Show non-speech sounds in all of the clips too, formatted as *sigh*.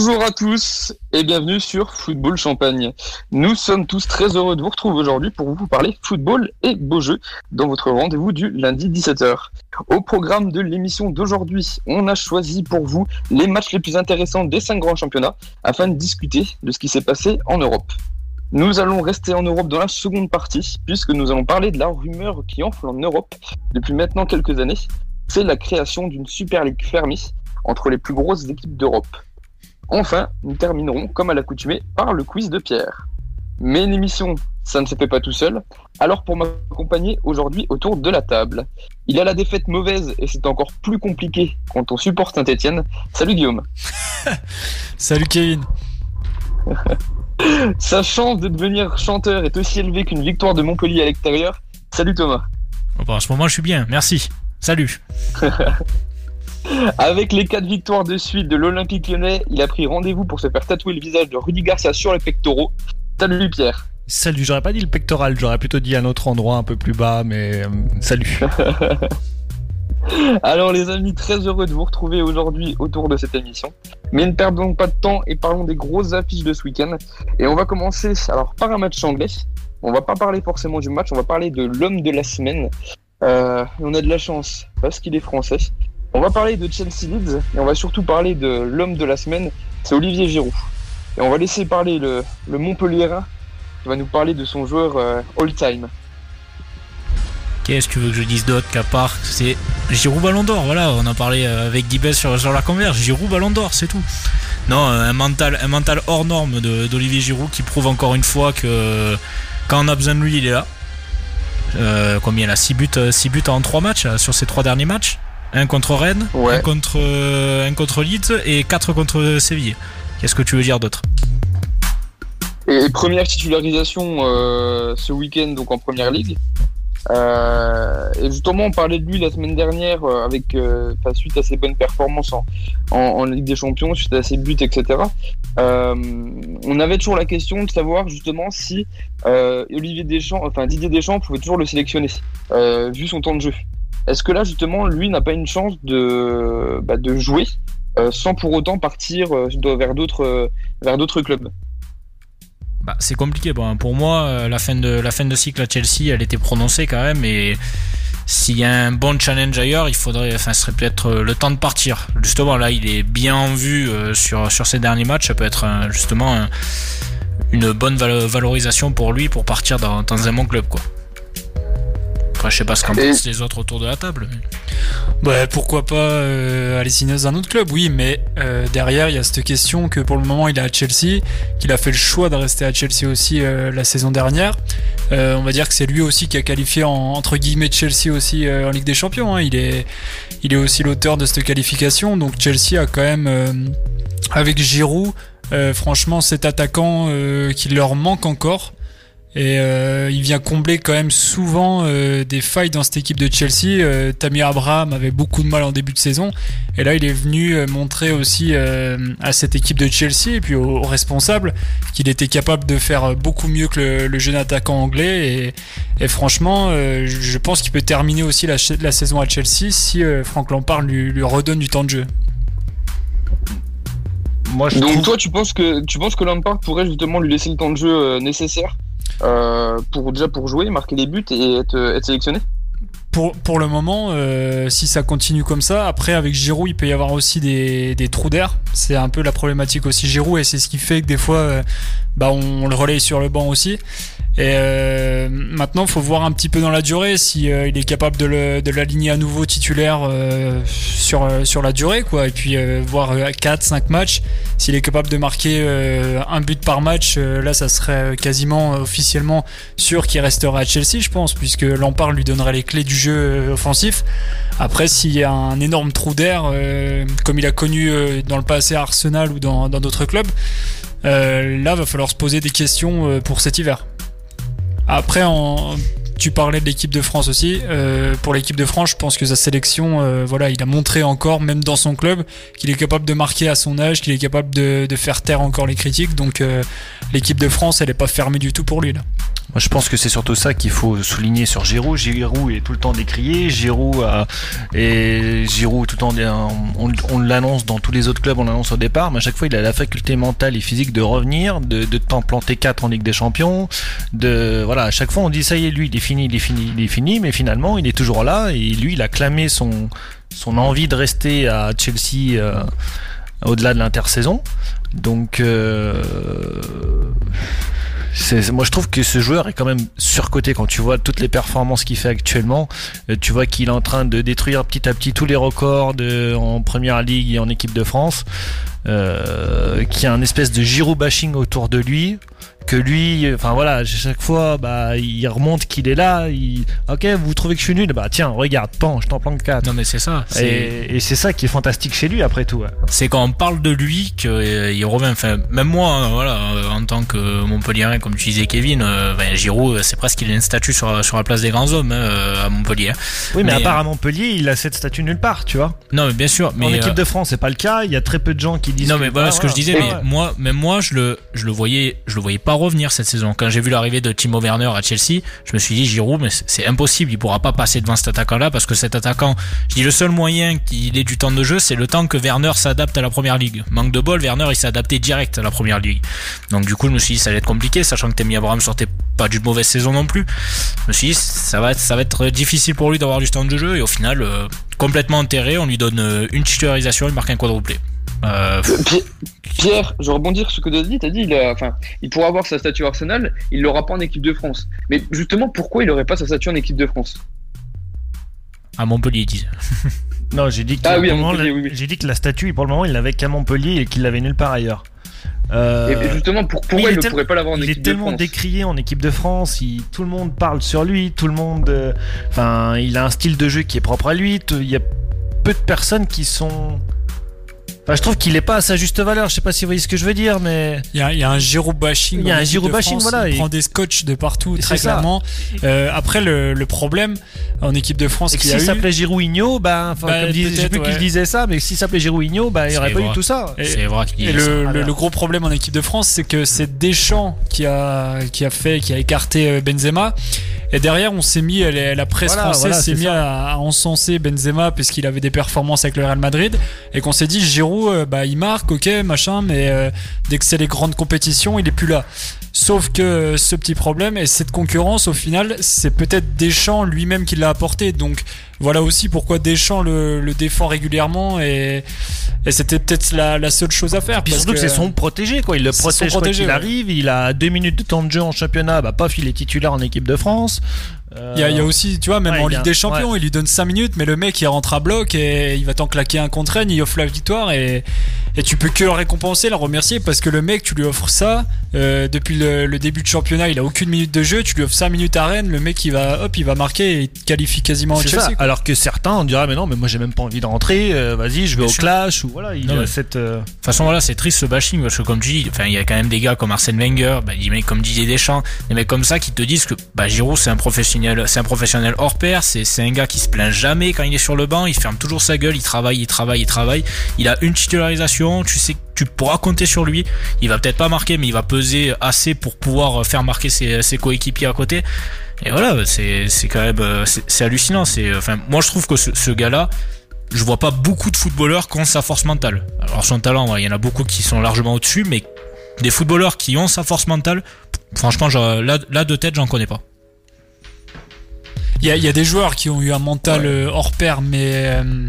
Bonjour à tous et bienvenue sur Football Champagne. Nous sommes tous très heureux de vous retrouver aujourd'hui pour vous parler football et beaux jeux dans votre rendez-vous du lundi 17h. Au programme de l'émission d'aujourd'hui, on a choisi pour vous les matchs les plus intéressants des cinq grands championnats afin de discuter de ce qui s'est passé en Europe. Nous allons rester en Europe dans la seconde partie puisque nous allons parler de la rumeur qui enfle en Europe depuis maintenant quelques années. C'est la création d'une Super League fermée entre les plus grosses équipes d'Europe. Enfin, nous terminerons, comme à l'accoutumée, par le quiz de Pierre. Mais une émission, ça ne se fait pas tout seul. Alors pour m'accompagner aujourd'hui autour de la table, il a la défaite mauvaise et c'est encore plus compliqué quand on supporte Saint-Etienne. Salut Guillaume. *laughs* Salut Kevin. *laughs* Sa chance de devenir chanteur est aussi élevée qu'une victoire de Montpellier à l'extérieur. Salut Thomas. Oh, bah, en ce moment, je suis bien. Merci. Salut. *laughs* Avec les quatre victoires de suite de l'Olympique lyonnais, il a pris rendez-vous pour se faire tatouer le visage de Rudy Garcia sur les pectoraux. Salut Pierre. Salut, j'aurais pas dit le pectoral, j'aurais plutôt dit un autre endroit un peu plus bas, mais euh, salut. *laughs* Alors les amis, très heureux de vous retrouver aujourd'hui autour de cette émission. Mais ne perdons pas de temps et parlons des grosses affiches de ce week-end. Et on va commencer alors par un match anglais. On va pas parler forcément du match, on va parler de l'homme de la semaine. Euh, on a de la chance parce qu'il est français. On va parler de Chelsea Leeds et on va surtout parler de l'homme de la semaine, c'est Olivier Giroud. Et on va laisser parler le, le qui va nous parler de son joueur euh, all-time. Qu'est-ce que tu veux que je dise d'autre qu'à part c'est Giroud Ballon d'Or Voilà, on en parlait euh, avec Dibes sur, sur la converse. Giroud Ballon d'Or, c'est tout. Non, un mental, un mental hors norme d'Olivier Giroud qui prouve encore une fois que quand on a besoin de lui, il est là. Euh, combien a 6 buts, 6 buts en 3 matchs sur ses 3 derniers matchs? Un contre Rennes, un, contre, un contre Leeds et 4 contre Séville. Qu'est-ce que tu veux dire d'autre? Et première titularisation euh, ce week-end donc en première ligue. Euh, et justement, on parlait de lui la semaine dernière euh, avec suite à ses bonnes performances en, en, Ligue des Champions, suite à ses buts, etc. on avait toujours la question de savoir justement si Olivier Deschamps, enfin Didier Deschamps pouvait toujours le sélectionner vu son temps de jeu. Est-ce que là, justement, lui n'a pas une chance de, bah, de jouer euh, sans pour autant partir euh, vers d'autres euh, vers d'autres clubs? Bah, c'est compliqué. Bon, pour moi, la fin, de, la fin de cycle à Chelsea, elle était prononcée quand même. Et s'il y a un bon challenge ailleurs, il faudrait, enfin, ce serait peut-être le temps de partir. Justement, là, il est bien en vue sur, sur derniers matchs. Ça peut être justement une bonne valorisation pour lui pour partir dans, dans un bon club, quoi. Après, je sais pas ce qu'en pensent les autres autour de la table. Bah, pourquoi pas euh, aller signer dans un autre club, oui, mais euh, derrière, il y a cette question que pour le moment, il est à Chelsea, qu'il a fait le choix de rester à Chelsea aussi euh, la saison dernière. on va dire que c'est lui aussi qui a qualifié entre guillemets Chelsea aussi en Ligue des Champions. Hein. Il, est, il est aussi l'auteur de cette qualification, donc Chelsea a quand même, avec Giroud, franchement, cet attaquant qui leur manque encore. Et euh, il vient combler quand même souvent euh, des failles dans cette équipe de Chelsea. Euh, Tamir Abraham avait beaucoup de mal en début de saison. Et là, il est venu montrer aussi à cette équipe de Chelsea et puis aux, responsables qu'il était capable de faire beaucoup mieux que le, jeune attaquant anglais. Et, et franchement, je pense qu'il peut terminer aussi la, la, saison à Chelsea si Frank Lampard lui, lui redonne du temps de jeu. Moi, je Donc toi, tu penses que tu penses que Lampard pourrait justement lui laisser le temps de jeu nécessaire? Pour déjà pour jouer, marquer des buts et être, sélectionné pour, pour, le moment, euh, si ça continue comme ça, après avec Giroud, il peut y avoir aussi des, des trous d'air. C'est un peu la problématique aussi Giroud et c'est ce qui fait que des fois, euh, bah, on le relaye sur le banc aussi. Et euh, maintenant, faut voir un petit peu dans la durée si euh, il est capable de, l'aligner à nouveau titulaire euh, sur, euh, sur la durée, quoi. Et puis voir 4-5 matchs. S'il est capable de marquer un but par match, là, ça serait quasiment officiellement sûr qu'il restera à Chelsea, je pense, puisque Lampard lui donnerait les clés du jeu offensif. Après, s'il y a un énorme trou d'air, comme il a connu dans le passé à Arsenal ou dans d'autres clubs, là, va falloir se poser des questions pour cet hiver. Après, en, tu parlais de l'équipe de France aussi. Euh, pour l'équipe de France, je pense que sa sélection, euh, voilà, il a montré encore, même dans son club, qu'il est capable de marquer à son âge, qu'il est capable de, faire taire encore les critiques. Donc, euh, l'équipe de France, elle n'est pas fermée du tout pour lui. Moi, je pense que c'est surtout ça qu'il faut souligner sur Giroud. Giroud est tout le temps décrié. Giroud et Giroud tout le temps, on, on l'annonce dans tous les autres clubs, on l'annonce au départ, mais à chaque fois, il a la faculté mentale et physique de revenir, de, de t'en planter 4 en Ligue des Champions. De, voilà, à chaque fois, on dit ça y est, lui, il est fini, il est fini, il est fini, mais finalement, il est toujours là et lui, il a clamé son, son envie de rester à Chelsea euh, au-delà de l'intersaison. Donc, euh, moi je trouve que ce joueur est quand même surcoté quand tu vois toutes les performances qu'il fait actuellement. Euh, tu vois qu'il est en train de détruire petit à petit tous les records en première ligue et en équipe de France. Euh, qui a un espèce de Giroud bashing autour de lui que lui, enfin voilà, chaque fois, bah, il remonte qu'il est là. Il... Ok, vous trouvez que je suis nul? Bah tiens, regarde, pan, je t'en plante 4. Non mais c'est ça. Et, c'est ça qui est fantastique chez lui après tout. C'est quand on parle de lui qu'il euh, revient. Enfin, même moi, hein, voilà, euh, en tant que Montpellierin, comme tu disais Kevin, euh, ben, Giroud, c'est presque qu'il a une statue sur, sur la place des grands hommes hein, à Montpellier. Oui, mais, à part à Montpellier, il a cette statue nulle part, tu vois. Non, mais bien sûr. Mais en équipe de France, c'est pas le cas. Il y a très peu de gens qui disent. Non, mais voilà ce que je disais. Mais moi, même moi, je le, je le voyais, je le voyais pas revenir cette saison. Quand j'ai vu l'arrivée de Timo Werner à Chelsea, je me suis dit Giroud, mais c'est impossible, il pourra pas passer devant cet attaquant-là parce que cet attaquant, je dis le seul moyen qu'il ait du temps de jeu, c'est le temps que Werner s'adapte à la première ligue. Manque de bol, Werner il s'est adapté direct à la première ligue. Donc du coup, je me suis dit ça allait être compliqué, sachant que Temi Abraham sortait pas d'une mauvaise saison non plus. Je me suis dit ça va être, ça va être difficile pour lui d'avoir du temps de jeu et au final, euh, complètement enterré, on lui donne euh, une titularisation, il marque un quadruplé. Euh, Pierre, je rebondis sur ce que tu as dit. Tu dit il, enfin, il pourra avoir sa statue Arsenal, il l'aura pas en équipe de France. Mais justement, pourquoi il n'aurait pas sa statue en équipe de France? À Montpellier, ils disent. *laughs* non, j'ai dit, que ah j'ai dit que la statue, pour le moment, il l'avait qu'à Montpellier et qu'il l'avait nulle part ailleurs. Euh, et justement, pourquoi il, ne pourrait pas l'avoir en équipe de France? Il est tellement décrié en équipe de France, tout le monde parle sur lui, tout le monde. Euh, enfin, il a un style de jeu qui est propre à lui. Il y a peu de personnes qui sont je trouve qu'il est pas à sa juste valeur. Je sais pas si vous voyez ce que je veux dire, mais il y a, il y a un Giroud bashing. Il y a un bashing, voilà. Il prend des scotch de partout, très clairement. Euh, après, le, le, problème en équipe de France, qui s'il s'appelait Giroudinho, ben, bah, comme je sais plus qui disait ça, mais s'il s'appelait Giroudinho, ben, il n'y aurait pas eu tout ça. C'est vrai. Et le, le, le, gros problème en équipe de France, c'est que c'est Deschamps qui a qui a fait, qui a écarté euh, Benzema. Et derrière, on s'est mis, la presse française s'est mis à, encenser Benzema puisqu'il avait des performances avec le Real Madrid et qu'on s'est dit Giroud, euh, bah il marque, ok, machin, mais euh, dès que c'est les grandes compétitions, il est plus là. Sauf que ce petit problème et cette concurrence, au final, c'est peut-être Deschamps lui-même qui l'a apporté. Donc voilà aussi pourquoi Deschamps le, le défend régulièrement et, et c'était peut-être la, la, seule chose à faire. Puis surtout que, c'est son protégé, quoi. Il le protège quand il arrive. Il a deux minutes de temps de jeu en championnat. Bah, paf, il est titulaire en équipe de France. Il y, a, y, a aussi, tu vois, même en Ligue des Champions, il lui donne 5 minutes, mais le mec il rentre à bloc et il va t'en claquer un contre il offre la victoire et, et tu peux que le récompenser, le remercier parce que le mec, tu lui offres ça euh, depuis le, début de championnat, il a aucune minute de jeu, tu lui offres 5 minutes à Rennes, le mec il va, hop, il va marquer et il qualifie quasiment au Chelsea. Alors que certains on dirait, mais non, mais moi j'ai même pas envie de rentrer, euh, vas-y, je vais au clash ou voilà, il a cette. Euh, de toute façon, voilà, c'est triste ce bashing parce que comme tu dis, enfin, il y a quand même des gars comme Arsène Wenger, bah, des mecs comme Didier Deschamps, des mecs comme ça qui te disent que bah, Giroud c'est un professionnel, c'est un professionnel hors pair. C'est, un gars qui se plaint jamais quand il est sur le banc. Il ferme toujours sa gueule. Il travaille, il travaille, il travaille. Il a une titularisation. Tu sais tu pourras compter sur lui. Il va peut-être pas marquer, mais il va peser assez pour pouvoir faire marquer ses, coéquipiers à côté. Et voilà, c'est, quand même c'est, hallucinant. C'est, enfin, moi je trouve que ce, gars-là, je vois pas beaucoup de footballeurs qui ont sa force mentale. Alors son talent, il y en a beaucoup qui sont largement au-dessus, mais des footballeurs qui ont sa force mentale, franchement, là, là de tête, j'en connais pas. Il y, a, des joueurs qui ont eu un mental euh, hors pair, mais euh,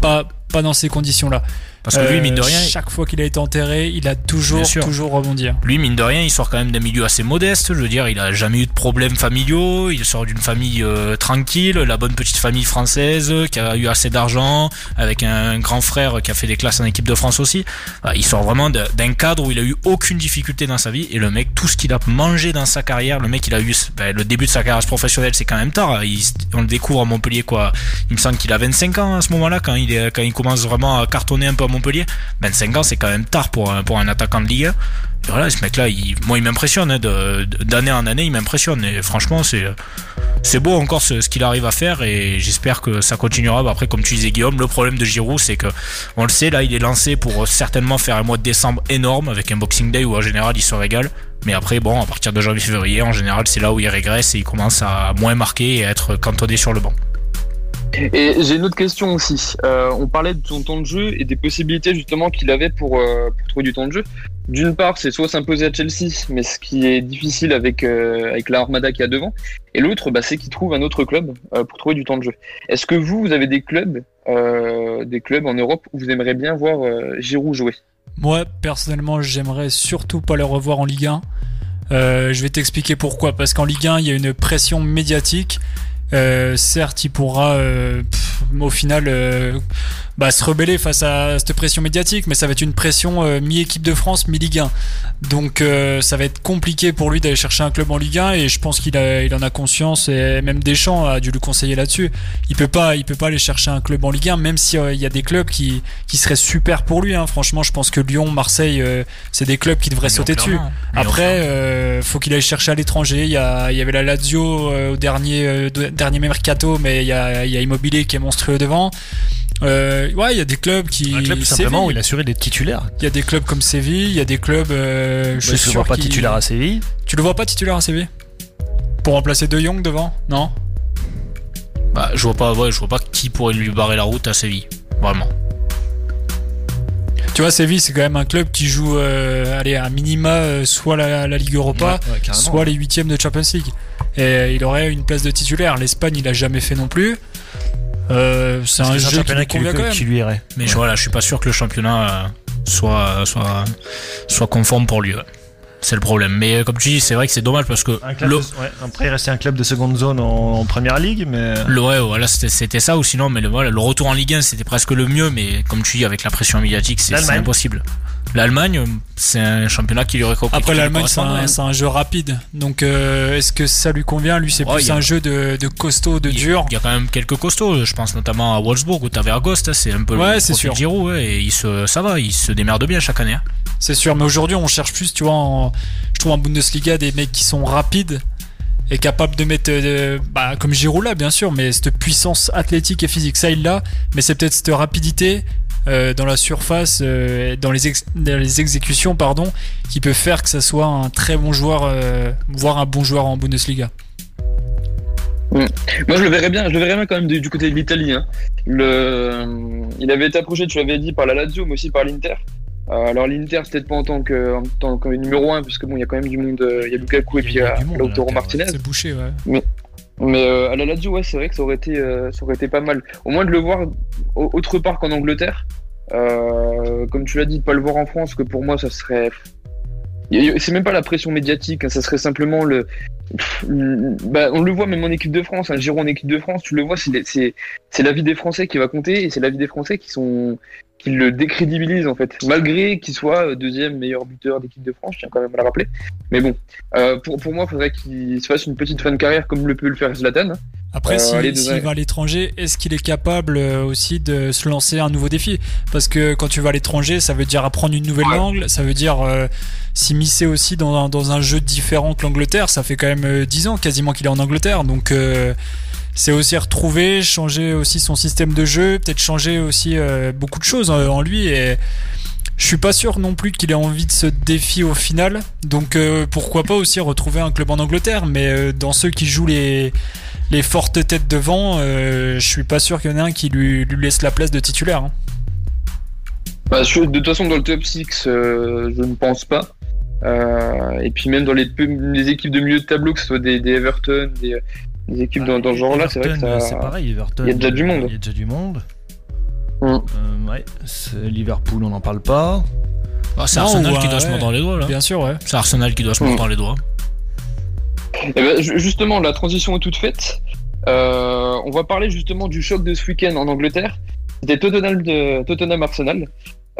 pas, pas dans ces conditions-là. Parce que lui, mine de rien. Chaque fois qu'il a été enterré, il a toujours, toujours rebondi. Lui, mine de rien, il sort quand même d'un milieu assez modeste. Je veux dire, il a jamais eu de problèmes familiaux. Il sort d'une famille euh, tranquille, la bonne petite famille française, qui a eu assez d'argent, avec un grand frère qui a fait des classes en équipe de France aussi. Il sort vraiment d'un cadre où il a eu aucune difficulté dans sa vie. Et le mec, tout ce qu'il a mangé dans sa carrière, le mec, il a eu ben, le début de sa carrière professionnelle, c'est quand même tard. on le découvre à Montpellier, quoi. Il me semble qu'il a 25 ans à ce moment-là, quand il, est, quand il commence vraiment à cartonner un peu à Montpellier. 25 ans, c'est quand même tard pour un, pour un attaquant de Ligue voilà, ce mec-là, il, moi, il m'impressionne. Hein, D'année en année, il m'impressionne. Et franchement, c'est c'est beau encore ce, ce qu'il arrive à faire. Et j'espère que ça continuera. Bah, après, comme tu disais, Guillaume, le problème de Giroud, c'est que on le sait, là, il est lancé pour certainement faire un mois de décembre énorme avec un Boxing Day où en général il se régale. Mais après, bon, à partir de janvier-février, en général, c'est là où il régresse et il commence à moins marquer et à être cantonné sur le banc. Et j'ai une autre question aussi. Euh, on parlait de son temps de jeu et des possibilités justement qu'il avait pour, euh, pour trouver du temps de jeu. D'une part, c'est soit s'imposer à Chelsea, mais ce qui est difficile avec, euh, avec la Armada qui a devant. Et l'autre, bah, c'est qu'il trouve un autre club pour trouver du temps de jeu. Est-ce que vous, vous avez des clubs, des clubs en Europe où vous aimeriez bien voir Giroud jouer? Moi, personnellement, j'aimerais surtout pas le revoir en Ligue 1. Euh, je vais t'expliquer pourquoi. Parce qu'en Ligue 1, il y a une pression médiatique. Euh, certes, il pourra euh, au final euh, bah, se rebeller face à cette pression médiatique, mais ça va être une pression euh, mi-équipe de France, mi-Ligue 1. Donc euh, ça va être compliqué pour lui d'aller chercher un club en Ligue 1 et je pense qu'il a, il en a conscience et même Deschamps a dû le conseiller là-dessus. Il peut pas, il peut pas aller chercher un club en Ligue 1, même s'il y a des clubs qui, qui seraient super pour lui. Hein. Franchement, je pense que Lyon, Marseille, euh, c'est des clubs qui devraient sauter dessus. Après, euh, faut qu'il aille chercher à l'étranger. Il y, a, il y avait la Lazio euh, au dernier, euh, de- dernier mercato, mais il y a, il y a Immobilier qui est monstrueux devant. Euh, ouais, il y a des clubs qui. Un club tout simplement où il assurait des titulaires. Il y a des clubs comme Séville, il y a des clubs. Euh, je ne sûr vois pas qui- titulaire à Séville. Tu le vois pas titulaire à Séville? Pour remplacer De Jong devant Non? Bah, je vois pas, ouais, je vois pas qui pourrait lui barrer la route à Séville. Vraiment. Tu vois, Séville, c'est quand même un club qui joue euh, allez, à minima euh, soit la, la Ligue Europa, Ouais, ouais, carrément. soit les huitièmes de Champions League. Et il aurait une place de titulaire. L'Espagne, il a jamais fait non plus. Euh, c'est un jeu qui championnat lui qui lui, convient quand qui même. lui irait. Mais Ouais. je, voilà, je suis pas sûr que le championnat euh, soit, soit, soit conforme pour lui. ouais. C'est le problème. Mais euh, comme tu dis, c'est vrai que c'est dommage parce que Un club le, de- ouais, après, il restait un club de seconde zone en, en première ligue, mais. le ouais, voilà, c'était ça ou sinon, mais le, voilà, le retour en Ligue 1 c'était presque le mieux. Mais comme tu dis, avec la pression médiatique, c'est impossible. L'Allemagne, c'est un championnat qui lui aurait Après, l'Allemagne, c'est correspondrait, un, hein. c'est un jeu rapide. Donc, euh, est-ce que ça lui convient? Lui, c'est Ouais, plus un jeu de, de costaud, de y dur. Il y a quand même quelques costauds. Je pense notamment à Wolfsburg où t'avais Agost. hein, C'est un peu Ouais, le c'est profil sûr. Giroud, ouais, et il se, ça va, il se démerde bien chaque année. hein. C'est sûr, mais aujourd'hui, on cherche plus, tu vois, en- je trouve en Bundesliga des mecs qui sont rapides et capables de mettre, euh, bah, comme Giroud là, bien sûr, mais cette puissance athlétique et physique, ça il l'a, mais c'est peut-être cette rapidité euh, dans la surface, euh, dans, les ex- dans les exécutions, pardon, qui peut faire que ça soit un très bon joueur, euh, voire un bon joueur en Bundesliga. Moi, je le verrais bien, je le verrais bien quand même du, du côté de l'Italie. hein. Le, il avait été approché, tu l'avais dit, par la Lazio, mais aussi par l'Inter. Alors l'Inter, peut-être pas en tant que, en tant que numéro 1, puisque bon, il y a quand même du monde, il y a Lukaku et Il y puis a- il y a Lautaro Martinez. C'est bouché, ouais. Mais euh, à la Lazio, ouais, c'est vrai que ça aurait été, euh, ça aurait été pas mal. Au moins de le voir au- autre part qu'en Angleterre. Euh, comme tu l'as dit, de pas le voir en France, que pour moi, ça serait. C'est même pas la pression médiatique, hein, ça serait simplement le. Bah, on le voit même en équipe de France, un Giroud en équipe de France, tu le vois, c'est la vie des Français qui va compter et c'est la vie des Français qui sont qui le décrédibilisent en fait, malgré qu'il soit euh, deuxième meilleur buteur d'équipe de France, je tiens quand même à le rappeler. Mais bon, euh, pour, pour moi, il faudrait qu'il se fasse une petite fin de carrière comme le peut le faire Zlatan. Après, Euh, si- s'il va à l'étranger, est-ce qu'il est capable aussi de se lancer un nouveau défi? Parce que quand tu vas à l'étranger, ça veut dire apprendre une nouvelle langue, ça veut dire euh, s'immiscer aussi dans un, dans un jeu différent que l'Angleterre. Ça fait quand même euh, 10 ans quasiment qu'il est en Angleterre, donc euh, c'est aussi retrouver, changer aussi son système de jeu, peut-être changer aussi euh, beaucoup de choses euh, en lui. Et je suis pas sûr non plus qu'il ait envie de ce défi au final. Donc euh, pourquoi pas aussi retrouver un club en Angleterre, mais dans ceux qui jouent les les fortes têtes devant, euh, je suis pas sûr qu'il y en ait un qui lui, laisse la place de titulaire. hein. Bah, de toute façon, dans le top 6, euh, je ne pense pas. Et puis même dans les, les équipes de milieu de tableau, que ce soit des, des Everton, des, des équipes dans, dans ce genre-là, c'est vrai que ça. C'est pareil, Everton. il y a déjà du monde. Il y a déjà du monde. Mm. Euh, ouais, c'est Liverpool, on n'en parle pas. Bah, c'est Arsenal qui doit euh, se ouais. mordre les doigts là. Bien sûr, ouais. C'est Arsenal qui doit se Mm. mordre les doigts. Eh ben, ju- justement, la transition est toute faite. Euh, on va parler justement du choc de ce week-end en Angleterre. C'était Tottenham, de, Tottenham Arsenal.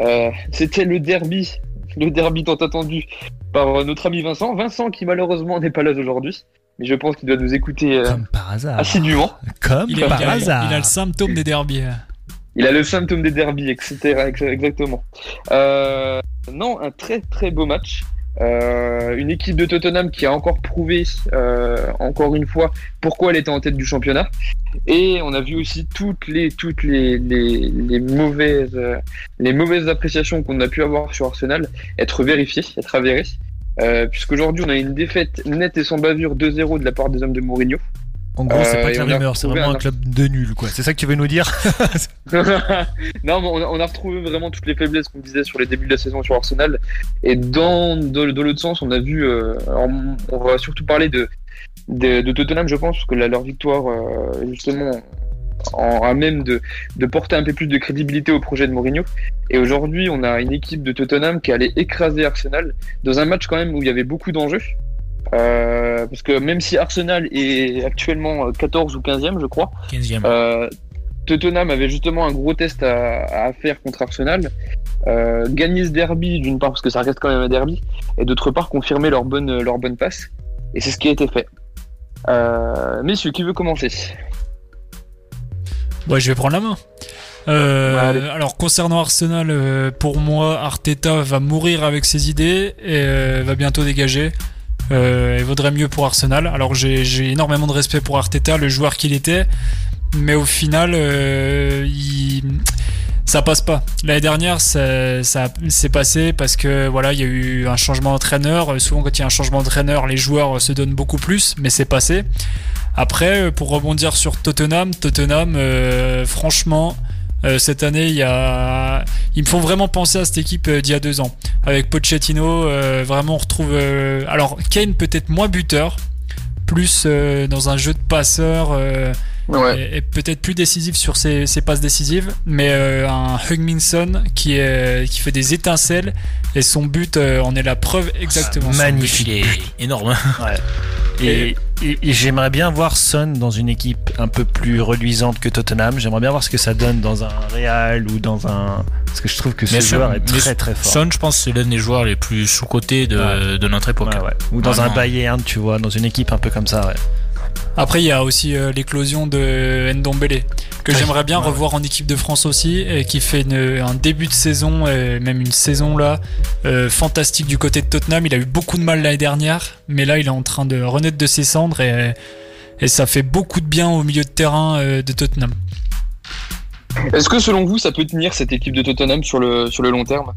Euh, C'était le derby, le derby tant attendu par notre ami Vincent. Vincent qui malheureusement n'est pas là aujourd'hui, mais je pense qu'il doit nous écouter euh, Comme par hasard. assidûment. Comme Il, par a, hasard. il a le symptôme des derbies. Il a le symptôme des derbies, etc. ex- Exactement. Euh, non, un très très beau match. Euh, une équipe de Tottenham qui a encore prouvé, euh, encore une fois, pourquoi elle était en tête du championnat. Et on a vu aussi toutes les, toutes les, les, les mauvaises, euh, les mauvaises appréciations qu'on a pu avoir sur Arsenal être vérifiées, être avérées. Euh, Puisqu'aujourd'hui, on a une défaite nette et sans bavure 2-0 de la part des hommes de Mourinho. En gros, c'est Euh, pas on a rumeur, c'est vraiment un un- club de nul, quoi. C'est ça que tu veux nous dire *laughs* non, mais on a, on a retrouvé vraiment toutes les faiblesses qu'on disait sur les débuts de la saison sur Arsenal. Et dans, dans, dans l'autre sens, on a vu. euh, alors, on va surtout parler de, de, de Tottenham, je pense, parce que la- leur victoire, euh, justement, en, à même de, de porter un peu plus de crédibilité au projet de Mourinho. Et aujourd'hui, on a une équipe de Tottenham qui allait écraser Arsenal dans un match quand même où il y avait beaucoup d'enjeux. Euh, parce que même si Arsenal est actuellement 14 ou 15e, je crois, 15e. euh, Tottenham avait justement un gros test à, à faire contre Arsenal. Euh, gagner ce derby, d'une part parce que ça reste quand même un derby, et d'autre part confirmer leur bonne, leur bonne passe. Et c'est ce qui a été fait. Euh, messieurs, qui veut commencer? Ouais, je vais prendre la main. Euh, Ouais, alors concernant Arsenal, euh, pour moi, Arteta va mourir avec ses idées et euh, va bientôt dégager. Euh, il vaudrait mieux pour Arsenal. Alors j'ai j'ai énormément de respect pour Arteta, le joueur qu'il était, mais au final, euh, il- ça passe pas. L'année dernière, ça, ça s'est passé parce que voilà, il y a eu un changement d'entraîneur. Euh, Souvent, quand il y a un changement d'entraîneur, les joueurs se donnent beaucoup plus, mais c'est passé. Après, euh, pour rebondir sur Tottenham, Tottenham, euh, franchement, euh, cette année, il y a, ils me font vraiment penser à cette équipe euh, d'il y a deux ans, avec Pochettino. euh, vraiment, on retrouve. euh, alors, Kane peut-être moins buteur, plus euh, dans un jeu de passeur. Ouais. et, et peut-être plus décisif sur ses, ses passes décisives, mais euh, un Hugminson qui, est, qui fait des étincelles et son but euh, en est la preuve exactement. Son magnifique but, il est énorme. Et, et- et j'aimerais bien voir Son dans une équipe un peu plus reluisante que Tottenham. J'aimerais bien voir ce que ça donne dans un Real ou dans un. Parce que je trouve que ce Mais joueur est très très fort. Son, je pense, c'est l'un des joueurs les plus sous-cotés de, Ouais. de notre époque. Ouais, ouais. Ou dans un Bayern, tu vois, dans une équipe un peu comme ça. Ouais. Après, il y a aussi euh, l'éclosion de Ndombele, que Ouais, j'aimerais bien ouais, revoir en équipe de France aussi, et qui fait une- un début de saison, et même une saison là, euh, fantastique du côté de Tottenham. Il a eu beaucoup de mal l'année dernière, mais là, il est en train de renaître de ses cendres, et, et ça fait beaucoup de bien au milieu de terrain euh, de Tottenham. Est-ce que selon vous, ça peut tenir cette équipe de Tottenham sur le, sur le long terme?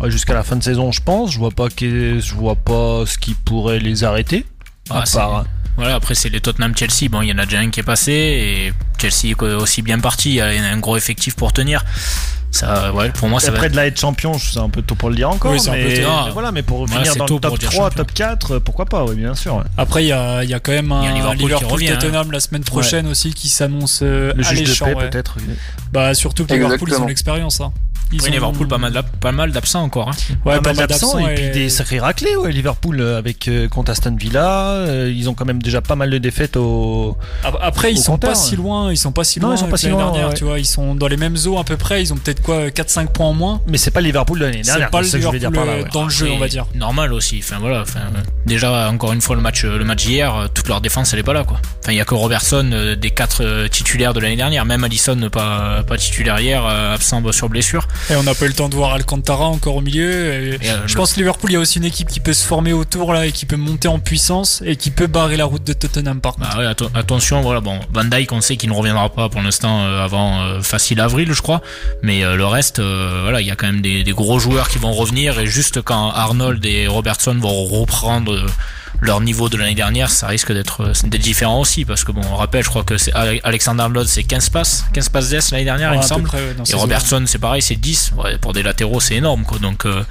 Ouais, Jusqu'à la fin de saison, je pense. Je vois pas je vois pas ce qui pourrait les arrêter. Ah, à c'est- part. Voilà, après c'est les Tottenham Chelsea. Bon, il y en a déjà un qui est passé et Chelsea est aussi bien parti. Il y a un gros effectif pour tenir. Ça, ouais, pour moi, ça va. Après de là être champion, c'est un peu tôt pour le dire encore. Oui, c'est un peu mais, tôt. mais voilà, mais pour Ouais, finir c'est dans le top dire 3, champion. top 4, euh, pourquoi pas, oui, bien sûr. ouais. Après, il y a, il y a quand même un, Liverpool qui Liverpool revient, hein. Tottenham la semaine prochaine aussi qui s'annonce euh, Le juge de alléchant. paix, ouais. peut-être. Bah, surtout que Liverpool, ils Exactement. ont l'expérience. Hein. Ils Après, ont- Liverpool, pas mal pas mal d'absents encore. hein. Ouais, pas mal mal d'absents et puis des sacrés raclés, ouais, Liverpool euh, avec euh, contre Aston Villa. euh, ils ont quand même déjà pas mal de défaites au. Ap- Après, ils sont pas si loin, ils sont pas si Non, loin. ils sont pas si l'année loin, dernière, ouais. tu vois, ils sont dans les mêmes eaux à peu près. Ils ont peut-être quoi, 4-5 points en moins. Mais c'est pas Liverpool de l'année C'est dernière. pas le c'est dire Liverpool par là. ouais. dans le jeu, on va dire. Normal aussi. Enfin voilà. Enfin, euh, déjà encore une fois le match, le match d'hier, euh, toute leur défense elle est pas là quoi. Enfin il y a que Robertson euh, des quatre euh, titulaires de l'année dernière. Même Allison euh, pas pas titulaire hier, euh, absent sur blessure. Et on n'a pas eu le temps de voir Alcantara encore au milieu. et Et, euh, je le- pense que Liverpool, il y a aussi une équipe qui peut se former autour là et qui peut monter en puissance et qui peut barrer la route de Tottenham par contre. Bah ouais, atten- attention, voilà, bon, Van Dyke, on sait qu'il ne reviendra pas pour l'instant euh, avant euh, facile avril, je crois. Mais euh, le reste, euh, voilà, il y a quand même des, des gros joueurs qui vont revenir et juste quand Arnold et Robertson vont reprendre euh, leur niveau de l'année dernière, ça risque d'être différent aussi parce que bon, on rappelle, je crois que c'est Ale- Alexander Arnold, c'est 15 passes, 15 passes d'ess l'année dernière, Ouais, il me semble. près, ouais, dans Et Robertson, c'est pareil, c'est 10. Ouais, pour des latéraux, c'est énorme, quoi. Donc, euh,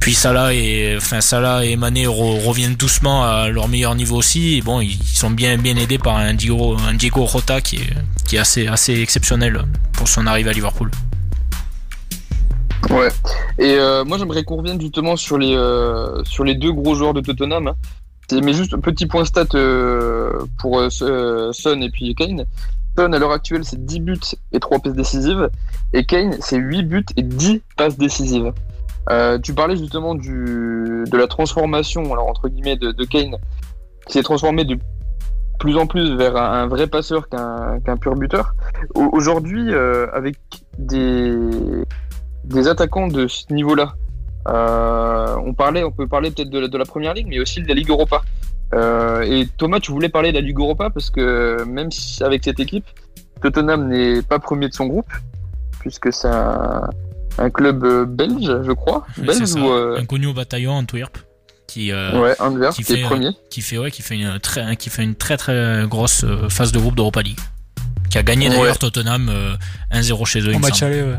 puis Salah et, enfin, Salah et Mané re- reviennent doucement à leur meilleur niveau aussi. Et bon, ils ils sont bien, bien aidés par un Diego, un Diego Rota qui est, qui est assez, assez exceptionnel pour son arrivée à Liverpool. Ouais. Et euh, moi, j'aimerais qu'on revienne justement sur les, euh, sur les deux gros joueurs de Tottenham. hein. Mais juste un petit point stat euh, pour euh, euh, Son et puis Kane. Son, à l'heure actuelle, c'est 10 buts et 3 passes décisives. Et Kane, c'est 8 buts et 10 passes décisives. Tu parlais justement du, de la transformation, alors entre guillemets, de, Kane, qui s'est transformé de plus en plus vers un, vrai passeur qu'un pur buteur. Au- Aujourd'hui, avec des, des attaquants de ce niveau-là, on parlait, on peut parler peut-être de, de, la première ligue, mais aussi de la Ligue Europa. et Thomas, tu voulais parler de la Ligue Europa parce que même si avec cette équipe, Tottenham n'est pas premier de son groupe, puisque c'est un, un, club belge, je crois. belge ou, Un connu au bataillon Antwerp qui ouais, Anvers, qui, fait, premier. qui fait ouais, qui fait une très qui fait une très très grosse phase de groupe d'Europa League qui a gagné d'ailleurs Tottenham 1-0 chez eux en match aller ouais.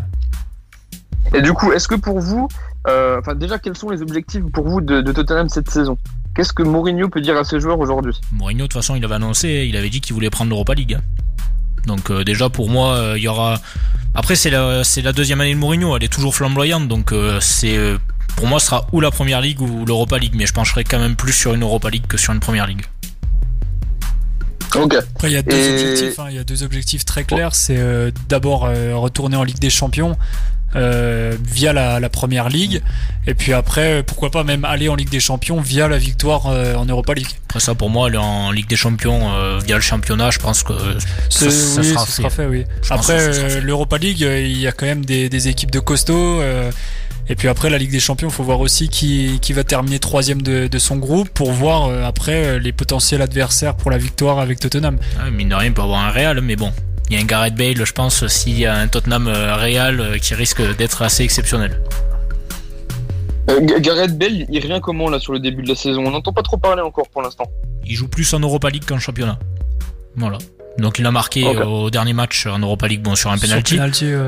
Et du coup, est-ce que pour vous, euh, enfin déjà, quels sont les objectifs pour vous de, Tottenham cette saison? Qu'est-ce que Mourinho peut dire à ses joueurs aujourd'hui? Mourinho, de toute façon, il avait annoncé, il avait dit qu'il voulait prendre l'Europa League. Donc euh, déjà pour moi, euh, il y aura. Après c'est la c'est la deuxième année de Mourinho, elle est toujours flamboyante, donc c'est pour moi ce sera ou la Première Ligue ou l'Europa League, mais je pencherai quand même plus sur une Europa League que sur une Première Ligue. Ok. Après, il y a deux objectifs. Hein. il y a deux objectifs très clairs. C'est d'abord retourner en Ligue des Champions euh, via la, première ligue et puis après pourquoi pas même aller en Ligue des Champions via la victoire euh, en Europa League après ça pour moi aller en Ligue des Champions euh, via le championnat je pense que ça, sera, fait. oui. après l'Europa League il y a quand même des, équipes de costaud et puis après la Ligue des Champions, il faut voir aussi qui, qui va terminer troisième de, de son groupe pour voir après les potentiels adversaires pour la victoire avec Tottenham. Ah, mine de rien, il peut avoir un Real, mais bon, il y a un Gareth Bale, je pense, s'il y a un Tottenham euh, Real euh, qui risque d'être assez exceptionnel. Euh, Gareth Bale, il revient comment là sur le début de la saison? On n'entend pas trop parler encore pour l'instant. Il joue plus en Europa League qu'en championnat. Voilà. Donc il a marqué au dernier match en Europa League, bon sur un penalty.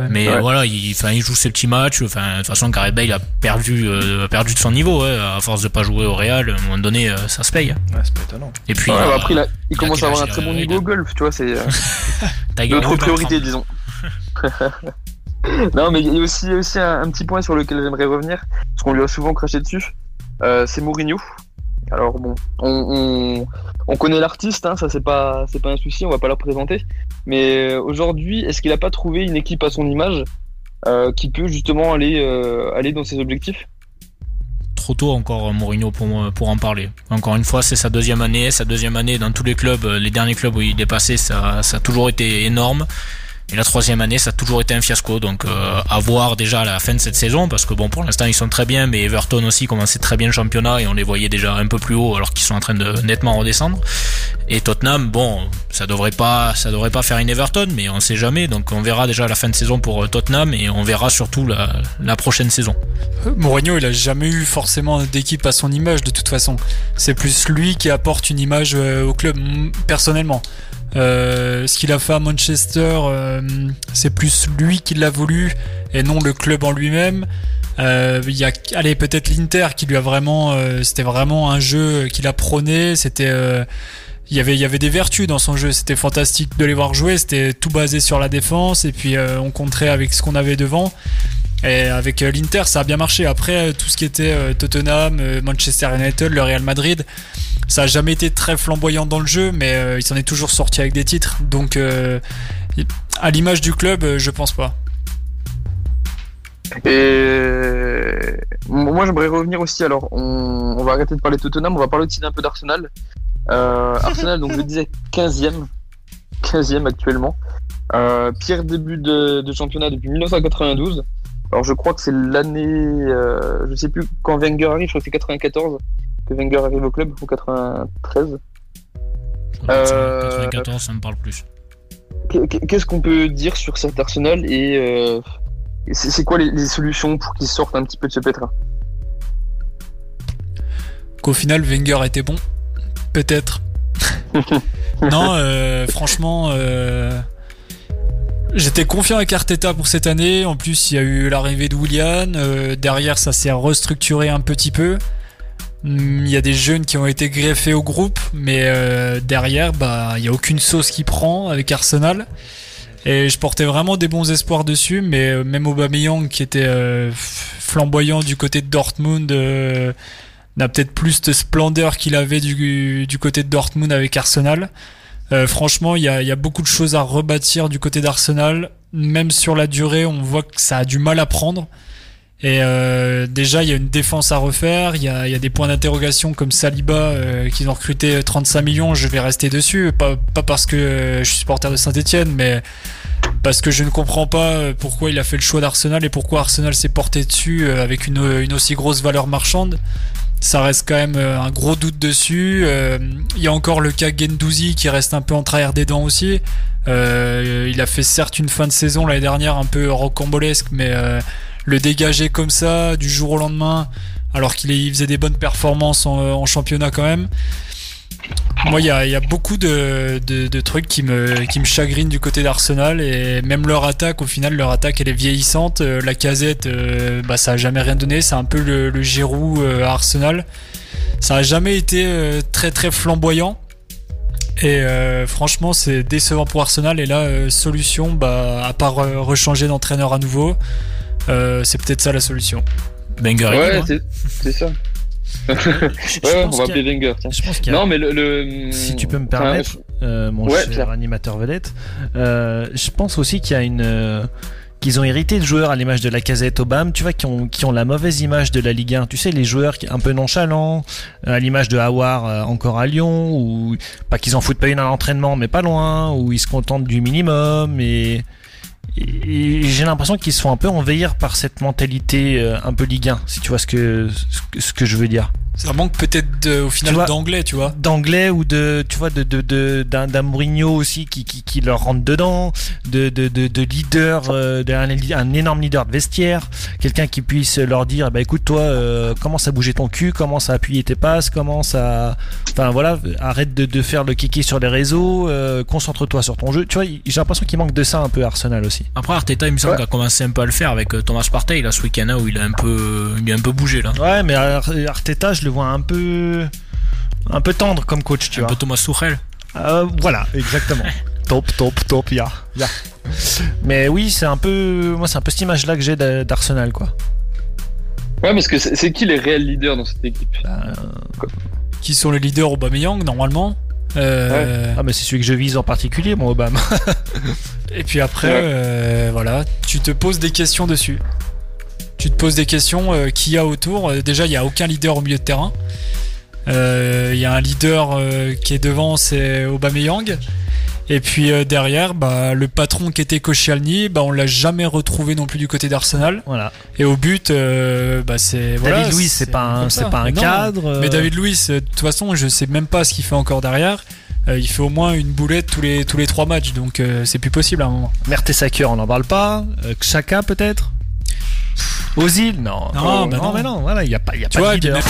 Mais voilà, il, il joue ses petits matchs. Enfin, de toute façon, Gareth Bale a perdu, euh, perdu de son niveau à force de pas jouer au Real. À un moment donné, euh, ça se paye. Ouais, c'est pas étonnant. Et puis, après, il, commence à avoir un très bon niveau au golf. Tu vois, c'est euh, *laughs* notre priorité, disons. *laughs* non, mais il y a aussi, aussi un, petit point sur lequel j'aimerais revenir, parce qu'on lui a souvent craché dessus. c'est Mourinho. Alors bon, on, connaît l'artiste, hein, ça c'est pas c'est pas un souci, on va pas le présenter. Mais euh, aujourd'hui, est-ce qu'il a pas trouvé une équipe à son image euh, qui peut justement aller euh, dans ses objectifs? Trop tôt encore Mourinho pour pour en parler. Encore une fois, c'est sa deuxième année, sa deuxième année dans tous les clubs, les derniers clubs où il est passé, ça ça a toujours été énorme. Et la troisième année, ça a toujours été un fiasco. Donc euh, à voir déjà à la fin de cette saison, parce que bon, pour l'instant ils sont très bien, mais Everton aussi commençait très bien le championnat et on les voyait déjà un peu plus haut alors qu'ils sont en train de nettement redescendre. Et Tottenham, bon, ça devrait pas, ça devrait pas faire une Everton, mais on sait jamais. Donc on verra déjà la fin de saison pour euh, Tottenham et on verra surtout la, la prochaine saison. Euh, Mourinho, il a jamais eu forcément d'équipe à son image de toute façon. C'est plus lui qui apporte une image au club personnellement. Euh, ce qu'il a fait à Manchester, euh, c'est plus lui qui l'a voulu et non le club en lui-même. Euh, il y a, allez, peut-être l'Inter qui lui a vraiment, c'était vraiment un jeu qu'il a prôné. C'était, il y avait, il y avait des vertus dans son jeu. C'était fantastique de les voir jouer. C'était tout basé sur la défense et puis on contrait avec ce qu'on avait devant. Et avec l'Inter, ça a bien marché. Après, tout ce qui était Tottenham, Manchester United, le Real Madrid, ça a jamais été très flamboyant dans le jeu, mais euh, il s'en est toujours sorti avec des titres. Donc, euh, à l'image du club, euh, je pense pas. Et moi, j'aimerais revenir aussi. Alors, on, va arrêter de parler de Tottenham, on va parler aussi d'un peu d'Arsenal. Arsenal, donc je disais 15e, 15e actuellement. pire début de, championnat depuis 1992. Alors, je crois que c'est l'année, je sais plus quand Wenger arrive, je crois que c'est 94 que Wenger arrive au club, ou 93 94, ça me parle plus. Qu'est-ce qu'on peut dire sur cet Arsenal et euh, c'est quoi les, solutions pour qu'ils sortent un petit peu de ce pétrin Qu'au final, Wenger était bon Peut-être. *laughs* non, euh, franchement, euh, j'étais confiant avec Arteta pour cette année. En plus, il y a eu l'arrivée de Willian. derrière, ça s'est restructuré un petit peu. Mm, il y a des jeunes qui ont été greffés au groupe, mais euh, derrière, bah, il n'y a aucune sauce qui prend avec Arsenal. Et je portais vraiment des bons espoirs dessus, mais euh, même Aubameyang qui était euh, flamboyant du côté de Dortmund n'a peut-être plus de splendeur qu'il avait du, côté de Dortmund avec Arsenal. franchement, il y a, y a, beaucoup de choses à rebâtir du côté d'Arsenal. Même sur la durée, on voit que ça a du mal à prendre. Et euh, déjà, il y a une défense à refaire. Il y a, y a des points d'interrogation comme Saliba euh, qu'ils ont recruté 35 millions. Je vais rester dessus, pas, pas parce que euh, je suis supporter de Saint-Etienne, mais parce que je ne comprends pas euh, pourquoi il a fait le choix d'Arsenal et pourquoi Arsenal s'est porté dessus euh, avec une, une aussi grosse valeur marchande. Ça reste quand même euh, un gros doute dessus. Euh, Il y a encore le cas Gendouzi qui reste un peu en travers des dents aussi. Euh, il a fait certes une fin de saison l'année dernière un peu rocambolesque, mais euh, le dégager comme ça du jour au lendemain, alors qu'il faisait des bonnes performances en, championnat quand même. Moi, il y a, beaucoup de, trucs qui me, chagrinent du côté d'Arsenal et même leur attaque, au final, leur attaque elle est vieillissante. Euh, La casette, euh, bah, ça a jamais rien donné. C'est un peu le, le euh, à Arsenal. Ça a jamais été très très flamboyant. Et franchement, c'est décevant pour Arsenal. Et là, solution, bah, à part rechanger d'entraîneur à nouveau, euh, c'est peut-être ça la solution. Est Ouais, c'est ça. *laughs* Je- je Ouais, on pense va appeler Wenger. tiens. Je pense qu'il y a- Non, mais le. le- Si tu peux me enfin, permettre, euh, mon Ouais, cher animateur vedette, euh, je pense aussi qu'il y a une euh, qu'ils ont hérité de joueurs à l'image de la casette Obama, tu vois, qui ont, qui ont la mauvaise image de la Ligue 1. Tu sais, les joueurs qui un peu nonchalants, à l'image de Hawar euh, encore à Lyon, ou pas qu'ils en foutent pas une à l'entraînement, mais pas loin, où ils se contentent du minimum et et j'ai l'impression qu'ils se font un peu envahir par cette mentalité euh, un peu Ligue 1, si tu vois ce que, ce que je veux dire. Ça manque peut-être de- au final d'anglais, tu vois. d'anglais ou de tu vois de de de d'un d'un Mourinho aussi qui, qui qui leur rentre dedans de de de, de leader euh, d'un un énorme leader de vestiaire quelqu'un qui puisse leur dire bah écoute toi euh, commence à bouger ton cul commence à appuyer tes passes commence à enfin voilà arrête de de faire le kiki sur les réseaux euh, concentre-toi sur ton jeu tu vois j'ai l'impression qu'il manque de ça un peu à Arsenal aussi Après, Arteta, il me semble Ouais. qu'il a commencé un peu à le faire avec euh, Thomas Partey là ce week-end là, où il a un peu, il a un peu bougé là. ouais mais Ar- Arteta je le vois un peu un peu tendre comme coach tu un vois peu Thomas Tuchel. Euh, voilà, exactement. *laughs* top, top, top, ya. ya. Mais oui, c'est un peu, moi, c'est un peu cette image-là que j'ai d'a- d'Arsenal, quoi. Ouais, parce que c'est qui les réels leaders dans cette équipe? Bah, Qui sont les leaders Aubameyang normalement. Euh, ah, mais c'est celui que je vise en particulier, mon Obama. *laughs* Et puis après, Ouais. euh, voilà, tu te poses des questions dessus. Tu te poses des questions euh, qui y a autour. Euh, déjà, il n'y a aucun leader au milieu de terrain. Euh, Il y a un leader euh, qui est devant, c'est Aubameyang. Et puis derrière, bah, le patron qui était Koscielny, bah, on l'a jamais retrouvé non plus du côté d'Arsenal. voilà. Et au but, euh, bah, c'est voilà, David Luiz, c'est pas un, comme c'est ça. pas un Non, cadre. Mais David Luiz, de toute façon, je sais même pas ce qu'il fait encore derrière. Euh, il fait au moins une boulette tous les tous les trois matchs, donc euh, c'est plus possible à un moment. Mertesacker, on n'en parle pas. Xhaka, peut-être? Ozil, non. Non, bah non. mais non, voilà, il y a pas, il y a Tu pas vois, de leader.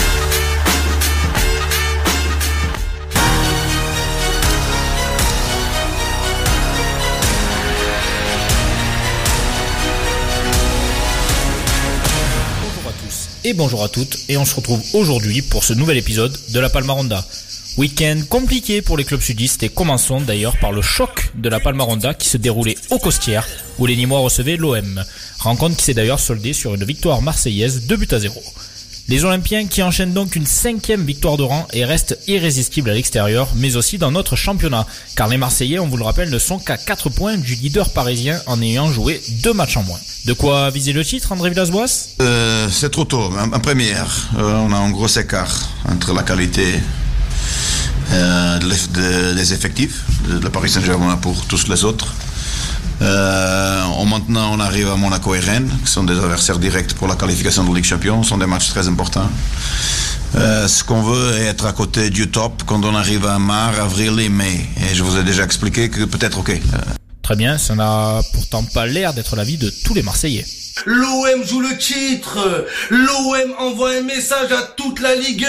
Bonjour à tous et bonjour à toutes et on se retrouve aujourd'hui pour ce nouvel épisode de la Palmaronda. Week-end compliqué pour les clubs sudistes et commençons d'ailleurs par le choc de la Palmaronda qui se déroulait au Costières où les Nîmois recevaient l'OM. Rencontre qui s'est d'ailleurs soldée sur une victoire marseillaise 2 buts à 0. Les Olympiens qui enchaînent donc une cinquième victoire de rang et restent irrésistibles à l'extérieur, mais aussi dans notre championnat, car les Marseillais, on vous le rappelle, ne sont qu'à 4 points du leader parisien en ayant joué deux matchs en moins. De quoi viser le titre, André Villas-Boas? Euh, c'est trop tôt. En, en première, euh, on a un gros écart entre la qualité euh, de des effectifs de, de Paris Saint-Germain pour tous les autres. Euh, en maintenant, on arrive à Monaco et Rennes, qui sont des adversaires directs pour la qualification de Ligue Champion. Ce sont des matchs très importants. Euh, ce qu'on veut est être à côté du top quand on arrive à mars, avril et mai. Et je vous ai déjà expliqué que peut-être, ok, Très bien, ça n'a pourtant pas l'air d'être l'avis de tous les Marseillais. L'OM joue le titre. L'OM envoie un message à toute la Ligue 1.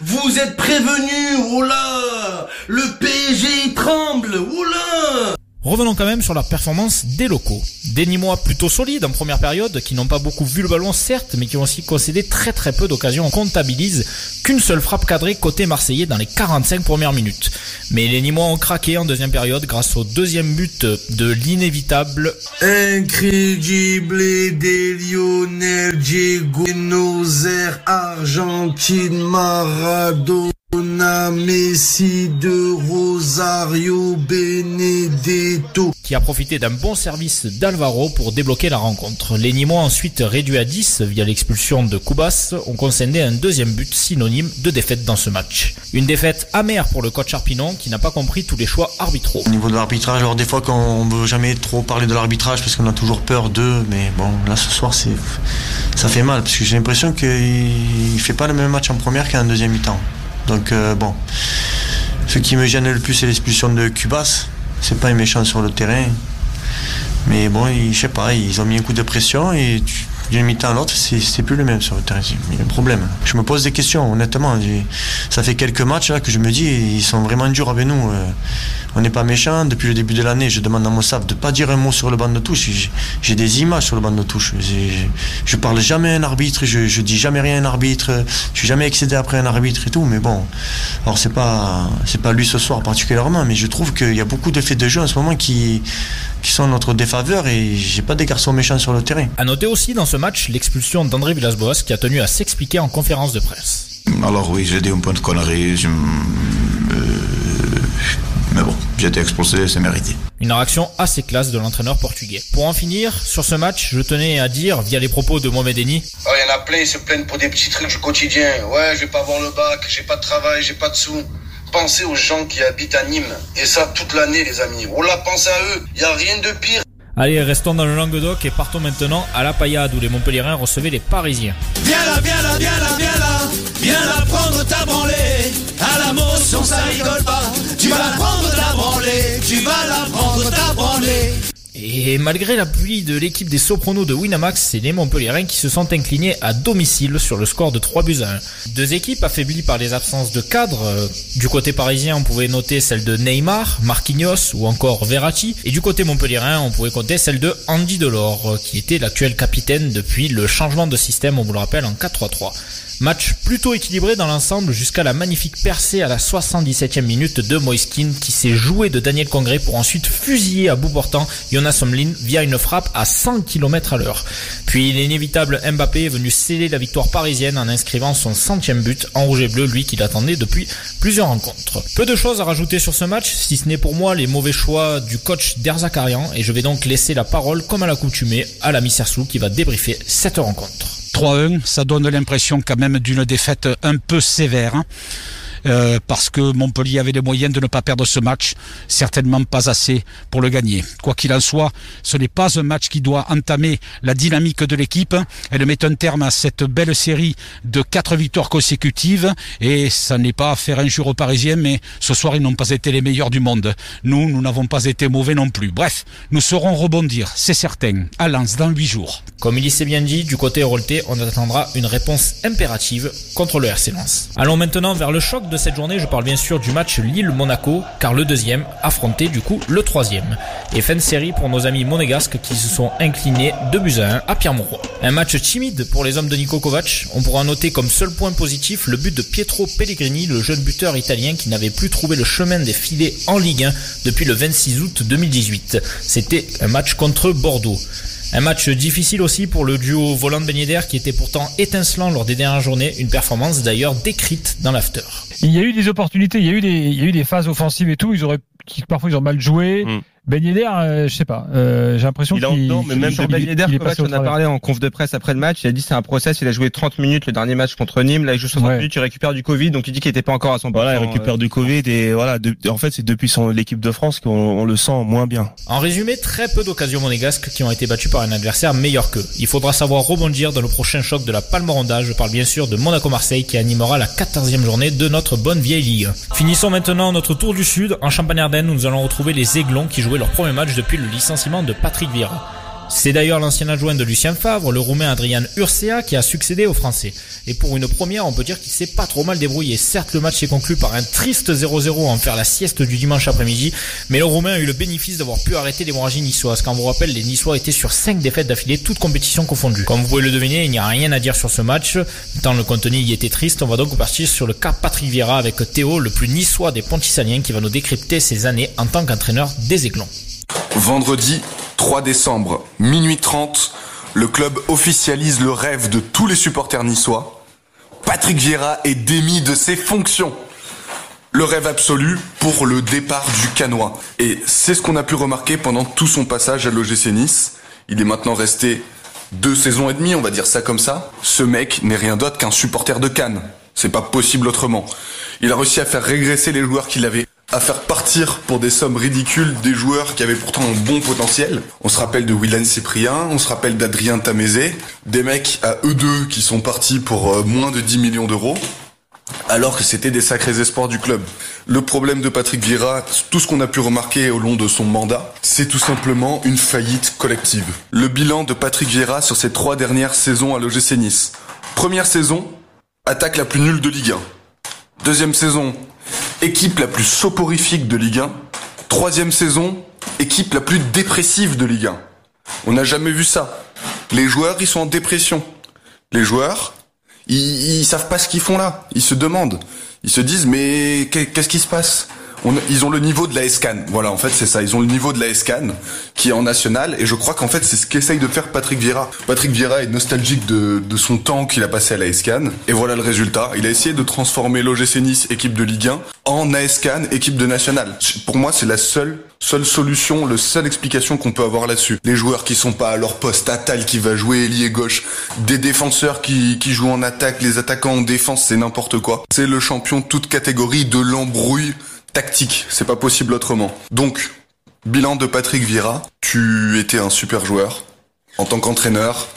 Vous êtes prévenus. Oh là Le PSG tremble. Oh là Revenons quand même sur la performance des locaux. Des Nîmois plutôt solides en première période, qui n'ont pas beaucoup vu le ballon certes, mais qui ont aussi concédé très très peu d'occasions. On comptabilise qu'une seule frappe cadrée côté marseillais dans les 45 premières minutes. Mais les Nîmois ont craqué en deuxième période grâce au deuxième but de l'inévitable Incrédible des Lionel Diego Argentine Maradona Messi de Rosario Benedetto qui a profité d'un bon service d'Alvaro pour débloquer la rencontre. Les Nîmois ensuite réduits à 10 via l'expulsion de Kubas ont concédé un deuxième but synonyme de défaite dans ce match. Une défaite amère pour le coach Arpinon qui n'a pas compris tous les choix arbitraux. Au niveau de l'arbitrage, alors des fois quand on veut jamais trop parler de l'arbitrage parce qu'on a toujours peur d'eux, mais bon là ce soir c'est ça fait mal parce que j'ai l'impression qu'il fait pas le même match en première qu'en deuxième mi-temps. Donc euh, bon, ce qui me gêne le plus c'est l'expulsion de Cubas. C'est pas un méchant sur le terrain, mais bon, je sais pas, ils ont mis un coup de pression et d'une mi-temps à l'autre, c'est plus le même sur le terrain. Il y a un problème. Je me pose des questions, honnêtement. Ça fait quelques matchs là que je me dis, ils sont vraiment durs avec nous. Euh, on n'est pas méchants. Depuis le début de l'année, je demande à mon staff de ne pas dire un mot sur le banc de touche. J'ai des images sur le banc de touche. Je parle jamais à un arbitre, je, je dis jamais rien à un arbitre. Je suis jamais excédé après un arbitre et tout. Mais bon, alors c'est pas c'est pas lui ce soir particulièrement, mais je trouve qu'il y a beaucoup de faits de jeu en ce moment qui qui sont notre défaveur et j'ai pas des garçons méchants sur le terrain. À noter aussi dans ce match l'expulsion d'André Villas-Boas qui a tenu à s'expliquer en conférence de presse. Alors oui, j'ai dit un point de connerie. Je... Mais bon, j'ai été expulsé, c'est mérité. Une réaction assez classe de l'entraîneur portugais. Pour en finir, sur ce match, je tenais à dire, via les propos de Mohamed Eni. Oh, il y en a plein, ils se plaignent pour des petits trucs du quotidien. Ouais, je vais pas avoir le bac, j'ai pas de travail, j'ai pas de sous. Pensez aux gens qui habitent à Nîmes. Et ça toute l'année, les amis. Oh là, pensez à eux. Il y a rien de pire. Allez, restons dans le Languedoc et partons maintenant à la Paillade où les Montpellierins recevaient les Parisiens. Viens là, viens là, viens là, viens là, viens là prendre ta branlée. À la motion, ça rigole pas. Tu vas prendre ta branlée, tu vas la prendre ta branlée. Et malgré l'appui de l'équipe des Sopranos de Winamax, c'est les Montpellierins qui se sont inclinés à domicile sur le score de 3 buts à 1. Deux équipes affaiblies par les absences de cadres. Du côté parisien, on pouvait noter celle de Neymar, Marquinhos ou encore Verratti. Et du côté montpellierin, on pouvait compter celle de Andy Delors, qui était l'actuel capitaine depuis le changement de système, on vous le rappelle, en 4-3-3. Match plutôt équilibré dans l'ensemble jusqu'à la magnifique percée à la 77e minute de Moiskin qui s'est joué de Daniel Congré pour ensuite fusiller à bout portant Jonas Omlin via une frappe à 100 km à l'heure. Puis l'inévitable Mbappé est venu sceller la victoire parisienne en inscrivant son centième but en rouge et bleu, lui qui l'attendait depuis plusieurs rencontres. Peu de choses à rajouter sur ce match, si ce n'est pour moi les mauvais choix du coach Derzakarian et je vais donc laisser la parole comme à l'accoutumée à la Sersou qui va débriefer cette rencontre. 3-1, ça donne l'impression quand même d'une défaite un peu sévère. Euh, parce que Montpellier avait les moyens de ne pas perdre ce match, certainement pas assez pour le gagner. Quoi qu'il en soit, ce n'est pas un match qui doit entamer la dynamique de l'équipe. Elle met un terme à cette belle série de quatre victoires consécutives et ça n'est pas à faire injure aux Parisiens, mais ce soir ils n'ont pas été les meilleurs du monde. Nous, nous n'avons pas été mauvais non plus. Bref, nous saurons rebondir, c'est certain, à Lens dans huit jours. Comme il s'est bien dit, du côté Hérolté, on attendra une réponse impérative contre le RC Lens. Allons maintenant vers le choc de cette journée, je parle bien sûr du match Lille-Monaco, car le deuxième affrontait du coup le troisième. Et fin de série pour nos amis monégasques qui se sont inclinés 2 buts à 1 à Pierre-Mauroy. Un match timide pour les hommes de Nico Kovac. On pourra noter comme seul point positif le but de Pietro Pellegrini, le jeune buteur italien qui n'avait plus trouvé le chemin des filets en Ligue 1 depuis le 26 août 2018. C'était un match contre Bordeaux. Un match difficile aussi pour le duo volant de qui était pourtant étincelant lors des dernières journées, une performance d'ailleurs décrite dans l'after. Il y a eu des opportunités, il y a eu des, il y a eu des phases offensives et tout, ils auraient parfois ils ont mal joué. Mm. Ben Yedder, euh, je sais pas. Euh, j'ai l'impression qu'il est en mais même Ben Yedder, on a parlé en conf de presse après le match. Il a dit c'est un process. Il a joué 30 minutes le dernier match contre Nîmes. Là, il joue 60 minutes. Il récupère du Covid, donc il dit qu'il était pas encore à 100%. Voilà, il récupère du Covid et voilà. en fait, c'est depuis son l'équipe de France qu'on le sent moins bien. En résumé, très peu d'occasions monégasques qui ont été battues par un adversaire meilleur qu'eux. Il faudra savoir rebondir dans le prochain choc de la Palmoronda. Je parle bien sûr de Monaco-Marseille qui animera la 14e journée de notre bonne vieille ligue. Finissons maintenant notre tour du sud en Champagne-Ardenne nous allons retrouver les Aiglons qui jouaient leur premier match depuis le licenciement de Patrick Vieira. C'est d'ailleurs l'ancien adjoint de Lucien Favre, le roumain Adrian Urcea, qui a succédé aux Français. Et pour une première, on peut dire qu'il s'est pas trop mal débrouillé. Certes, le match s'est conclu par un triste 0-0 en faire la sieste du dimanche après-midi, mais le roumain a eu le bénéfice d'avoir pu arrêter l'hémorragie niçoise. Quand vous rappelle, les Niçois étaient sur 5 défaites d'affilée, toutes compétitions confondues. Comme vous pouvez le deviner, il n'y a rien à dire sur ce match. Tant le contenu y était triste, on va donc partir sur le cas Patrick avec Théo, le plus niçois des Pontisaliens, qui va nous décrypter ses années en tant qu'entraîneur des Aiglons. Vendredi 3 décembre, minuit 30, le club officialise le rêve de tous les supporters niçois. Patrick Vieira est démis de ses fonctions. le rêve absolu pour le départ du Canois. Et c'est ce qu'on a pu remarquer pendant tout son passage à l'OGC Nice. Il est maintenant resté deux saisons et demie, on va dire ça comme ça. Ce mec n'est rien d'autre qu'un supporter de Cannes. C'est pas possible autrement. Il a réussi à faire régresser les joueurs qu'il avait, à faire partir pour des sommes ridicules des joueurs qui avaient pourtant un bon potentiel. On se rappelle de Willan Cyprien, on se rappelle d'Adrien Tamézé, des mecs à eux deux qui sont partis pour euh, moins de 10 millions d'euros alors que c'était des sacrés espoirs du club. Le problème de Patrick Vieira, tout ce qu'on a pu remarquer au long de son mandat, c'est tout simplement une faillite collective. Le bilan de Patrick Vieira sur ses trois dernières saisons à l'OGC Nice. Première saison, attaque la plus nulle de Ligue 1. Deuxième saison, équipe la plus soporifique de Ligue 1. Troisième saison, équipe la plus dépressive de Ligue 1. On n'a jamais vu ça. Les joueurs, ils sont en dépression. Les joueurs, ils, savent pas ce qu'ils font là. Ils se demandent. Ils se disent mais qu'est-ce qui se passe? On, ils ont le niveau de la SCAN. Voilà, en fait, c'est ça. Ils ont le niveau de la SCAN qui est en national. Et je crois qu'en fait, c'est ce qu'essaye de faire Patrick Vieira. Patrick Vieira est nostalgique de, de son temps qu'il a passé à la SCAN. Et voilà le résultat. Il a essayé de transformer l'OGC Nice, équipe de Ligue 1, en ASCAN, équipe de national. Pour moi, c'est la seule seule solution, la seule explication qu'on peut avoir là-dessus. Les joueurs qui sont pas à leur poste, Atal qui va jouer ailier gauche, des défenseurs qui, qui jouent en attaque, les attaquants en défense, c'est n'importe quoi. C'est le champion toute catégorie de l'embrouille tactique, c'est pas possible autrement. Donc, bilan de Patrick Vieira, tu étais un super joueur. En tant qu'entraîneur,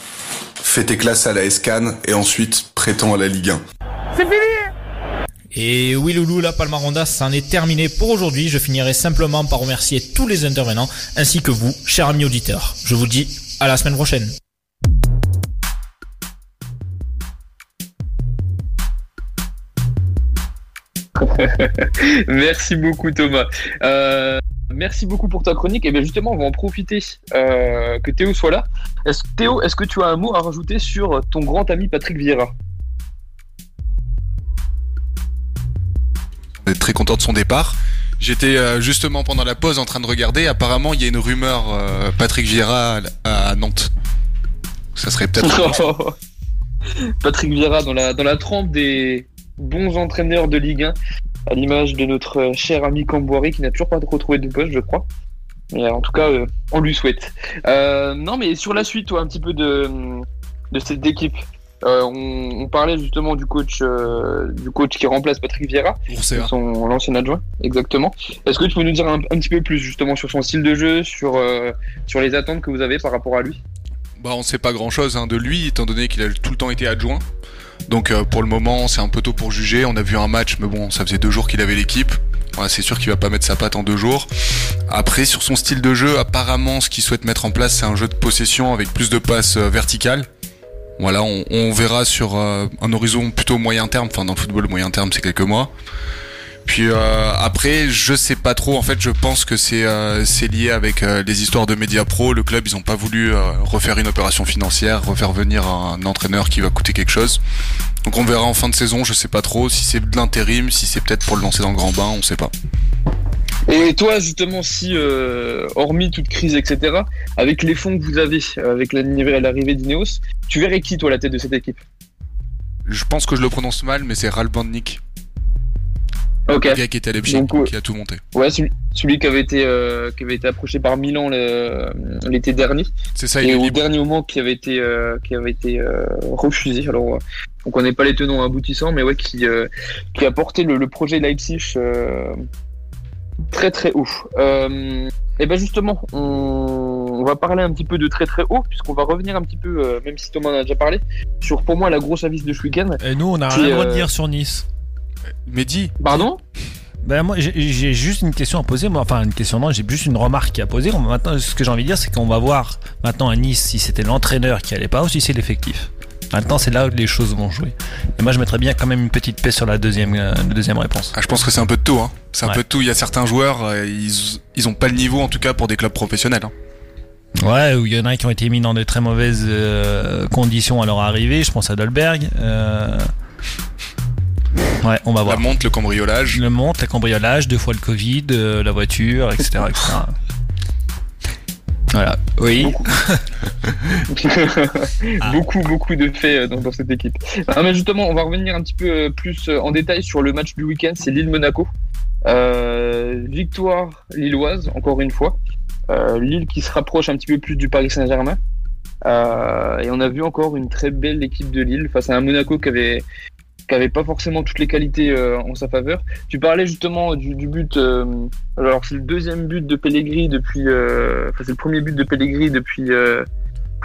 fais tes classes à la SCAN et ensuite prétends à la Ligue 1. C'est fini et oui Loulou, la Palmaronda, c'en est terminé pour aujourd'hui. Je finirai simplement par remercier tous les intervenants ainsi que vous, chers amis auditeurs. Je vous dis à la semaine prochaine. *laughs* merci beaucoup Thomas. Euh, merci beaucoup pour ta chronique. Et bien justement, on va en profiter euh, que Théo soit là. Est Théo, est-ce que tu as un mot à rajouter sur ton grand ami Patrick Vieira? On est très content de son départ. J'étais euh, justement pendant la pause en train de regarder. Apparemment, il y a une rumeur Patrick Vieira à, Nantes. Ça serait peut-être. *laughs* Patrick Vieira dans la, dans la trempe des, bons entraîneurs de Ligue 1, à l'image de notre cher ami Camboire qui n'a toujours pas retrouvé de poste, je crois. Mais en tout cas, euh, on lui souhaite. Euh, non, mais sur la suite, toi, un petit peu de, de cette équipe. Euh, on, parlait justement du coach, du coach qui remplace Patrick Vieira, son l'ancien adjoint, exactement. Est-ce que tu peux nous dire un, petit peu plus justement sur son style de jeu, sur sur les attentes que vous avez par rapport à lui? Bah, on sait pas grand-chose hein, de lui, étant donné qu'il a tout le temps été adjoint. Donc euh, pour le moment, c'est un peu tôt pour juger. On a vu un match, mais bon, ça faisait deux jours qu'il avait l'équipe. c'est sûr qu'il va pas mettre sa patte en deux jours. Après, sur son style de jeu, apparemment, ce qu'il souhaite mettre en place, c'est un jeu de possession avec plus de passes euh, verticales. Voilà, on, verra sur euh, un horizon plutôt moyen terme. Enfin, dans le football, moyen terme, c'est quelques mois. Puis euh, après, je sais pas trop. En fait, je pense que c'est euh, c'est lié avec euh, les histoires de Media Pro. Le club, ils ont pas voulu refaire une opération financière, refaire venir un entraîneur qui va coûter quelque chose. Donc on verra en fin de saison. Je sais pas trop si c'est de l'intérim, si c'est peut-être pour le lancer dans le grand bain, on sait pas. Et toi, justement, si, hormis toute crise, etc., avec les fonds que vous avez, avec l'arrivée d'Ineos, tu verrais qui, toi, à la tête de cette équipe? Je pense que je le prononce mal, mais c'est Ralph Le gars qui était à Leipzig, qui a tout monté. Ouais, celui, qui avait été euh, qui avait été approché par Milan l'été dernier. C'est ça. Et au dernier moment qui avait été euh, qui avait été euh, refusé. Alors on connaît pas les tenants aboutissants, mais ouais, qui qui a porté le, projet Leipzig très très haut. et ben justement, on, va parler un petit peu de très très haut, puisqu'on va revenir un petit peu, même si Thomas en a déjà parlé, sur pour moi la grosse avis de ce week-end. Et nous, on a rien à dire sur Nice. Mehdi Pardon ben moi j'ai juste une question à poser, moi, enfin une question non, j'ai juste une remarque à poser. Maintenant, ce que j'ai envie de dire, c'est qu'on va voir maintenant à Nice si c'était l'entraîneur qui allait pas ou si c'est l'effectif. Maintenant, c'est là où les choses vont jouer. Et moi, je mettrais bien quand même une petite paix sur la deuxième, euh, deuxième réponse. Ah, je pense que c'est un peu de tout. Hein. C'est un peu de tout. Il y a certains joueurs, euh, ils, ils ont pas le niveau, en tout cas, pour des clubs professionnels. Hein. Ouais, où il y en a qui ont été mis dans de très mauvaises euh, conditions à leur arrivée. Je pense à Dolberg. Ouais, on va voir. La monte, le cambriolage. Le monte, le cambriolage, deux fois le Covid, euh, la voiture, etc. Voilà, oui. *laughs* Beaucoup. beaucoup, de faits euh, dans, cette équipe. mais justement, on va revenir un petit peu euh, plus en détail sur le match du week-end, c'est Lille-Monaco. victoire lilloise, encore une fois. Lille qui se rapproche un petit peu plus du Paris Saint-Germain. et on a vu encore une très belle équipe de Lille face à un Monaco qui avait qui avait pas forcément toutes les qualités euh, en sa faveur. Tu parlais justement du, but. Euh, alors c'est le deuxième but de Pellegrini depuis. Euh, enfin c'est le premier but de Pellegrini depuis.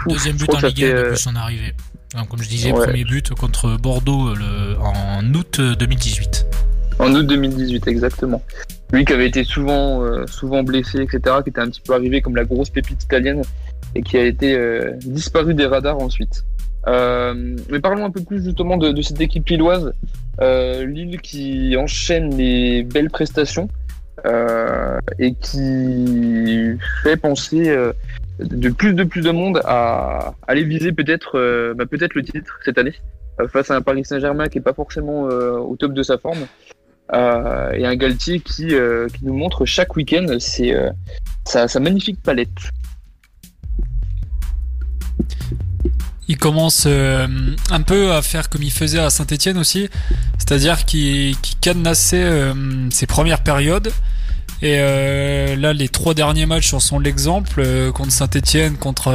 deuxième but en Ligue 1 depuis son arrivée. comme je disais, premier but contre Bordeaux le, en août 2018. En août 2018, exactement. Lui qui avait été souvent, souvent blessé, etc., qui était un petit peu arrivé comme la grosse pépite italienne et qui a été disparu des radars ensuite. Euh, mais parlons un peu plus justement de, cette équipe lilloise. Euh, Lille qui enchaîne les belles prestations euh, et qui fait penser euh, de plus de plus de monde à, aller viser peut-être bah, peut-être le titre cette année face à un Paris Saint-Germain qui est pas forcément au top de sa forme et un Galtier qui, nous montre chaque week-end sa magnifique palette il commence euh, un peu à faire comme il faisait à Saint-Etienne aussi, c'est-à-dire qu'il cadenassait euh, ses premières périodes. Et euh, là, les trois derniers matchs en sont l'exemple contre Saint-Etienne, contre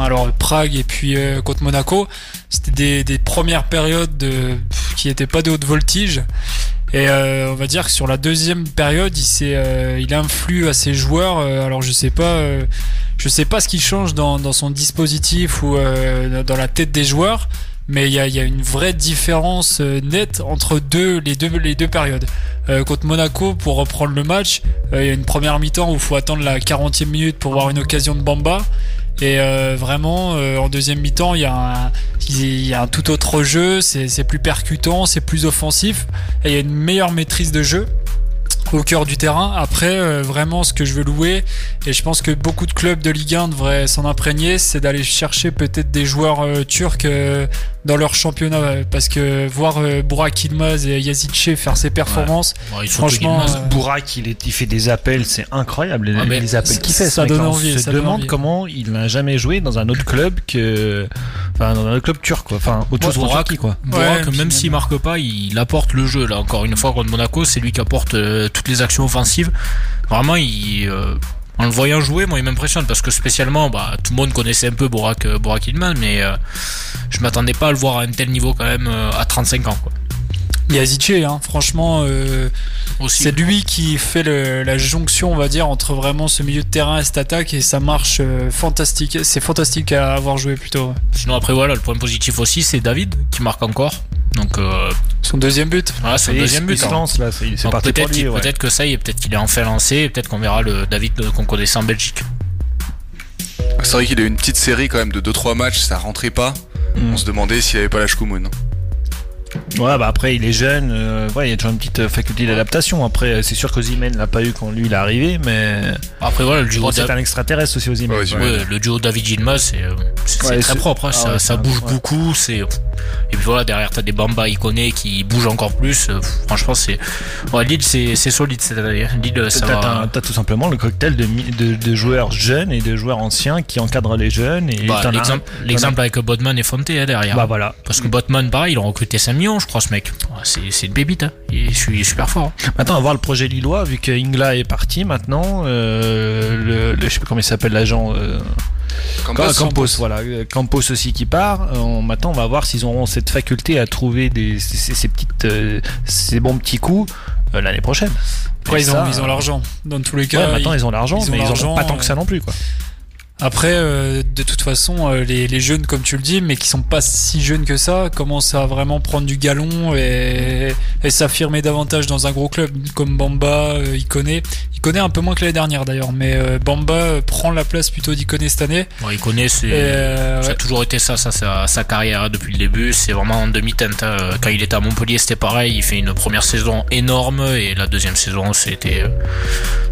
alors Prague et puis contre Monaco. C'était des, premières périodes de, qui n'étaient pas de haute voltige. Et on va dire que sur la deuxième période, il s'est, il influe à ses joueurs. alors je sais pas je sais pas ce qu'il change dans, dans, son dispositif ou euh, dans la tête des joueurs, mais il y a, y a, une vraie différence euh, nette entre deux, les, deux, les deux périodes. Euh, contre Monaco, pour reprendre le match, il y a une première mi-temps où il faut attendre la 40e minute pour voir une occasion de Bamba. Et vraiment, en deuxième mi-temps, il y, a un, tout autre jeu, c'est plus percutant, c'est plus offensif, et il y a une meilleure maîtrise de jeu au cœur du terrain. Après, euh, vraiment, ce que je veux louer, et je pense que beaucoup de clubs de Ligue 1 devraient s'en imprégner, c'est d'aller chercher peut-être des joueurs euh, turcs euh, dans leur championnat. Parce que voir Burak Ilmaz et Yazice faire ses performances, franchement. Burak, il, il, fait des appels, c'est incroyable. Les, ah, appels qu'il fait, ça donne envie. On se demande comment il n'a jamais joué dans un autre club que. Enfin, dans un autre club turc, quoi. Enfin, autre chose Burak, quoi. Burak, même s'il marque pas, il apporte le jeu. Là, encore une fois, contre Monaco, c'est lui qui apporte toutes les actions offensives. Vraiment, il, euh, en le voyant jouer, moi, il m'impressionne parce que spécialement, bah, tout le monde connaissait un peu Borak, euh, Borak mais euh, je m'attendais pas à le voir à un tel niveau quand même à 35 ans. Yazice, hein, franchement, c'est lui qui fait la jonction, on va dire, entre vraiment ce milieu de terrain et cette attaque, et ça marche fantastique. C'est fantastique à avoir joué plutôt. Sinon, après, voilà, le point positif aussi, c'est David qui marque encore. Donc euh, son deuxième but. Ah, son deuxième but. Hein. là, c'est parti peut-être, peut-être que ça y est, peut-être qu'il est enfin lancé, peut-être qu'on verra le David qu'on connaissait en Belgique. C'est vrai qu'il a eu une petite série quand même de 2-3 matchs, ça rentrait pas. Mm. On se demandait s'il avait pas la Shkumun. Ouais, bah après, il est jeune, euh, ouais, il y a toujours une petite euh, faculté d'adaptation. Après, c'est sûr que Zimen l'a pas eu quand lui il est arrivé, mais. Après, voilà, le duo. c'est un extraterrestre aussi, Ozymen. Ouais, le duo David Gilma, c'est euh, très propre, hein, ah ça, ça bouge beaucoup. c'est Et puis voilà, derrière, t'as des Bamba iconés qui bougent encore plus. franchement, c'est. Ouais, Lille, c'est solide cette année. Hein. Lille, ça va. T'as tout simplement le cocktail de, de, de, joueurs jeunes et de joueurs anciens qui encadrent les jeunes. Et bah, L'exemple avec Bodman et Fonte hein, derrière. Bah voilà. Parce que Botman, pareil, ils ont recruté 5 millions, je crois, ce mec. C'est une bébite, hein. je suis super fort. Hein. Maintenant, on va voir le projet lillois, vu que Ingla est parti maintenant. Euh, le, je sais plus comment il s'appelle l'agent. Euh, Campos, voilà. Campos aussi qui part. Euh, maintenant, on va voir s'ils auront cette faculté à trouver des, ces, petites, ces bons petits coups l'année prochaine. Après, ils, ont, ils ont l'argent. Dans tous les cas. maintenant, ils, ont l'argent, mais ils ont pas tant que ça non plus, quoi. Après, euh, de toute façon, euh, les, les, jeunes, comme tu le dis, mais qui sont pas si jeunes que ça, commencent à vraiment prendre du galon et, et s'affirmer davantage dans un gros club comme Bamba, euh, Iconé. Iconé un peu moins que l'année dernière d'ailleurs, mais euh, Bamba prend la place plutôt d'Iconé cette année. Bon, Iconé, c'est, ça a toujours été ça, ça, sa, sa carrière hein, depuis le début. C'est vraiment en demi-teinte. Hein. Quand il était à Montpellier, c'était pareil. Il fait une première saison énorme et la deuxième saison, c'était.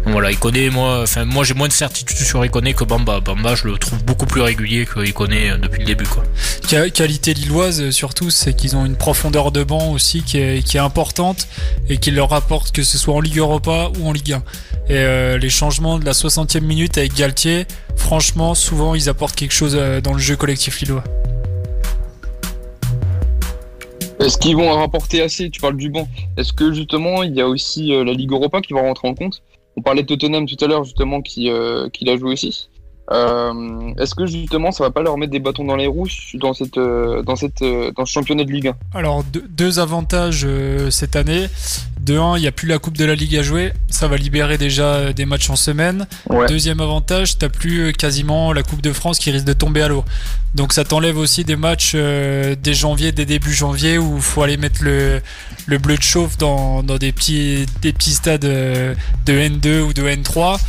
voilà, Iconé, moi, enfin, moi j'ai moins de certitude sur Iconé que Bamba je le trouve beaucoup plus régulier qu'il connaît euh, depuis le début. Quoi. Qualité lilloise, euh, surtout, c'est qu'ils ont une profondeur de banc aussi qui est, qui est importante et qui leur apporte que ce soit en Ligue Europa ou en Ligue 1. Et euh, les changements de la 60e minute avec Galtier, franchement, souvent, ils apportent quelque chose dans le jeu collectif lillois. Est-ce qu'ils vont rapporter assez? Tu parles du banc. Est-ce que justement il y a aussi la Ligue Europa qui va rentrer en compte? On parlait de Tottenham tout à l'heure justement qui, qui l'a joué aussi. Euh, Est-ce que justement ça va pas leur mettre des bâtons dans les roues dans cette euh, dans cette euh, dans ce championnat de Ligue 1 Alors deux, avantages euh, cette année. De un, il n'y a plus la Coupe de la Ligue à jouer, ça va libérer déjà des matchs en semaine. Deuxième avantage, t'as plus quasiment la Coupe de France qui risque de tomber à l'eau. Donc ça t'enlève aussi des matchs dès janvier, dès début janvier où il faut aller mettre le, le bleu de chauffe dans, dans des petits des petits stades de N2 ou de N3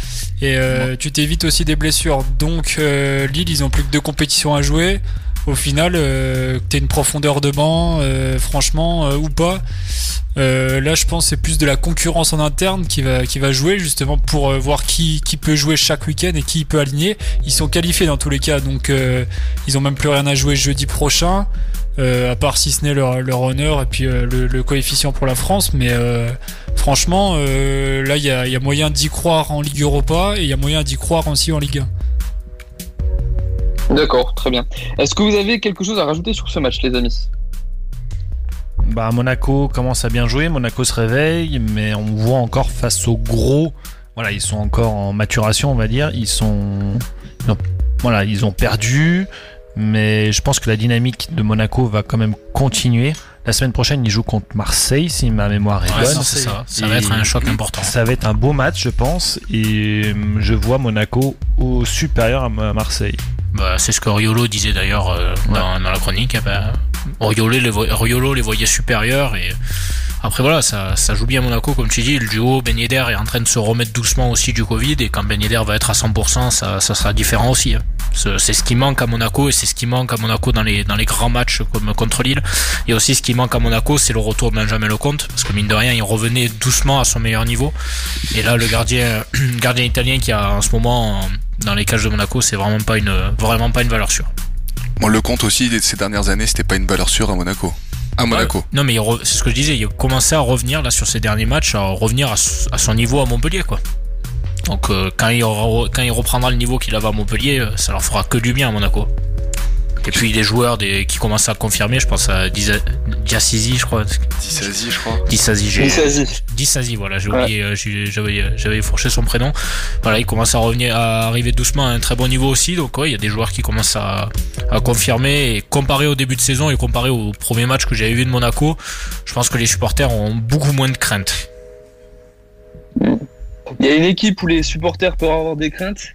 et euh, tu t'évites aussi des blessures. Donc euh, Lille, ils ont plus que deux compétitions à jouer. Au final, euh, t'es une profondeur de banc, euh, franchement, ou pas. là, je pense c'est plus de la concurrence en interne qui va qui va jouer justement pour voir qui qui peut jouer chaque week-end et qui peut aligner. Ils sont qualifiés dans tous les cas, donc ils ont même plus rien à jouer jeudi prochain. à part si ce n'est leur, leur honneur et puis le, le, coefficient pour la France. Mais franchement, euh, là, il y a, moyen d'y croire en Ligue Europa et il y a moyen d'y croire aussi en Ligue 1. D'accord, très bien. Est-ce que vous avez quelque chose à rajouter sur ce match, les amis? Bah, Monaco commence à bien jouer, Monaco se réveille, mais on voit encore face au gros. Voilà, ils sont encore en maturation, on va dire. Ils sont. Voilà, ils ont perdu, mais je pense que la dynamique de Monaco va quand même continuer. La semaine prochaine, ils jouent contre Marseille, si ma mémoire est bonne. ça. ça va être un choc important. Ça va être un beau match, je pense, et euh, je vois Monaco au supérieur à Marseille. Bah, c'est ce que Riolo disait d'ailleurs euh, dans, la chronique. Bah, Riolo, les, Riolo les voyait supérieurs et après voilà, ça, ça joue bien Monaco comme tu dis. Le duo Ben Yedder est en train de se remettre doucement aussi du Covid et quand Ben Yedder va être à 100%, ça, ça sera différent aussi. Hein. C'est ce qui manque à Monaco et c'est ce qui manque à Monaco dans les, dans les grands matchs comme contre Lille. Et aussi ce qui manque à Monaco, c'est le retour de Benjamin Lecomte parce que mine de rien, il revenait doucement à son meilleur niveau. Et là, le gardien, *clears throat* gardien italien qui a en ce moment dans les cages de Monaco, c'est vraiment pas une, vraiment pas une valeur sûre. Bon, Lecomte aussi, ces dernières années, c'était pas une valeur sûre à Monaco à Monaco. non, mais c'est ce que je disais, il a commencé à revenir là sur ses derniers matchs, à revenir à, son niveau à Montpellier, quoi. Donc euh, quand, il, quand il reprendra le niveau qu'il avait à Montpellier, euh, ça leur fera que du bien à Monaco. Et puis les joueurs des, qui commencent à confirmer, je pense à Diassizi, je crois. Dissazi, je crois. Dissazi. Dissazi, voilà, j'ai oublié, euh, j'avais, j'avais fourché son prénom. Voilà, il commence à revenir, à arriver doucement à un très bon niveau aussi. Donc ouais, il y a des joueurs qui commencent à, à confirmer. Et comparé au début de saison et comparé au premier match que j'avais vu de Monaco, je pense que les supporters ont beaucoup moins de craintes. Il y a une équipe où les supporters peuvent avoir des craintes,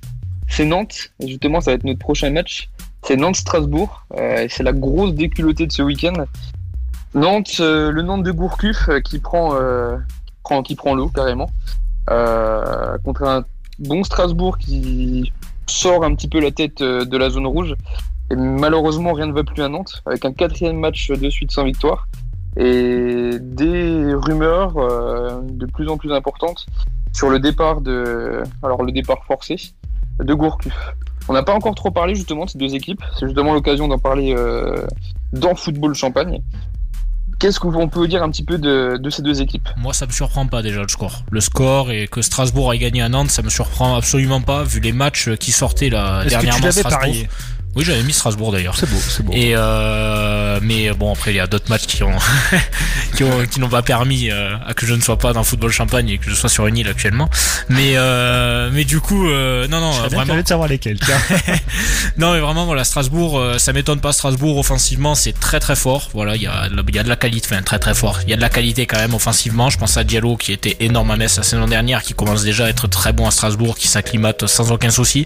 c'est Nantes. Justement, ça va être notre prochain match c'est Nantes-Strasbourg. Euh, c'est la grosse déculottée de ce week-end. Nantes, euh, le Nantes de Gourcuff euh, qui prend, qui prend l'eau carrément. contre un bon Strasbourg qui sort un petit peu la tête de la zone rouge. Et malheureusement, rien ne va plus à Nantes, avec un quatrième match de suite sans victoire. Et des rumeurs de plus en plus importantes sur le départ de. Alors, le départ forcé de Gourcuff. On n'a pas encore trop parlé justement de ces deux équipes. C'est justement l'occasion d'en parler euh, dans Football Champagne. Qu'est-ce qu'on peut dire un petit peu de, ces deux équipes? Moi, ça me surprend pas déjà le score. Le score et que Strasbourg ait gagné à Nantes, ça me surprend absolument pas vu les matchs qui sortaient là dernièrement. Que tu Strasbourg. Oui, j'avais mis Strasbourg d'ailleurs. C'est beau, c'est beau. Et euh, mais bon, après il y a d'autres matchs qui ont *laughs* qui ont qui n'ont pas permis euh, à que je ne sois pas dans football champagne et que je sois sur une île actuellement. Mais euh, mais du coup, euh, non non, je vraiment. de savoir lesquels. *laughs* non mais vraiment voilà, Strasbourg, euh, ça m'étonne pas. Strasbourg offensivement, c'est très très fort. Voilà, il y a il y a de la qualité, enfin très très fort. Il y a de la qualité quand même offensivement. Je pense à Diallo qui était énorme à Metz la saison dernière, qui commence déjà à être très bon à Strasbourg, qui s'acclimate sans aucun souci.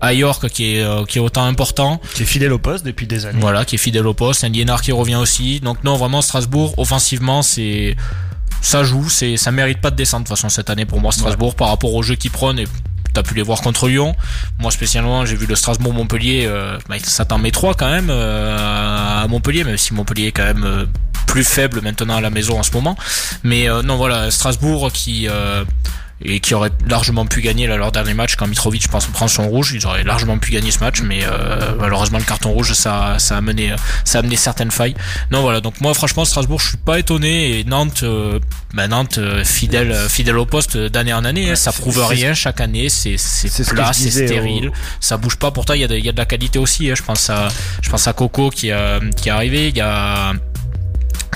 À York qui est qui est autant important qui est fidèle au poste depuis des années. Voilà, qui est fidèle au poste. Un Liénard qui revient aussi. Donc non, vraiment Strasbourg, offensivement, c'est ça joue, c'est ça mérite pas de descendre de toute façon cette année pour moi Strasbourg par rapport au jeu qu'ils prennent et t'as pu les voir contre Lyon. Moi spécialement, j'ai vu le Strasbourg-Montpellier, euh, bah, ça t'en met trois quand même euh, à Montpellier, même si Montpellier est quand même euh, plus faible maintenant à la maison en ce moment. Mais non voilà, Strasbourg qui et qui aurait largement pu gagner là, leur dernier match quand Mitrovic pense prend son rouge ils auraient largement pu gagner ce match mais euh, malheureusement le carton rouge ça, ça a mené ça a amené certaines failles. Non voilà. Donc moi franchement Strasbourg je suis pas étonné et Nantes euh, bah, Nantes euh, fidèle fidèle au poste d'année en année hein, ça prouve rien chaque année c'est c'est plat c'est stérile ça bouge pas. Pourtant il y a de, y a de la qualité aussi hein. je pense à je pense à Coco qui qui est arrivé il y a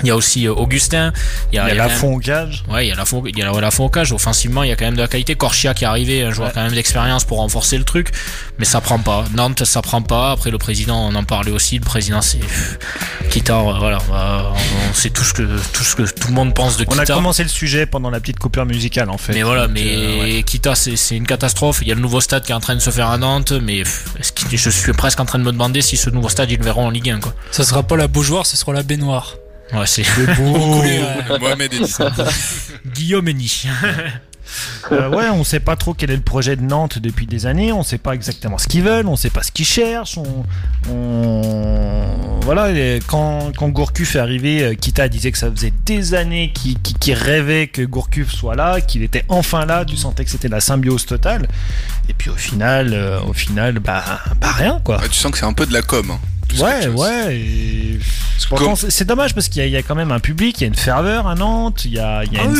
Il y a aussi euh, Augustin. Il y a, au cage. Ouais, il y a Lafont, il y a Lafont au cage. Offensivement, il y a quand même de la qualité. Corchia qui est arrivé, un joueur quand même d'expérience pour renforcer le truc. Mais ça prend pas. Nantes, ça prend pas. Après, le président, on en parlait aussi. Le président, c'est Kitar. Voilà, on sait tout ce que tout ce que tout le monde pense de Kita. On a commencé le sujet pendant la petite coupure musicale, en fait. Mais voilà, mais euh, Kita, c'est une catastrophe. Il y a le nouveau stade qui est en train de se faire à Nantes, mais je suis presque en train de me demander si ce nouveau stade ils le verront en Ligue 1, quoi. Ça sera pas la Beaujoire, ce sera la baignoire. Ouais, c'est beau. *laughs* Mohamed *laughs* Guillaume Eni. *laughs* Euh, ouais, on sait pas trop quel est le projet de Nantes depuis des années. On sait pas exactement ce qu'ils veulent. On sait pas ce qu'ils cherchent. On, voilà. Quand, quand Gourcuff est arrivé, euh, Kita disait que ça faisait des années qu'il rêvait que Gourcuff soit là, qu'il était enfin là. Tu sentais que c'était la symbiose totale. Et puis au final, euh, au final, bah, bah rien quoi. tu sens que c'est un peu de la com. Hein. Ouais, ouais. C'est dommage parce qu'il y, a quand même un public, il y a une ferveur à Nantes, il y a, il y a, ah une,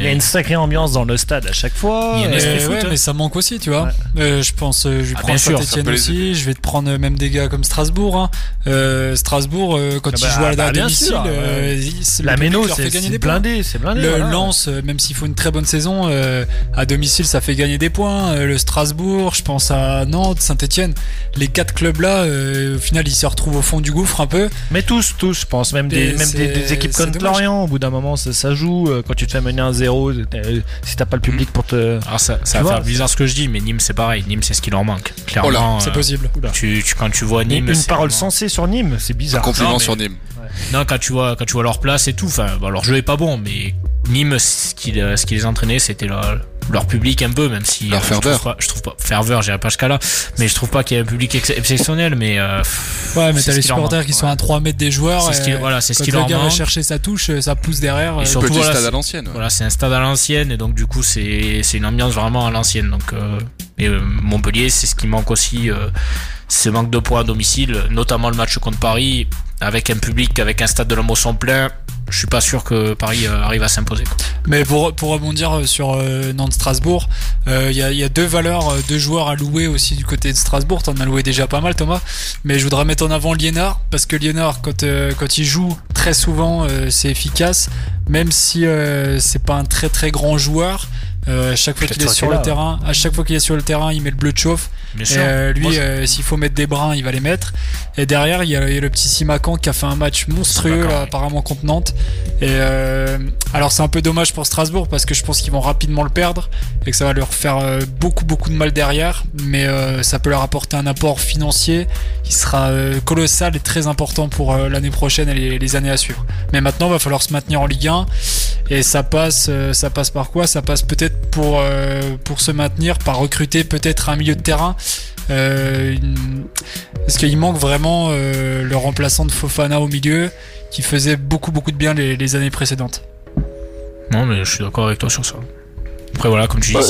il y a une, sacrée ambiance dans le stade à chaque fois. Il y a ouais, mais ça manque aussi, tu vois. Euh, je pense, euh, je vais ah, prendre Saint-Etienne aussi, je vais te prendre même des gars comme Strasbourg. Hein. Euh, Strasbourg, euh, quand ah ils jouent à, bah, domicile, euh, la Méno, c'est blindé, c'est blindé. Le Lens, même s'il faut une très bonne saison, à domicile, ça fait gagner des points. le Strasbourg, je pense à Nantes, Saint-Etienne. Les quatre clubs là, au final, ils se retrouvent au fond du gouffre un peu. Mais tous, tous, je pense. Même des, même des, équipes comme Lorient, au bout d'un moment, ça, joue. Euh, quand tu te fais mener un 0 euh, si t'as pas le public pour te. Alors ah, ça, ça va faire bizarre ce que je dis, mais Nîmes c'est pareil. Nîmes c'est ce qui leur manque. Clairement, c'est possible. Tu, quand tu vois Nîmes. Une, parole sensée sur Nîmes, c'est bizarre. Un compliment sur Nîmes. Non, quand tu vois, quand tu vois leur place et tout, enfin, leur jeu est pas bon, mais Nîmes, ce qui, ce qui les entraînait, c'était leur, leur public un peu, même si leur ferveur. Je trouve pas, je trouve pas ferveur, j'irai pas jusqu'à là, mais je trouve pas qu'il y ait un public exceptionnel, mais euh, ouais, mais t'as les supporters qui sont à 3 mètres des joueurs. C'est ce qui, voilà, c'est ce qui leur le gars va chercher sa touche, ça pousse derrière. Et surtout, voilà, stade à l'ancienne. Voilà, c'est un stade à l'ancienne, et donc du coup, c'est c'est une ambiance vraiment à l'ancienne. Donc, euh, et euh, Montpellier, c'est ce qui manque aussi. Euh, ce manque de points à domicile, notamment le match contre Paris, avec un public, avec un stade de la Mosson plein, je suis pas sûr que Paris euh, arrive à s'imposer. Mais pour, pour rebondir euh, sur euh, Nantes-Strasbourg, il y, a, y, a, deux valeurs, deux joueurs à louer aussi du côté de Strasbourg. T'en as loué déjà pas mal, Thomas. Mais je voudrais mettre en avant Liénard, parce que Liénard, quand, quand il joue, très souvent, c'est efficace. Même si c'est pas un très très grand joueur, à chaque fois qu'il est sur le terrain, à chaque fois qu'il est sur le terrain, il met le bleu de chauffe. Euh, lui, euh, s'il faut mettre des brins, il va les mettre. Et derrière, il y a, le petit Simacan qui a fait un match monstrueux apparemment contre Nantes. Et euh, alors c'est un peu dommage pour Strasbourg parce que je pense qu'ils vont rapidement le perdre et que ça va leur faire beaucoup beaucoup de mal derrière. Mais ça peut leur apporter un apport financier qui sera colossal et très important pour l'année prochaine et les, années à suivre. Mais maintenant, il va falloir se maintenir en Ligue 1 et ça passe, ça passe par quoi? Ça passe peut-être pour pour se maintenir par recruter peut-être un milieu de terrain euh, Est-ce qu'il manque vraiment euh, le remplaçant de Fofana au milieu qui faisait beaucoup beaucoup de bien les, années précédentes Non, mais je suis d'accord avec toi sur ça. Après voilà, comme tu dis, bah,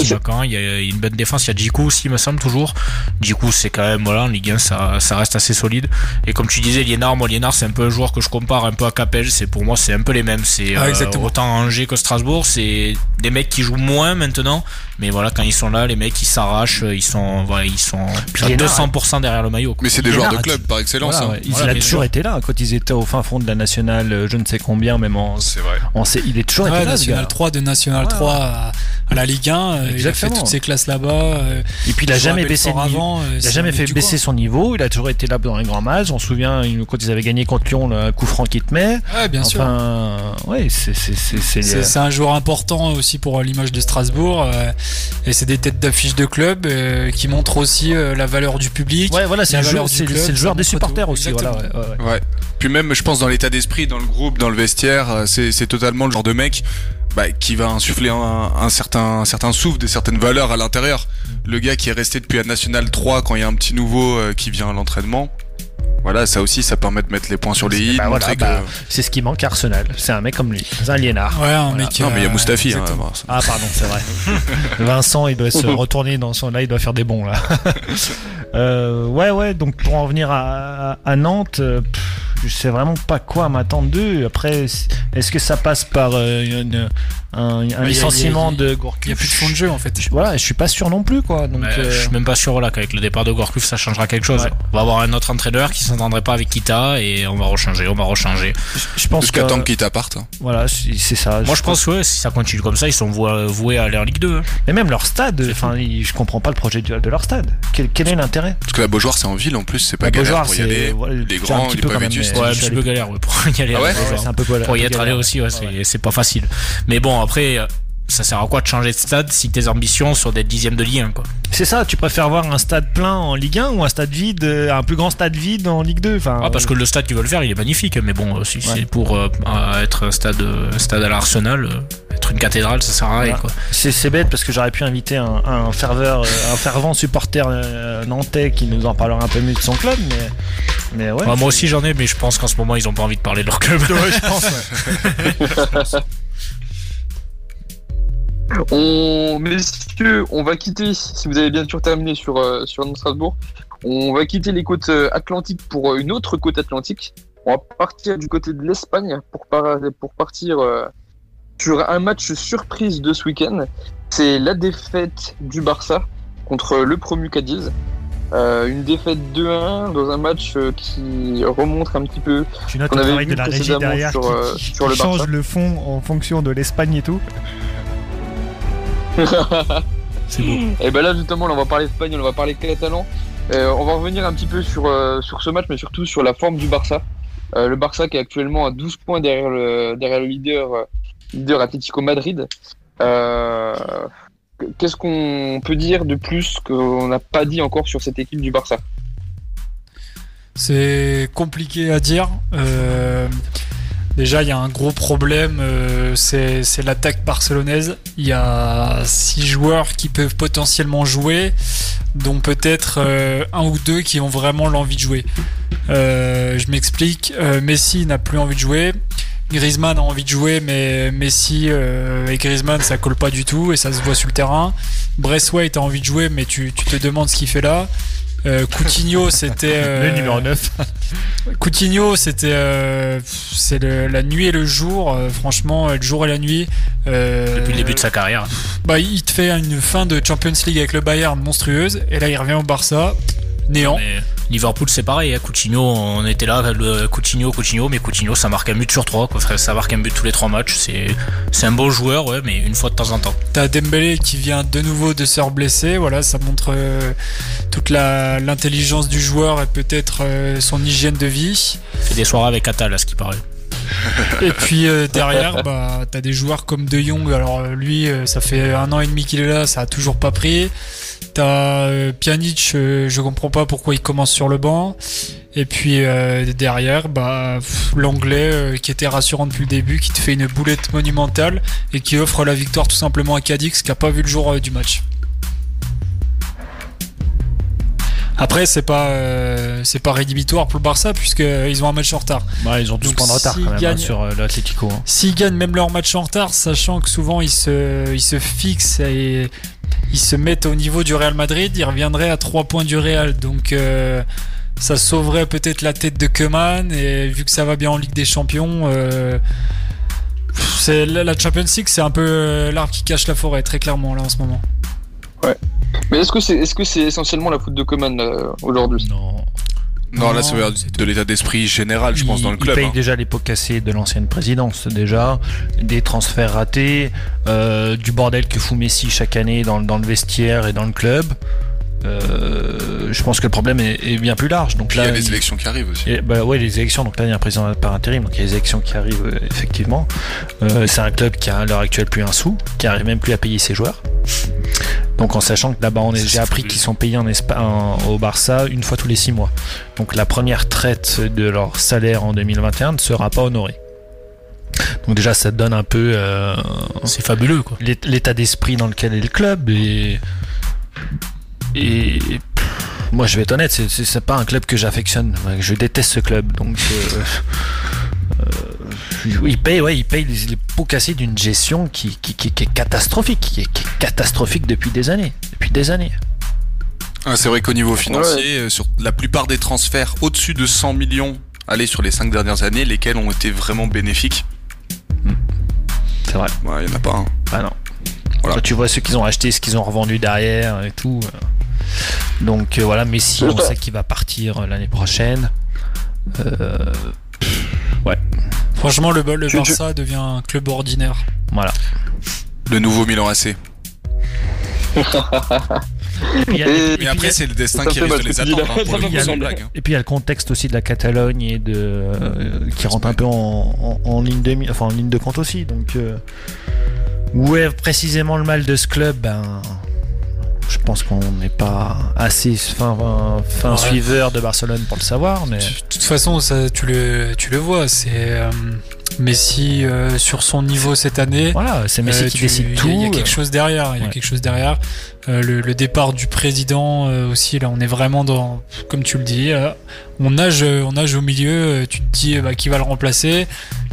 il y a une bonne défense, il y a Djikou aussi, il me semble toujours. Djikou c'est quand même voilà, en Ligue 1 ça, ça reste assez solide. Et comme tu disais, Liénard, moi Liénard c'est un peu un joueur que je compare un peu à Capel, c'est pour moi c'est un peu les mêmes. C'est ah, euh, autant Angers que Strasbourg, c'est des mecs qui jouent moins maintenant, mais voilà, quand ils sont là, les mecs ils s'arrachent, ils sont, voilà, ils sont à 200% derrière le maillot. Mais c'est des joueurs de club par excellence. Voilà, hein. Il a toujours été là quand ils étaient au fin fond de la nationale, je ne sais combien, même en. C'est vrai. On sait, il est toujours été là. National 3 de National 3 à, la Ligue 1. Euh, il a fait toutes ces classes là-bas. Euh, Et puis il a jamais baissé avant, il a jamais fait baisser son niveau. Il a toujours été là dans les grands matchs. On se souvient quand ils avaient gagné contre Lyon, le coup franc qui te met. Ouais, bien sûr. Ouais, c'est c'est un joueur important aussi pour l'image de Strasbourg. Et c'est des d'affiches de club euh, qui montre aussi euh, la valeur du public. Ouais, voilà, c'est le, joueur des supporters aussi. Voilà, ouais, Puis même, je pense, dans l'état d'esprit, dans le groupe, dans le vestiaire, euh, c'est totalement le genre de mec bah, qui va insuffler un, certain, un certain souffle, des certaines valeurs à l'intérieur. Le gars qui est resté depuis la National 3 quand il y a un petit nouveau qui vient à l'entraînement, voilà, ça aussi, ça permet de mettre les points sur les i. Bah bah, c'est ce qui manque à Arsenal. C'est un mec comme lui. C'est un liénard. Ouais, un mec. Non, mais il y a Moustafi. Hein, ah, pardon, c'est vrai. *laughs* Vincent, il doit se *laughs* retourner dans son. Là, il doit faire des bons, là. *laughs* euh, ouais, ouais, donc pour en venir à, à Nantes. Euh, je sais vraiment pas quoi m'attendre d'eux. Après, est-ce que ça passe par euh, une, un, licenciement de Gourcuff. y a plus de fond de jeu, en fait. Je- Voilà, je suis pas sûr non plus quoi. Donc Bah, euh, Je suis même pas sûr là qu'avec le départ de Gorkuf ça changera quelque chose. Ouais. On va avoir un autre entraîneur qui s'entendrait pas avec Kita et on va rechanger, on va rechanger. je pense Jusqu'à que- temps qu'il t'apparte. Voilà, c'est ça. Moi je pense que ouais, si ça continue comme ça, ils sont voués, voués à aller en Ligue 2. hein. Mais même leur stade, enfin, je comprends pas le projet de, de leur stade. Quel, quel est l'intérêt? Parce que la Beaujoire, c'est en ville en plus, c'est pas La galère Beaujoire, pour y c'est- aller. ouais, les grands, petit il est peu pas quand même, vétuste. mais- Ouais, un je petit peu galère pour y aller. Ah. Pour y être allé aussi, c'est pas facile. Mais bon, après, euh, ça sert à quoi de changer de stade si tes ambitions sont d'être dixième de Ligue 1 quoi? C'est ça, tu préfères voir un stade plein en Ligue 1 ou un stade vide, euh, un plus grand stade vide en Ligue 2 enfin, Ah, parce que le stade qu'ils veulent faire, il est magnifique. Mais bon, euh, si c'est pour euh, euh, être un stade, euh, stade à l'Arsenal, euh, être une cathédrale, ça sert à rien. Voilà. C'est bête parce que j'aurais pu inviter un, un ferveur, euh, un fervent supporter euh, nantais qui nous en parlera un peu mieux de son club, mais, mais ouais. Ouais, moi aussi j'en ai, mais je pense qu'en ce moment ils ont pas envie de parler de leur club. Ouais, je pense, ouais. *laughs* *laughs* On, messieurs, on va quitter, si vous avez bien sûr terminé sur, euh, sur Strasbourg, on va quitter les côtes euh, atlantiques pour euh, une autre côte atlantique. On va partir du côté de l'Espagne pour, par- pour partir euh, sur un match surprise de ce week-end. C'est la défaite du Barça contre le promu Cadiz. Euh, une défaite 2-1 dans un match euh, qui remonte un petit peu Tu notes le avait travail de la régie derrière sur, qui, qui sur le change Barça. le fond en fonction de l'Espagne et tout. *laughs* C'est beau. Et ben là justement, là, on va parler espagnol, on va parler catalan. Euh, on va revenir un petit peu sur, euh, sur ce match, mais surtout sur la forme du Barça. Euh, le Barça qui est actuellement à 12 points derrière le, derrière le leader, leader Atlético Madrid. Qu'est-ce qu'on peut dire de plus qu'on n'a pas dit encore sur cette équipe du Barça? C'est compliqué à dire. Déjà, il y a un gros problème, euh, c'est l'attaque barcelonaise. Il y a six joueurs qui peuvent potentiellement jouer, dont peut-être euh, un ou deux qui ont vraiment l'envie de jouer. Euh, je m'explique. Messi n'a plus envie de jouer. Griezmann a envie de jouer, mais Messi et Griezmann ça colle pas du tout et ça se voit sur le terrain. Braithwaite a envie de jouer, mais tu te demandes ce qu'il fait là. Euh, Coutinho, c'était euh, Le numéro 9. Coutinho, c'était euh, c'est la nuit et le jour. euh, franchement, le jour et la nuit. euh, Depuis le début de sa carrière. bah, il te fait une fin de Champions League avec le Bayern monstrueuse, et là il revient au Barça, néant. Mais Liverpool c'est pareil, hein. Coutinho, on était là, le Coutinho, Coutinho, mais Coutinho ça marque un but sur trois, quoi, ça marque un but tous les trois matchs, c'est c'est un bon joueur, ouais, mais une fois de temps en temps. T'as Dembélé qui vient de nouveau de se blesser, voilà, ça montre euh, toute la- l'intelligence du joueur et peut-être euh, son hygiène de vie. C'est des soirées avec Atal, à ce qui paraît. *laughs* Et puis euh, derrière, bah, t'as des joueurs comme De Jong. Alors lui, ça fait un an et demi qu'il est là, ça a toujours pas pris. T'as euh, euh, je comprends pas pourquoi il commence sur le banc. Et puis euh, derrière, bah, l'anglais qui était rassurant depuis le début, qui te fait une boulette monumentale et qui offre la victoire tout simplement à Cadix, qui a pas vu le jour du match. Après, c'est pas euh, c'est pas rédhibitoire pour le Barça puisque euh, ils ont un match en retard. Ouais, ils ont 12 Donc, points de retard quand même hein, gagnent- sur euh, l'Atlético. hein. S'ils gagnent même leur match en retard, sachant que souvent ils se, ils se fixent et ils se mettent au niveau du Real Madrid, ils reviendraient à 3 points du Real. Donc euh, ça sauverait peut-être la tête de Keman et vu que ça va bien en Ligue des Champions, euh, c'est la la Champions League, c'est un peu euh, l'arbre qui cache la forêt, très clairement là en ce moment. Ouais. Mais est-ce que c'est est-ce que c'est essentiellement la faute de Coman euh, aujourd'hui? Non. Non, là, Non, ça veut dire de l'état d'esprit général, je pense, il, dans le il club. paye hein. déjà les pots cassés de l'ancienne présidence, déjà, des transferts ratés, euh, du bordel que fout Messi chaque année dans, dans le vestiaire et dans le club. Euh, je pense que le problème est, est bien plus large. Donc Puis là, il y a les il- élections qui arrivent aussi. et, bah ouais, les élections. Donc là, il y a un président par intérim. Donc il y a les élections qui arrivent euh, effectivement. Euh, c'est un club qui a à l'heure actuelle plus un sou, qui arrive même plus à payer ses joueurs. Donc en sachant que là-bas, on est- j'ai appris qu'ils sont payés en Espa- en- au Barça une fois tous les six mois. Donc la première traite de leur salaire en 2021 ne sera pas honorée. Donc déjà, ça donne un peu. euh, C'est fabuleux, quoi. l'é- L'état d'esprit dans lequel est le club et et pff, moi, je vais être honnête, c'est- c'est c'est pas un club que j'affectionne. Je déteste ce club, donc. euh, euh, il paye, ouais, il paye les, les pots cassés d'une gestion qui, qui, qui- qui est catastrophique, qui est, qui est catastrophique depuis des années, depuis des années. Ah, c'est vrai qu'au niveau financier, euh, sur la plupart des transferts au-dessus de 100 millions allés sur les 5 dernières années, lesquels ont été vraiment bénéfiques C'est vrai. Ouais, il n'y en a pas un. Ah non. Quand tu vois ceux qu'ils ont acheté, ce qu'ils ont revendu derrière et tout. Donc euh, voilà, Messi, on sait qu'il va partir euh, l'année prochaine. Euh, ouais. Franchement, le, le Barça devient un club ordinaire. Voilà. Le nouveau Milan AC. Et- Mais après, c'est le destin qui risque de les attendre. hein, pour le Il y a coup, sans le- blague. hein. Et puis il y a le contexte aussi de la Catalogne et de euh, qui rentre un peu en, en- en ligne de mi- enfin en ligne de compte aussi. Donc euh, où est précisément le mal de ce club? Ben je pense qu'on n'est pas assez fin, fin, fin Ouais. suiveur de Barcelone pour le savoir, mais De toute façon, ça, tu, le, tu le vois, c'est euh, Messi euh, sur son niveau cette année. Voilà, c'est Messi qui tu- décide il y a- tout. Il y a quelque chose derrière. Il y a quelque chose derrière. Euh, le, le départ du président euh, aussi. Là, on est vraiment dans, comme tu le dis, euh, on nage, on nage au milieu. euh, Tu te dis euh, bah, qui va le remplacer?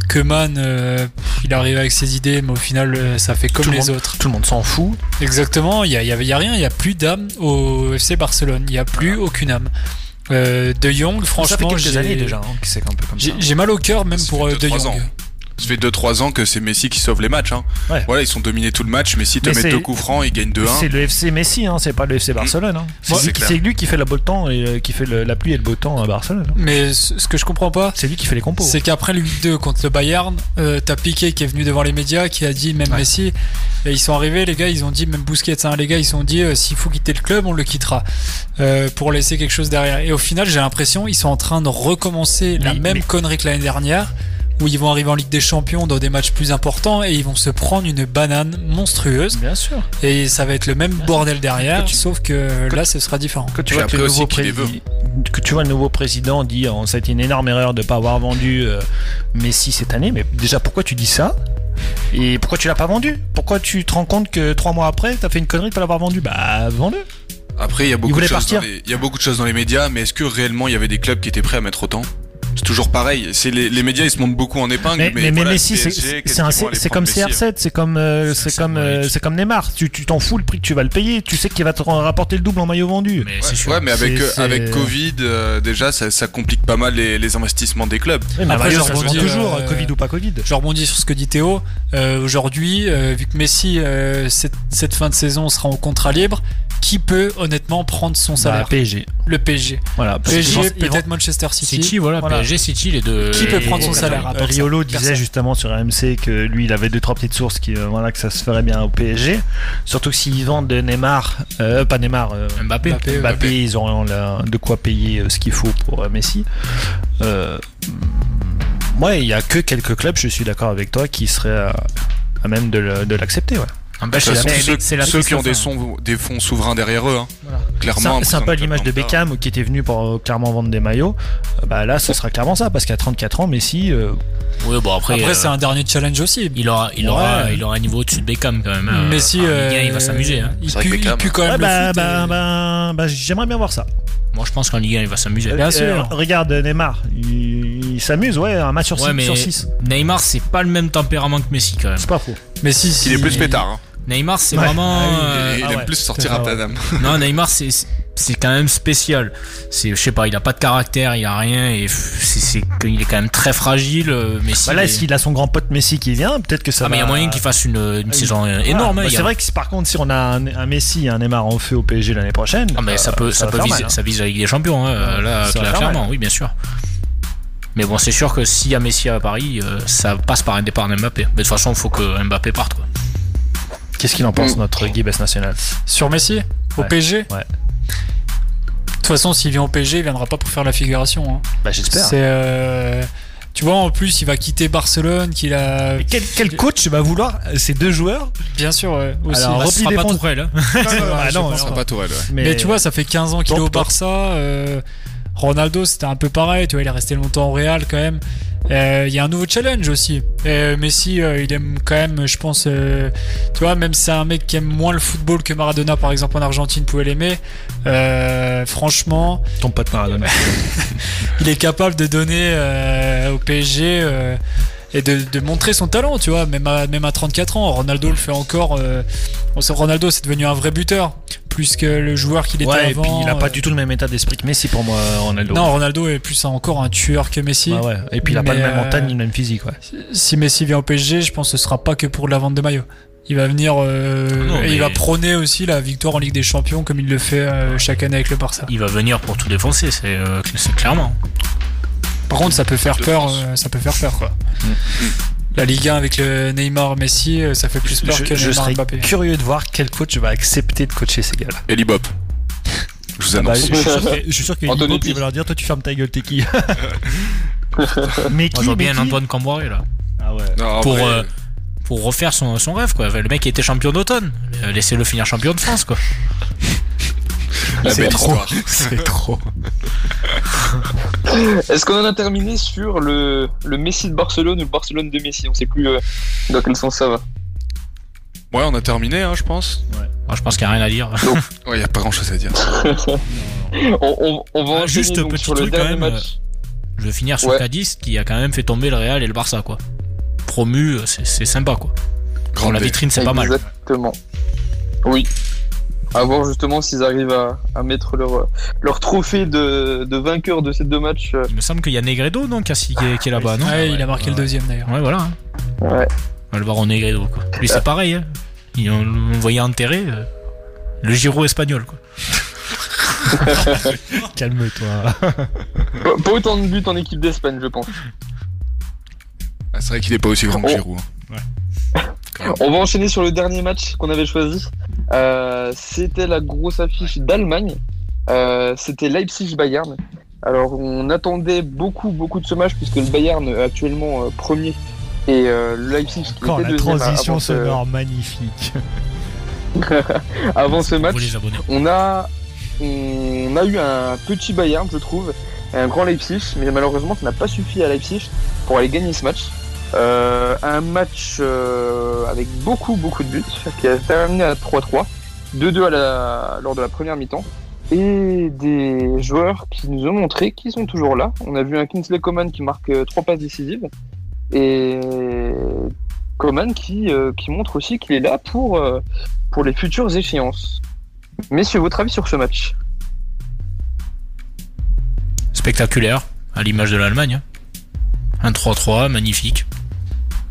Keman, euh, il arrive avec ses idées, mais au final, euh, ça fait comme Tout le les monde- autres. Tout le monde s'en fout. Exactement, il y a, y a rien, il y a plus d'âme au FC Barcelone, il y a plus aucune âme. Euh, de Jong, franchement, j'ai- déjà hein, un peu comme j'ai mal au cœur même Ça pour euh, De Jong. ans. Ça fait 2-3 ans que c'est Messi qui sauve les matchs. Hein. Ouais. Voilà, ils sont dominés tout le match. Messi te Mais met c'est- deux coups francs, il gagne 2-1. C'est le FC Messi, hein, c'est pas le FC Barcelone. hein. C'est lui, clair. c'est lui qui fait le beau temps et euh, qui fait le- la pluie et le beau temps à Barcelone. hein. Mais ce ce que je comprends pas, c'est lui qui fait les compos. C'est qu'après le 8-2 contre le Bayern, euh, t'as Piqué qui est venu devant les médias, qui a dit même Messi, et ils sont arrivés, les gars, ils ont dit même Busquets, hein, les gars, ils ont dit euh, s'il faut quitter le club, on le quittera euh, pour laisser quelque chose derrière. Et au final, j'ai l'impression ils sont en train de recommencer la même connerie que l'année dernière. Où ils vont arriver en Ligue des Champions dans des matchs plus importants et ils vont se prendre une banane monstrueuse. Bien sûr. Et ça va être le même bordel derrière, sauf que là, ce sera différent. Quand tu vois que le, nouveau prési- que tu vois le nouveau président dit oh, ça a été une énorme erreur de ne pas avoir vendu euh, Messi cette année, mais déjà pourquoi tu dis ça? Et pourquoi tu l'as pas vendu? Pourquoi tu te rends compte que trois mois après t'as fait une connerie de pas l'avoir vendu? Bah vends-le Après, il y, a beaucoup de voulait choses partir. dans les- il y a beaucoup de choses dans les médias, mais est-ce que réellement il y avait des clubs qui étaient prêts à mettre autant? C'est toujours pareil. C'est les, les médias, ils se montent beaucoup en épingle. Mais, Mais, mais, mais Messi, c'est- comme Messi CR7, c'est comme, euh, c'est comme, euh, c'est comme Neymar. Tu t'en fous le prix que tu vas le payer. Tu sais qu'il va te rapporter le double en maillot vendu. Ouais, ouais, mais avec, euh, avec Covid, euh, déjà, ça, ça complique pas mal les, les investissements des clubs. Oui, mais Après, je rebondis, toujours, euh, Covid ou pas Covid. Je rebondis sur ce que dit Théo. Euh, Aujourd'hui, euh, vu que Messi, euh, cette, cette fin de saison sera en contrat libre, qui peut honnêtement prendre son salaire? Bah, PSG. Le PSG. Voilà, parce PSG, peut-être Manchester City. City, voilà, City, les deux. Qui peut prendre son salaire Riolo disait Personne. justement sur RMC que lui il avait deux trois petites sources qui euh, voilà que ça se ferait bien au PSG surtout que s'ils vendent Neymar euh, pas Neymar euh, Mbappé. Mbappé, Mbappé, ils auront la- de quoi payer euh, ce qu'il faut pour euh, Messi euh, mm, ouais il y a que quelques clubs je suis d'accord avec toi qui seraient à, à même de l'accepter ouais. Ah, ceux, c'est la ceux piste qui ont des, fin. sons- des fonds souverains derrière eux, hein. C'est clairement. c'est un peu l'image de. Beckham qui était venu pour euh, clairement vendre des maillots. Euh, bah là, ce sera clairement ça parce qu'à 34 ans, Messi. euh, Oui, bon, après. Après, euh, c'est un dernier challenge aussi. Il aura, il Ouais. aura, il aura un niveau au-dessus de Beckham quand même. hein. Messi, En Ligue euh, 1, il va s'amuser. hein. il pue- il pue quand même ouais, le bah, foot, bah, bah, bah, j'aimerais bien voir ça. Moi, je pense qu'en Ligue 1, il va s'amuser. Euh, regarde Neymar, il, il s'amuse, ouais, un match sur 6 Ouais, mais sur 6. Neymar, c'est pas le même tempérament que Messi quand même. C'est pas faux. Messi, Il est plus pétard. hein. Neymar, c'est Ouais. vraiment. Ah oui, euh, il ah aime ouais. plus sortir à Paname. *laughs* Non, Neymar, c'est c'est quand même spécial. C'est, je sais pas, il a pas de caractère, il a rien et c'est, c'est, il est quand même très fragile. euh, Messi. Bah là, il est- s'il a son grand pote Messi qui vient, peut-être que ça Ah, mais il y a va- moyen qu'il fasse une, une saison Voilà. énorme. hein, Bah, il a- c'est vrai que si- par contre, si on a un, un Messi et un Neymar en feu au PSG l'année prochaine, Ah, mais ça euh, peut, ça, va peut viser, mal, hein. ça vise la Ligue des Champions, hein, là, Ça va clairement, oui, bien sûr. Mais bon, c'est sûr que s'il y a Messi à Paris, euh, ça passe par un départ d'Mbappé. Mais de toute façon, il faut que Mbappé parte. Quoi. Qu'est-ce qu'il en pense, notre Guy Bess national Sur Messi? Au Ouais. PSG Ouais. De toute façon, s'il vient au PSG, il viendra pas pour faire la figuration. hein. Bah, j'espère. C'est. euh, Tu vois, en plus, il va quitter Barcelone, qu'il a. Quel, quel coach va vouloir ces deux joueurs? Bien sûr, ouais, aussi. Alors, Bah, repli ce sera pas Tourelle, hein. *laughs* Ah, non, pas. Tourelle, ouais. Mais, tu vois, ça fait 15 ans qu'il est au. Barça. euh, Ronaldo, c'était un peu pareil. Tu vois, il est resté longtemps au Real quand même. Euh, Il y a un nouveau challenge aussi. Euh, Messi, euh, il aime quand même, je pense. euh, tu vois, même si c'est un mec qui aime moins le football que Maradona, par exemple, en Argentine, pouvait l'aimer. euh, franchement, Ton pote Maradona. *laughs* il est capable de donner euh, au PSG euh, et de, de montrer son talent, tu vois, même à, même à 34 ans. Ronaldo le fait encore. euh, Ronaldo, c'est devenu un vrai buteur. plus que le joueur qu'il était Ouais, et avant. puis il a pas euh, du tout le même état d'esprit que Messi pour moi, Ronaldo. Non, Ronaldo est plus encore un tueur que Messi. Bah ouais. Et puis il a pas le même euh, mental ni le même physique, ouais. Si Messi vient au PSG, je pense que ce sera pas que pour la vente de maillot. Il va venir euh, Non, et mais- il va prôner aussi la victoire en Ligue des Champions comme il le fait euh, chaque année avec le Barça. Il va venir pour tout défoncer, c'est euh, c'est clairement. Par contre, ça peut faire peur, euh, ça peut faire peur quoi. La Ligue 1 avec le Neymar, Messi, euh, ça fait plus peur Je, que je Neymar, serais Mbappé. curieux de voir quel coach va accepter de coacher ces gars-là. Eli Bob. Je vous Ah bah, annonce. je suis sûr que- je suis sûr qui P. va leur dire Toi, tu fermes ta gueule, t'es qui? *laughs* Mais Moi, je vois bien Antoine Camboiré là. Ah ouais. Non, Pour, vrai, euh, pour refaire son, son rêve quoi. Le mec qui était champion d'automne. Laissez-le finir champion de France quoi. *laughs* *laughs* c'est trop. C'est *laughs* trop. Est-ce qu'on en a terminé sur le, le Messi de Barcelone ou le Barcelone de Messi? On sait plus euh, dans quel sens ça va. Ouais, on a terminé, hein, je pense. Moi, je pense qu'il n'y a rien à dire. *laughs* Ouais, y a pas grand chose à dire. on, on- on va Ah, juste donc petit sur le truc quand dernier même, match. Je vais finir sur Ouais. Cadiz qui a quand même fait tomber le Real et le Barça quoi. Promu, euh, c'est c'est sympa quoi. Pour la vitrine, c'est pas mal. Exactement. Oui. À voir justement s'ils arrivent à, à mettre leur, leur trophée de, de vainqueur de ces deux matchs. euh, Il me semble qu'il y a Negredo non, qui, est- qui est, qui est là-bas, non? Ouais, il a marqué le deuxième d'ailleurs. Ouais, voilà. hein. Ouais. Alvaro Negredo quoi. Lui, c'est pareil. Hein. Il, on, on le voyait enterré. euh, le Giro espagnol quoi. *laughs* Calme-toi. Pas, pas autant de buts en équipe d'Espagne, je pense. Ah, c'est vrai qu'il est pas aussi grand que Oh. Giroud. hein. On va enchaîner sur le dernier match qu'on avait choisi. Euh, C'était la grosse affiche d'Allemagne. Euh, C'était Leipzig-Bayern. Alors on attendait beaucoup beaucoup de ce match puisque le Bayern est actuellement euh, premier et euh, le Leipzig qui Encore était la deuxième transition avant ce- sonore magnifique. *laughs* avant ce match. On a, on a eu un petit Bayern, je trouve, et un grand Leipzig, mais malheureusement, ça n'a pas suffi à Leipzig pour aller gagner ce match. Euh, un match euh, avec beaucoup, beaucoup de buts, qui a terminé à 3-3, 2-2 à la- lors de la première mi-temps, et des joueurs qui nous ont montré qu'ils sont toujours là. On a vu un Kingsley Coman qui marque euh, trois passes décisives, et Coman qui, euh, qui montre aussi qu'il est là pour, euh, pour les futures échéances. Messieurs, votre avis sur ce match? Spectaculaire, à l'image de l'Allemagne. hein. Un 3-3, magnifique.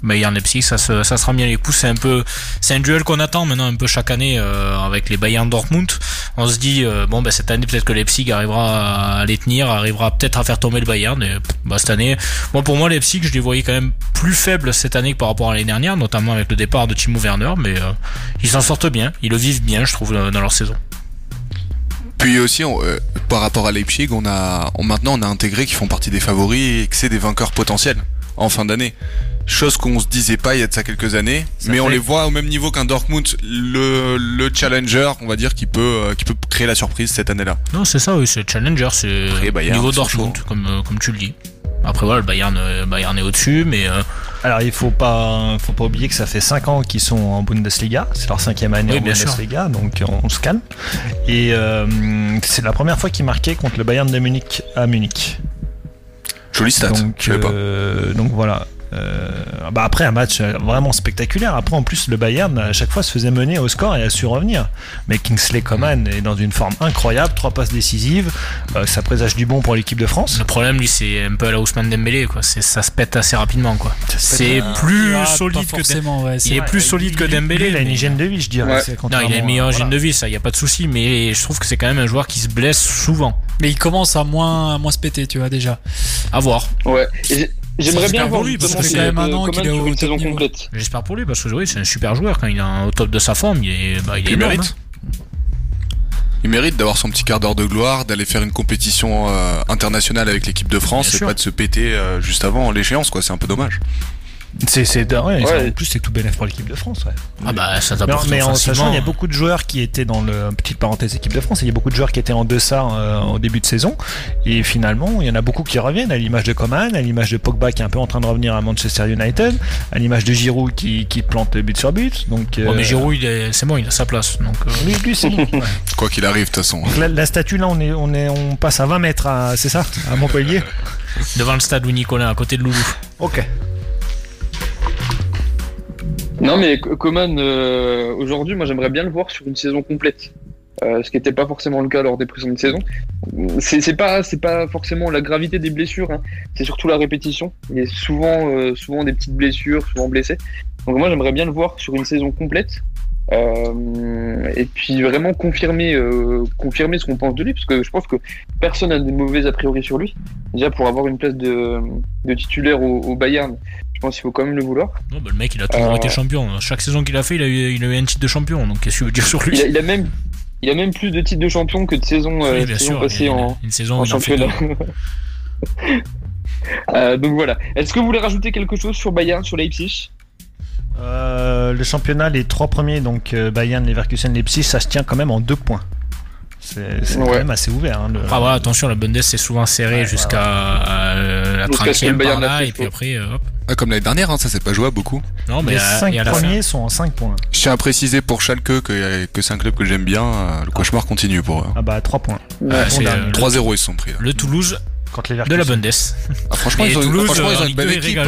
Bayern Leipzig, ça se, ça rend bien les coups. C'est un peu, c'est un duel qu'on attend maintenant un peu chaque année euh, avec les Bayern Dortmund. On se dit euh, bon ben cette année peut-être que Leipzig arrivera à les tenir, arrivera peut-être à faire tomber le Bayern. Et, bah, cette année, moi pour moi Leipzig, je les voyais quand même plus faibles cette année que par rapport à l'année dernière, notamment avec le départ de Timo Werner. Mais euh, ils s'en sortent bien, ils le vivent bien, je trouve, dans leur saison. Puis aussi, on, euh, par rapport à Leipzig, on a, on, maintenant on a intégré qu'ils font partie des favoris et que c'est des vainqueurs potentiels en fin d'année. Chose qu'on se disait pas il y a de ça quelques années, Ça mais on les voit au même niveau qu'un Dortmund, le, le challenger, on va dire, qui peut, euh, qui peut créer la surprise cette année-là. Non, c'est ça, oui, c'est Challenger, c'est niveau Dortmund, comme, euh, comme tu le dis. Après voilà, le Bayern, euh, Bayern est au-dessus, mais euh, Alors il faut pas, faut pas oublier que ça fait 5 ans qu'ils sont en Bundesliga, c'est leur cinquième année Oui, en bien sûr. Bundesliga, donc on, on se calme. Et euh, c'est la première fois qu'ils marquaient contre le Bayern de Munich à Munich. Jolie stat, pas. euh, donc voilà. Euh, bah après un match euh, vraiment spectaculaire. Après en plus le Bayern à chaque fois se faisait mener au score et a su revenir. Mais Kingsley Coman est dans une forme incroyable, trois passes décisives, euh, ça présage du bon pour l'équipe de France. le problème, lui, c'est un peu à la Ousmane Dembélé, quoi. C'est, ça se pète assez rapidement, quoi. C'est plus Ah, solide que forcément, ouais, c'est il est vrai. plus solide que Dembélé. il a une mais- hygiène de vie, je dirais. Ouais. c'est Non, il a une meilleure hygiène voilà. de vie, ça, y a pas de souci, mais je trouve que c'est quand même un joueur qui se blesse souvent. Mais il commence à moins, à moins se péter, tu vois, déjà. À voir. Ouais. Et J'aimerais bien voir lui, parce que c'est quand même un euh, an qu'il est au top saison complète. J'espère pour lui, parce que oui, c'est un super joueur quand il est au top de sa forme, il est, bah, il est Il énorme, mérite. hein. Il mérite d'avoir son petit quart d'heure de gloire, d'aller faire une compétition euh, internationale avec l'équipe de France Bien et sûr. pas de se péter euh, juste avant l'échéance, quoi. C'est un peu dommage. C'est, c'est, ouais, Ouais. En plus, c'est tout bénéf pour l'équipe de France. Ouais. Ah bah, ça Mais, mais en sachant, il y a hein. beaucoup de joueurs qui étaient dans le petite parenthèse équipe de France, il y a beaucoup de joueurs qui étaient en deçà euh, au début de saison, et finalement, il y en a beaucoup qui reviennent, à l'image de Coman, à l'image de Pogba qui est un peu en train de revenir à Manchester United, à l'image de Giroud qui, qui plante but sur but. Donc, Ouais, euh, mais Giroud, il est, c'est bon, il a sa place. Donc, euh, lui, lui, c'est bon. Ouais. *laughs* Quoi qu'il arrive, de toute façon. Donc la, la statue là, on est, on est, on passe à 20 mètres, à, c'est ça, à Montpellier. devant le stade Louis Nicolas, à côté de Loulou. Ok. Non, mais Co- Coman, euh, aujourd'hui, moi j'aimerais bien le voir sur une saison complète. euh, ce qui n'était pas forcément le cas lors des précédentes saisons. C'est c'est pas c'est pas forcément la gravité des blessures, hein. c'est surtout la répétition. Il y a souvent euh, souvent des petites blessures, souvent blessé. Donc moi j'aimerais bien le voir sur une saison complète. Euh, et puis vraiment confirmer euh, confirmer ce qu'on pense de lui parce que je pense que personne n'a de mauvais a priori sur lui déjà pour avoir une place de, de titulaire au Bayern je pense qu'il faut quand même le vouloir Non, bah, le mec, il a toujours Euh, été champion. Chaque saison qu'il a fait, il a eu, il a eu un titre de champion. Donc, qu'est-ce que tu veux dire sur lui il a, il a même il a même plus de titres de champion que de saisons Oui, euh, bien sûr, en, une saison il championnat *laughs* Euh, donc voilà est-ce que vous voulez rajouter quelque chose sur Bayern sur Leipzig? Euh, le championnat, les trois premiers, donc Bayern, Leverkusen, Leipzig, ça se tient quand même en deux points. C'est quand même assez ouvert. hein, le- Ah voilà, attention, la Bundes c'est souvent serré jusqu'à euh, la Jusqu'à ce que le 30e par là, et puis après, euh, hop. Ah, comme l'année dernière, hein, ça c'est pas jouable beaucoup. Non, mais les à- cinq et à la premiers fin. sont en 5 points. Je tiens à préciser pour Schalke que, que c'est un club que j'aime bien. euh, Le cauchemar continue pour eux. Ah bah 3 points. Ouais, c'est, c'est, euh, 3-0 ils se sont pris. là. Le Toulouse Contre les de la Bundes. Ah, franchement, ils ont, Toulouse, franchement, ils ont une belle 2, ils équipe.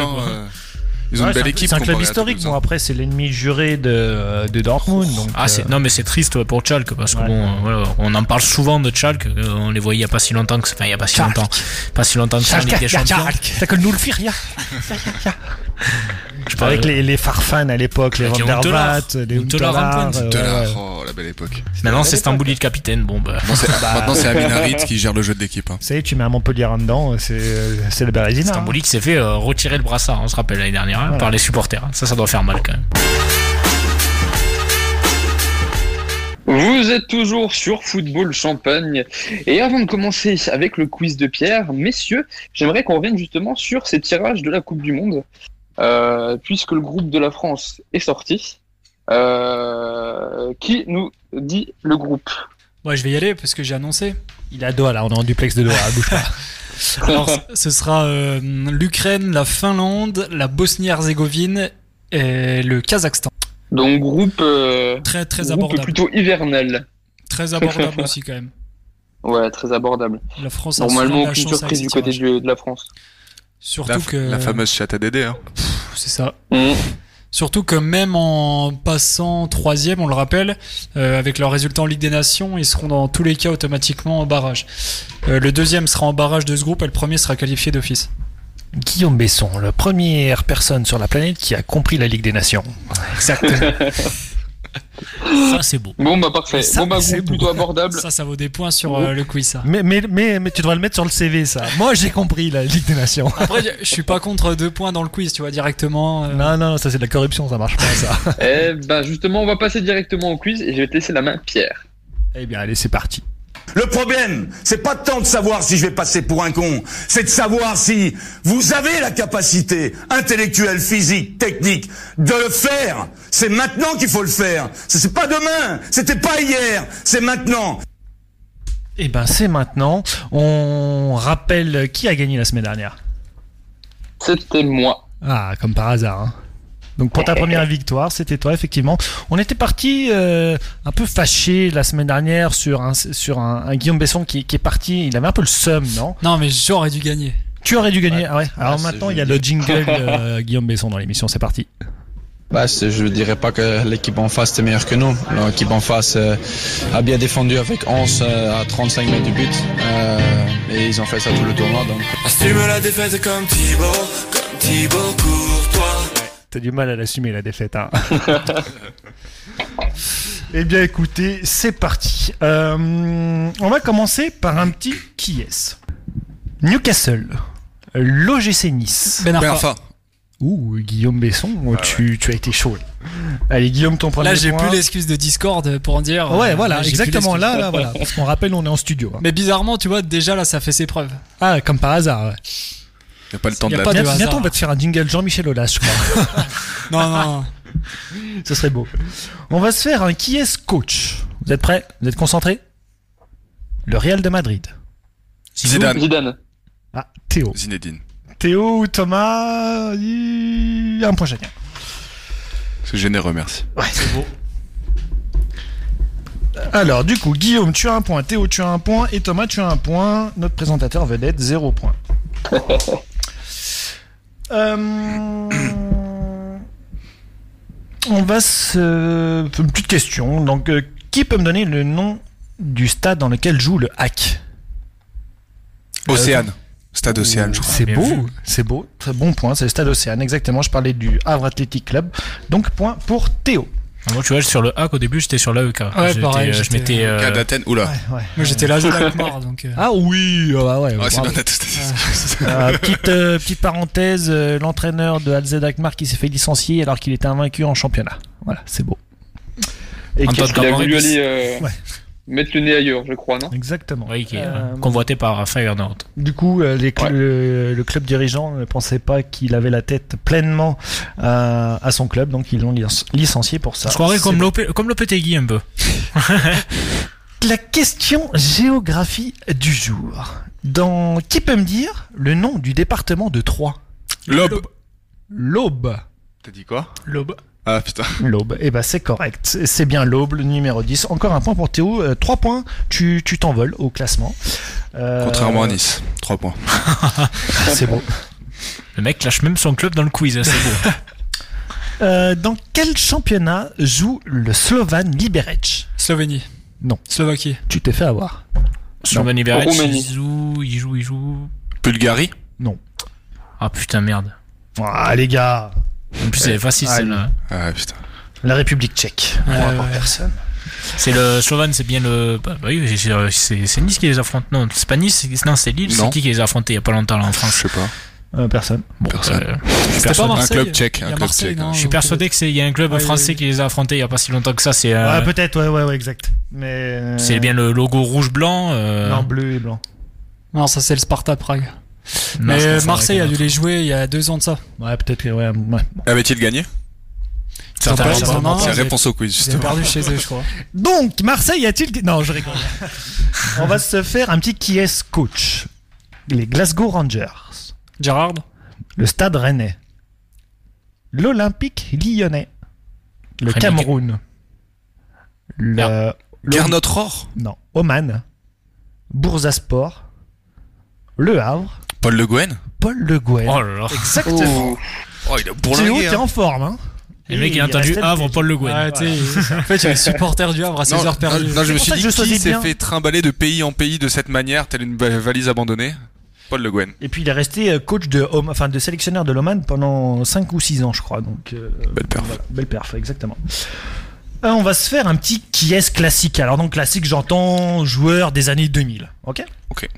Hein, Ils ont Ouais, une belle c'est un- équipe. C'est un club historique. Bon, hein. après, c'est l'ennemi juré de, de Dortmund. Donc, Ah, c'est, euh, non, mais c'est triste ouais, pour Schalke parce que bon, euh, voilà, on en parle souvent de Schalke. euh, On les voyait il y a pas si longtemps que, enfin, il y a pas si Schalke. longtemps, pas si longtemps que ça en Ligue des Champions. T'as que nous le faire, ya. Je parlais avec les, les Farfan à l'époque, les Van les der. Vaart, les Huntelaar euh, oh la belle époque. Maintenant, c'est Stambouli le capitaine. Bon, bah. Maintenant, c'est, *laughs* Bah, maintenant, c'est Amin Harit qui gère le jeu de l'équipe. hein. Ça y est, tu mets un Montpellier en dedans, c'est c'est le Bérésina. hein. Stambouli qui s'est fait euh, retirer le brassard, on se rappelle l'année dernière, hein, Voilà. par les supporters. Ça, ça doit faire mal quand même. Vous êtes toujours sur Football Champagne. Et avant de commencer avec le quiz de Pierre, messieurs, j'aimerais qu'on revienne justement sur ces tirages de la Coupe du Monde, euh, puisque le groupe de la France est sorti. Euh, qui nous dit le groupe? Ouais, je vais y aller parce que j'ai annoncé. Il à Doha, là, on est en duplex de Doha, bouge pas. *laughs* Alors, *laughs* ce sera euh, l'Ukraine, la Finlande, la Bosnie-Herzégovine et le Kazakhstan. Donc groupe, euh, Très, très groupe abordable. plutôt hivernal. Très *laughs* abordable aussi, quand même. Ouais, très abordable. La France a Normalement, aucune surprise du côté de la France. Surtout La, que. la fameuse chatte à Dédé. Hein. C'est ça. Mmh. Surtout que même en passant troisième, on le rappelle, euh, avec leur résultat en Ligue des Nations, ils seront dans tous les cas automatiquement en barrage. Euh, le deuxième sera en barrage de ce groupe et le premier sera qualifié d'office. Guillaume Besson, la première personne sur la planète qui a compris la Ligue des Nations. Exactement. *laughs* Ça, c'est beau. Bon, bah parfait. Ça, bon, bah beau. plutôt abordable. Ça, ça vaut des points sur euh, le quiz, ça. Mais, mais, mais, mais tu devrais le mettre sur le CV, ça. Moi, j'ai compris la Ligue des Nations. *laughs* Après, je suis pas contre deux points dans le quiz, tu vois, directement. euh. Non, non, ça c'est de la corruption, ça marche pas, ça. *laughs* Eh ben justement, on va passer directement au quiz et je vais te laisser la main, Pierre. eh bien, allez, c'est parti. Le problème, c'est pas tant de savoir si je vais passer pour un con, c'est de savoir si vous avez la capacité intellectuelle, physique, technique de le faire. C'est maintenant qu'il faut le faire. C'est pas demain, c'était pas hier, c'est maintenant. Eh ben, c'est maintenant. On rappelle qui a gagné la semaine dernière? C'était moi. Ah, comme par hasard. hein. Donc pour ta *laughs* première victoire, c'était toi effectivement. On était parti euh, un peu fâché la semaine dernière sur un sur un, un Guillaume Besson qui, qui est parti. Il avait un peu le seum, non? Non, mais j'aurais dû gagner. Tu aurais dû gagner. Ah ouais. Alors maintenant il y a le jingle euh, Guillaume Besson dans l'émission. C'est parti. Bah, c'est- je ne dirais pas que l'équipe en face était meilleure que nous. L'équipe en face euh, a bien défendu avec 11 euh, à 35 mètres du but. Euh, et ils ont fait ça tout le tournoi. Donc. Assume la défaite comme Thibaut, comme Thibaut Courtois. T'as du mal à l'assumer la défaite. Hein. *laughs* eh bien écoutez, c'est parti. Euh, on va commencer par un petit qui est Newcastle, l'OGC Nice. Ben Arfa. Ben Arfa. Ouh, Guillaume Besson, tu, tu as été chaud. Allez, Guillaume, ton premier Là, j'ai plus l'excuse de Discord pour en dire. Ouais, euh, voilà, là, exactement. là, voilà. Parce qu'on rappelle, on est en studio. hein. Mais bizarrement, tu vois, déjà là, ça fait ses preuves. Ah, comme par hasard. Ouais. Il n'y a pas le temps Y de a la pas de Bientôt, on va te faire un jingle Jean-Michel Aulas, je crois. *laughs* Non, non. Ce serait beau. On va se faire un qui est coach? Vous êtes prêts? Vous êtes concentrés? Le Real de Madrid. Zidane. Zidane. Ah, Théo. Zinedine. Théo ou Thomas? Il- Un point chacun. C'est généreux, merci. Ouais, c'est beau. Alors, du coup, Guillaume, tu as un point, Théo, tu as un point, et Thomas, tu as un point. Notre présentateur vedette, zéro point. *laughs* Euh, On va se... Une petite question. Donc, euh, qui peut me donner le nom du stade dans lequel joue le hack? Océane. Stade Océane, je crois. C'est beau, c'est beau. Très bon point, c'est le stade Océane, exactement. Je parlais du Havre Athletic Club. Donc, point pour Théo. Moi, tu vois, sur le hack, au début, j'étais sur l'AEK. Ouais, pareil, Je j'étais- m'étais. euh, Cas d'Athènes, oula. Ouais. Moi j'étais là d'Alkmaar donc. euh, Ah oui, ah bah ouais. Ah, c'est attesté. Euh, petite, euh, petite parenthèse, euh, l'entraîneur de Alzed Akmar qui s'est fait licencier alors qu'il était invaincu en championnat. Voilà, c'est beau. Et qu'est-ce Il a voulu aller euh, Ouais. Mettre le nez ailleurs, je crois, non Exactement. Oui, qui est Euh, convoité par Feyenoord. Du coup, euh, les cl- Ouais. le, le club dirigeant ne pensait pas qu'il avait la tête pleinement euh, à son club, donc ils l'ont lic- licencié pour ça. Je croirais comme comme Lopetegui un peu. *laughs* La question géographie du jour. Dans qui peut me dire le nom du département de Troyes? Lobe. L'Aube. T'as dit quoi? L'aube. Ah putain. L'Aube. Eh ben c'est correct. C'est bien l'Aube, le numéro 10. Encore un point pour Théo. Euh, Trois points. Tu tu t'envoles au classement. Euh, Contrairement à Nice. 3 points. *laughs* C'est beau. Le mec lâche même son club dans le quiz, hein, c'est beau. *laughs* Euh, dans quel championnat joue le Slovan Liberec? Slovénie. Non. Slovaquie. Tu t'es fait avoir. Slovan Liberec, il joue, il joue, il joue. Bulgarie Non. Ah putain, merde. Ah les gars. En plus, c'est facile celle-là. Ah putain. La République tchèque. Personne. C'est le Slovan, c'est bien le. Bah, bah oui, c'est- Nice qui les affronte. Non, c'est pas Nice, c'est- non, c'est Lille. C'est qui qui les a affrontés il y a pas longtemps là en France? Je sais pas. Euh, personne. Bon, Personne. euh, je suis pas. Un club tchèque, un club tchèque, non, hein. je suis persuadé qu'il y a un club Ouais, français ouais. qui les a affrontés il y a pas si longtemps que ça. C'est euh, Ouais, peut-être, ouais, ouais, ouais, exact. Mais. euh, c'est bien le logo rouge-blanc. euh, Non, bleu et blanc. Non, ça c'est le Sparta Prague. Mais euh, Marseille a dû les jouer il y a deux ans de ça. Ouais, peut-être que, ouais. ouais. Avait-il gagné? Certainement C'est la réponse au quiz, Ils ont justement. perdu chez eux, je crois. *laughs* Donc, Marseille a-t-il. Non, je rigole. On va se faire un petit qui est coach? Les Glasgow Rangers. Gérard Le Stade Rennais. L'Olympique Lyonnais. Le Cameroun. Le. Gernot Rohr? Non. Oman. Boursasport. Le Havre. Paul Le Guen Paul Le Guen. Oh là là. Exactement. Oh, il a Théo, bourlingué. t'es hein. en forme, hein Le mec, il a Et entendu Havre, Paul Le Guen. Sais, en fait, il les supporters du Havre à 16 Non, heures perdues. non, non, je me C'est suis dit qui s'est fait trimballer de pays en pays de cette manière, telle une va- valise abandonnée Paul Le Guen. Et puis il est resté euh, coach de enfin de sélectionneur de l'Oman pendant 5 ou 6 ans, je crois. Donc euh, Belle perf. voilà, belle perf, exactement. Euh, on va se faire un petit qui est classique. Alors donc classique, j'entends joueur des années 2000. OK? Ok.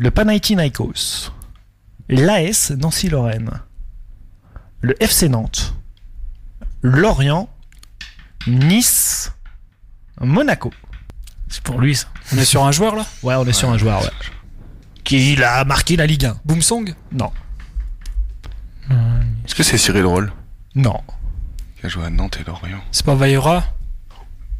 Le Panathinaikos. L'AS Nancy-Lorraine. Le FC Nantes. Lorient. Nice. Monaco. C'est pour lui ça. On est sur un joueur là? Ouais, on est sur un joueur, ouais. Qui a marqué la Ligue 1. Boomsong Non. Est-ce que c'est Cyril Roll? Non. qui a joué à Nantes et Lorient C'est pas Vaillera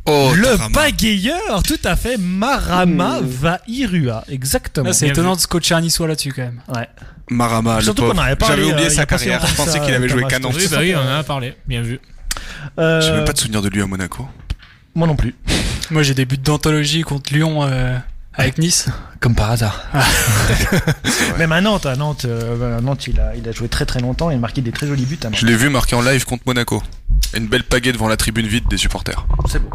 Oh, le Tarama. bagayeur, tout à fait, Marama Vairua, exactement. Là, c'est étonnant de se coacher un niçois là-dessus quand même. Ouais. Marama, le Surtout qu'on avait parlé, J'avais oublié euh, sa carrière. Je pensais qu'il avait joué qu'à Nantes. Oui, bah oui, on en a parlé. Bien vu. Euh, J'ai même pas de souvenir de lui à Monaco. Moi non plus. Moi j'ai des buts d'anthologie contre Lyon euh, avec Nice. Comme par hasard. Même à Nantes, à Nantes, euh, à Nantes il, a, il a joué très très longtemps et marqué des très jolis buts à Nantes. Je l'ai vu marqué en live contre Monaco. Une belle pagaie devant la tribune vide des supporters. C'est beau.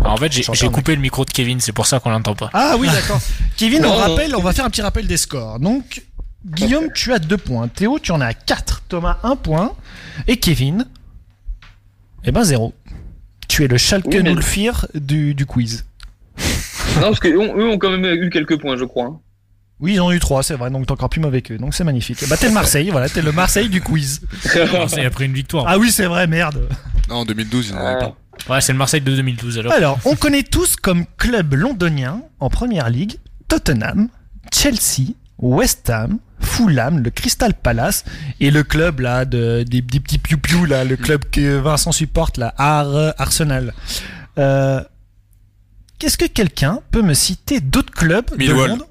Alors, *laughs* en fait, j'ai coupé le micro de Kevin, c'est pour ça qu'on l'entend pas. Ah oui, d'accord. *laughs* Kevin, on Non, rappelle, on va faire un petit rappel des scores. Donc, Guillaume, tu as 2 points. Théo, tu en as 4. Thomas, 1 point. Et Kevin, eh ben 0. Tu es le Schalke Oui, mais- Nulfir du, du quiz. Non, parce qu'eux eux ont quand même eu quelques points, je crois. hein. Oui, ils en ont eu 3, c'est vrai, donc t'es encore plus mauvais qu'eux. Donc c'est magnifique. Bah, t'es le Marseille, voilà, t'es le Marseille du quiz. *laughs* Marseille a pris une victoire. Ah oui, c'est vrai, merde. Non, en 2012, ils n'en avaient pas. Ouais, c'est le Marseille de 2012 alors. Alors, on connaît tous comme club londonien en première ligue Tottenham, Chelsea, West Ham, Fulham, le Crystal Palace et le club là de, des, des petits piou-piou là, le club que Vincent supporte là, Ar- Arsenal. Euh, Qu'est-ce que quelqu'un peut me citer d'autres clubs de Millwall. Londres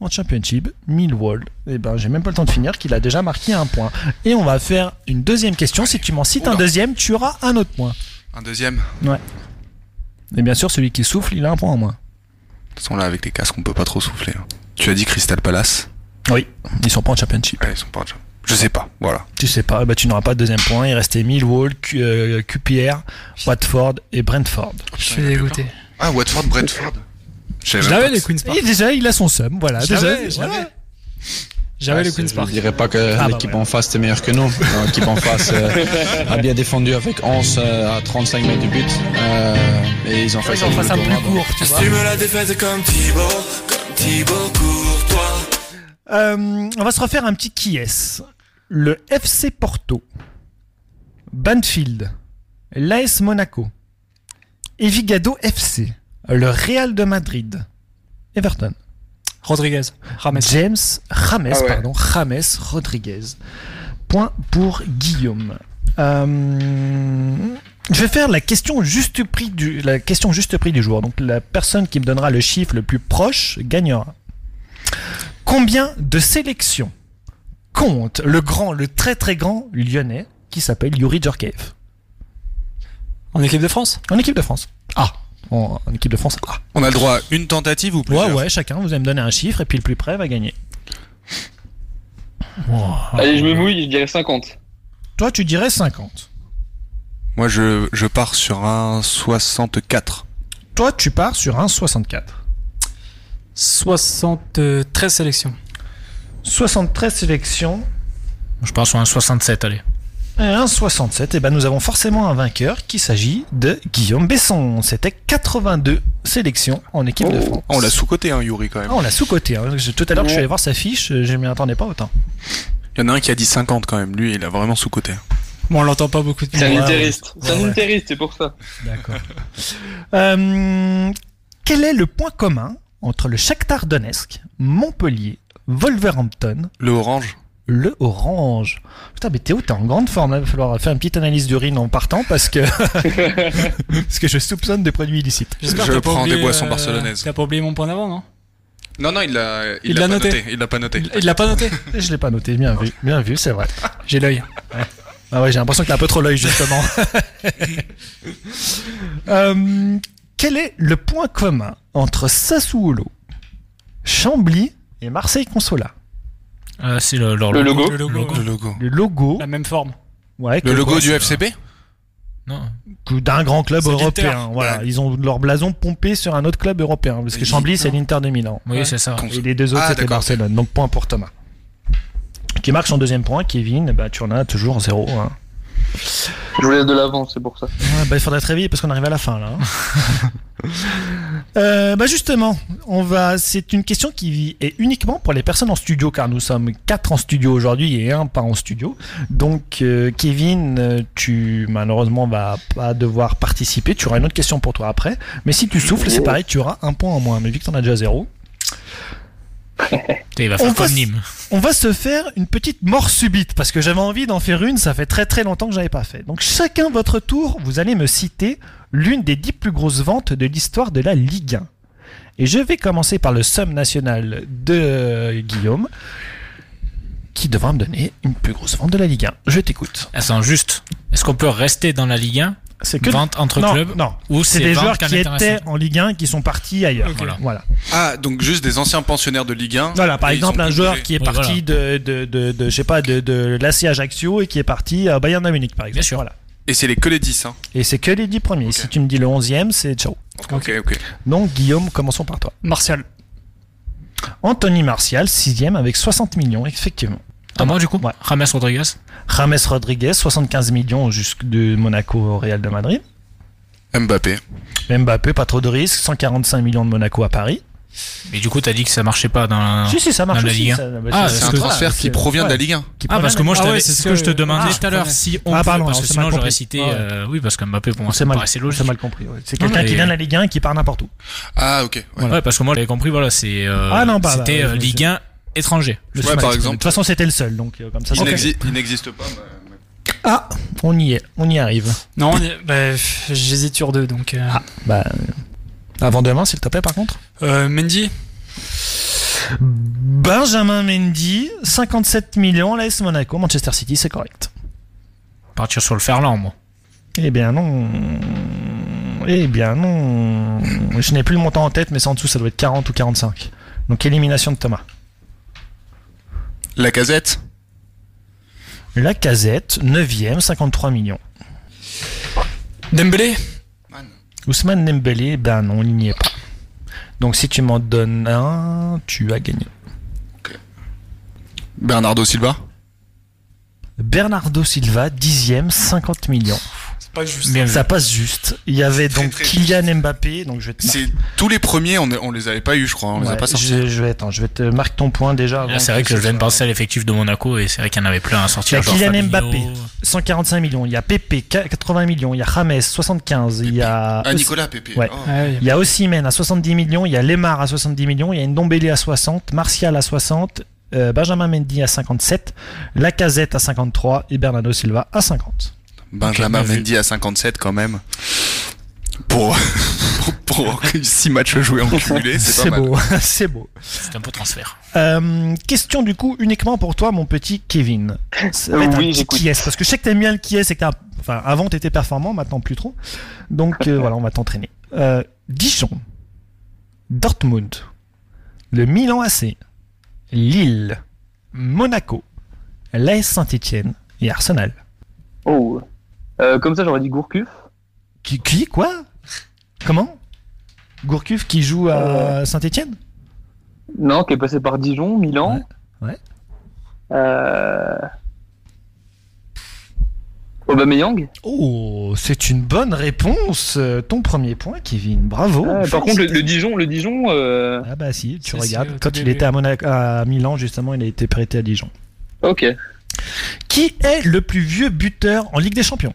en Championship? Millwall. Eh ben, j'ai même pas le temps de finir qu'il a déjà marqué un point. Et on va faire une deuxième question. Si tu m'en cites un deuxième, tu auras un autre point. Un deuxième? Ouais. Et bien sûr, celui qui souffle, il a un point en moins. De toute façon, là, avec les casques, on peut pas trop souffler. hein. Tu as dit Crystal Palace? Oui, ils sont pas en championship. Ouais, ils sont pas en champ- Je sais pas, voilà. Tu sais pas, bah tu n'auras pas de deuxième point. Il restait Millwall, Q- euh, QPR, Watford et Brentford. Je suis dégoûté. Ah, Watford, Brentford. Je l'avais les Queen's Park. Et déjà, il a son seum, voilà. Je déjà, je voilà. J'avais les Je Queen's Park. ne dirais pas que Ah, bah l'équipe en face était meilleure que nous. L'équipe en face euh, *laughs* a bien défendu avec 11 euh, à 35 mètres du but. Euh, et ils ont fait Ils ça le un plus court, tu vois. La défaite comme Thibaut, comme Thibaut Courtois. Euh, on va se refaire un petit qui est. Le FC Porto, Banfield, l'AS Monaco, Evigado FC, le Real de Madrid, Everton. Rodriguez, James. James James, Ah ouais. pardon, James Rodriguez. Point pour Guillaume. Euh, je vais faire la question juste prix du la question juste prix du jour. Donc la personne qui me donnera le chiffre le plus proche gagnera. Combien de sélections compte le grand, le très très grand lyonnais qui s'appelle Yuri Djorkaeff? En équipe de France En équipe de France. Ah, en, en équipe de France. Ah. On a le droit à une tentative ou Ouais, plusieurs ouais, chacun, vous allez me donner un chiffre et puis le plus près va gagner. Allez, je me mouille, je dirais 50. Toi, tu dirais 50. Moi, je, je pars sur un 64. Toi, tu pars sur un 64. 73 sélections. 73 sélections Je pars sur un 67, allez. Et un 67. Et ben nous avons forcément un vainqueur qui s'agit de Guillaume Besson. C'était 82 sélections en équipe de France. Oh, on l'a sous-côté, hein, Yuri, quand même. Ah, on l'a sous-côté. hein. Tout à l'heure, je suis allé voir sa fiche, euh, je m'y attendais pas autant. Il y en a un qui a dit 50 quand même. Lui, il a vraiment sous-côté. Bon, on l'entend pas beaucoup de C'est un ouais. C'est un Ouais, ouais. interiste, c'est pour ça. D'accord. *laughs* Euh, quel est le point commun entre le Shakhtar Donetsk, Montpellier, Wolverhampton, Le orange le orange Putain, mais Théo, t'es en grande forme. là. Il va falloir faire une petite analyse d'urine en partant parce que *laughs* parce que je soupçonne des produits illicites. J'espère Je que prends des boissons euh, barcelonaises. T'as pas oublié mon point d'avant, non? Non, non, il l'a Il l'a l'a pas noté. noté. Il l'a pas noté. Il l'a pas noté *laughs* Je l'ai pas noté. Bien vu, bien vu, c'est vrai. J'ai l'œil. Ah ouais, j'ai l'impression que t'as un peu trop l'œil justement. *laughs* Euh, quel est le point commun entre Sassuolo, Chambly et Marseille Consola Euh, c'est le, leur Le logo. Le logo. Le logo. Le logo, La même forme. ouais, Le logo quoi, du FCB Non. que d'un grand club C'est l'Inter. européen. Voilà, ils ont leur blason pompé sur un autre club européen parce que Et Chambly c'est l'Inter de Milan. Oui, c'est ça. Et les deux autres Ah, c'était d'accord. Barcelone. Donc point pour Thomas. Qui marque son deuxième point, Kevin, bah, tu en as toujours zéro. hein. Je vous laisse de l'avance, c'est pour ça. Ouais, bah, il faudrait très vite parce qu'on arrive à la fin là. hein. *laughs* Euh, bah justement, on va. C'est une question qui est uniquement pour les personnes en studio car nous sommes quatre en studio aujourd'hui et un pas en studio. Donc euh, Kevin, tu malheureusement vas pas devoir participer. Tu auras une autre question pour toi après. Mais si tu souffles, c'est pareil, tu auras un point en moins. Mais vu que t'en as déjà zéro, Il va On faire va comme s- Nîmes. on va se faire une petite mort subite parce que j'avais envie d'en faire une, ça fait très très longtemps que j'avais pas fait. Donc chacun votre tour, vous allez me citer l'une des dix plus grosses ventes de l'histoire de la Ligue 1. Et je vais commencer par le somme national de euh, Guillaume qui devra me donner une plus grosse vente de la Ligue 1. Je t'écoute. Attends, juste. Est-ce qu'on peut rester dans la Ligue 1 C'est que Vente entre non, clubs Non, Ou c'est des joueurs qui étaient en Ligue 1 qui sont partis ailleurs. Voilà. voilà. Ah, donc juste des anciens pensionnaires de Ligue 1. Voilà, par exemple, un joueur qui est Oui, parti de, de, de, de, je sais pas, de, de l'AC Ajaccio et qui est parti à Bayern de Munich, par exemple. Bien sûr. Voilà. Et c'est les que les 10, hein. Et c'est que les 10 premiers. Si tu me dis le 11e, c'est ciao. Ok, ok. Donc, Guillaume, commençons par toi. Martial. Anthony Martial, 6e avec 60 millions, effectivement. À moi, du coup? Ouais. James Rodriguez? James Rodriguez, 75 millions jusque de Monaco au Real de Madrid. Mbappé. Mbappé, pas trop de risques, 145 millions de Monaco à Paris. Mais du coup, t'as dit que ça marchait pas dans la, si, si, ça marche dans la aussi, Ligue 1. ça- bah, ah, c'est- C'est un que- transfert c'est- qui provient de la. Ligue 1. Qui Ah, parce que moi, Ah ouais, c'est c'est ce que je te demandais Ah, tout à l'heure. Si on Ah, pardon, parce on que sinon, j'aurais cité. Ouais. euh, oui, parce que Mbappé, pour moi, C'est ça paraissait C'est logique. mal compris. ouais. C'est Non, quelqu'un qui vient de la Ligue 1 et qui part n'importe où. Ah, ok. ouais. Ouais, parce que moi, j'avais compris, voilà, c'est. euh, Ah non, bah, C'était euh, Ligue 1 étranger. Suis Ouais, par exemple. De toute façon, c'était le seul, donc euh, comme ça. Il n'existe pas. bah, Ah, on y est, on y arrive. Non, on est- bah, j'hésite sur deux, donc. euh, Ah, bah. euh, Avant demain, s'il te plaît, par contre. euh, Mendy. Benjamin Mendy, 57 millions, l'AS Monaco, Manchester City, c'est correct. Partir sur le Ferland, moi. Eh bien non. Eh bien non. Je n'ai plus le montant en tête, mais c'est en dessous, ça doit être 40 ou 45. Donc élimination de Thomas. La casette. La casette, 9ème, 53 millions. Dembélé. Ousmane Dembélé, ben non, il n'y est pas. Donc si tu m'en donnes un, tu as gagné. Bernardo Silva Bernardo Silva, dixième, 50 millions. Pas juste. Ça passe juste. Il y avait donc très Kylian Mbappé, donc je vais te C'est tous les premiers, on, on les avait pas eu, je crois. On les a Ouais, pas sortis. je, je vais, attends, je vais te marquer ton point déjà. Là, c'est vrai que je viens de penser à l'effectif de Monaco et c'est vrai qu'il y en avait plein à Il y sortir. a Kylian Fabinho. Mbappé, 145 millions. Il y a Pepe, 80 millions. Il y a James, 75. Il y a. Ah, Nicolas Pepe. Ouais. Oh. Il y a Osimhen à 70 millions. Il y a Lemar à 70 millions. Il y a Ndombele à 60. Martial à 60. euh, Benjamin Mendy à 57. Lacazette à 53. Et Bernardo Silva à 50. Benjamin Ok, bien vu. Mendy à 57 quand même. Pour, *laughs* pour 6 matchs joués en cumulé, c'est beau. *laughs* C'est beau. C'est un peu transfert. Euh, question du coup uniquement pour toi, mon petit Kevin. Ça va être Oui, un petit j'écoute. qui est parce que je sais que t'aimes bien le qui est, c'est que t'as- enfin avant t'étais performant, maintenant plus trop. Donc euh, voilà, on va t'entraîner. Euh, Dijon, Dortmund, le Milan AC, Lille, Monaco, l'AS Saint-Etienne et Arsenal. Oh. Euh, comme ça, j'aurais dit Gourcuff. Qui, qui quoi? Comment? Gourcuff qui joue à Saint-Etienne Non, qui est passé par Dijon, Milan. Ouais. ouais. Euh... Aubameyang. Oh, c'est une bonne réponse. Euh, Ton premier point, Kevin. Bravo. Par contre, le, le Dijon, le Dijon. euh, Ah bah si, tu regardes. si, Quand il début. était à, Monaco, à Milan, justement, il a été prêté à Dijon. Ok. Qui est le plus vieux buteur en Ligue des Champions?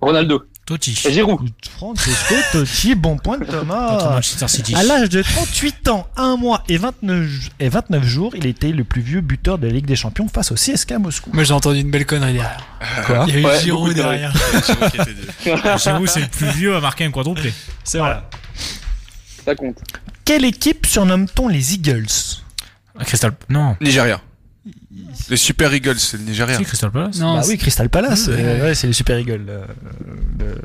Ronaldo. Totti. Giroud. Francesco Totti, bon point de Thomas. Manchester City. À l'âge de 38 ans, 1 mois et 29, j- et 29 jours, il était le plus vieux buteur de la Ligue des Champions face au CSK Moscou. Moi j'ai entendu une belle connerie derrière. Quoi Il y a eu Ouais, Giroud derrière. *laughs* Giroud, c'est le plus vieux à marquer un quadruplé. C'est vrai. Ça compte. Quelle équipe surnomme-t-on les Eagles? Crystal. Non. Nigeria. Les Super Eagles, c'est le Nigeria. C'est Crystal Palace. Non, Bah oui, Crystal Palace. Ouais. euh, ouais, c'est les Super Eagles. euh, le-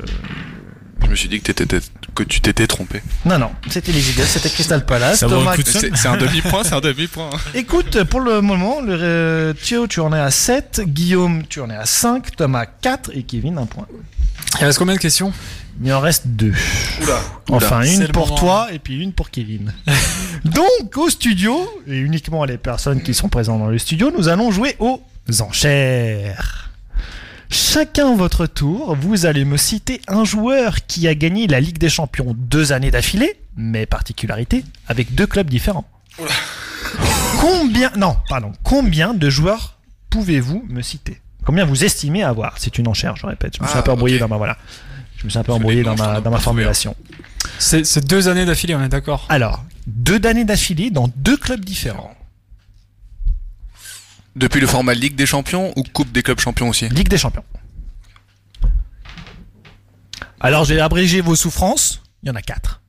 Je me suis dit que, t'étais- que tu t'étais trompé. Non, non, c'était les Eagles, c'était Crystal Palace. Ça Thomas, c'est un *laughs* demi-point, c'est un demi-point. Écoute, pour le moment, le, euh, Thio, tu en es à 7, Guillaume, tu en es à 5, Thomas 4 et Kevin 1 point. Il reste combien de questions? Il en reste 2. Oula. Enfin, une pour moment. toi et puis une pour Kevin. *laughs* Donc, au studio, et uniquement les personnes qui sont présentes dans le studio, nous allons jouer aux enchères. Chacun votre tour, vous allez me citer un joueur qui a gagné la Ligue des Champions deux années d'affilée, mais particularité, avec deux clubs différents. Combien, non, pardon, combien de joueurs pouvez-vous me citer? Combien vous estimez avoir? C'est une enchère, je répète. Je me suis Ah, un peu embrouillé dans ma voilà. Je me suis un peu embrouillé dans non, ma, dans ma formulation. C'est deux années d'affilée, on est d'accord? Alors, deux années d'affilée dans deux clubs différents. Depuis le format Ligue des Champions ou Coupe des clubs champions aussi? Ligue des Champions. Alors, j'ai abrégé vos souffrances. Il y en a quatre.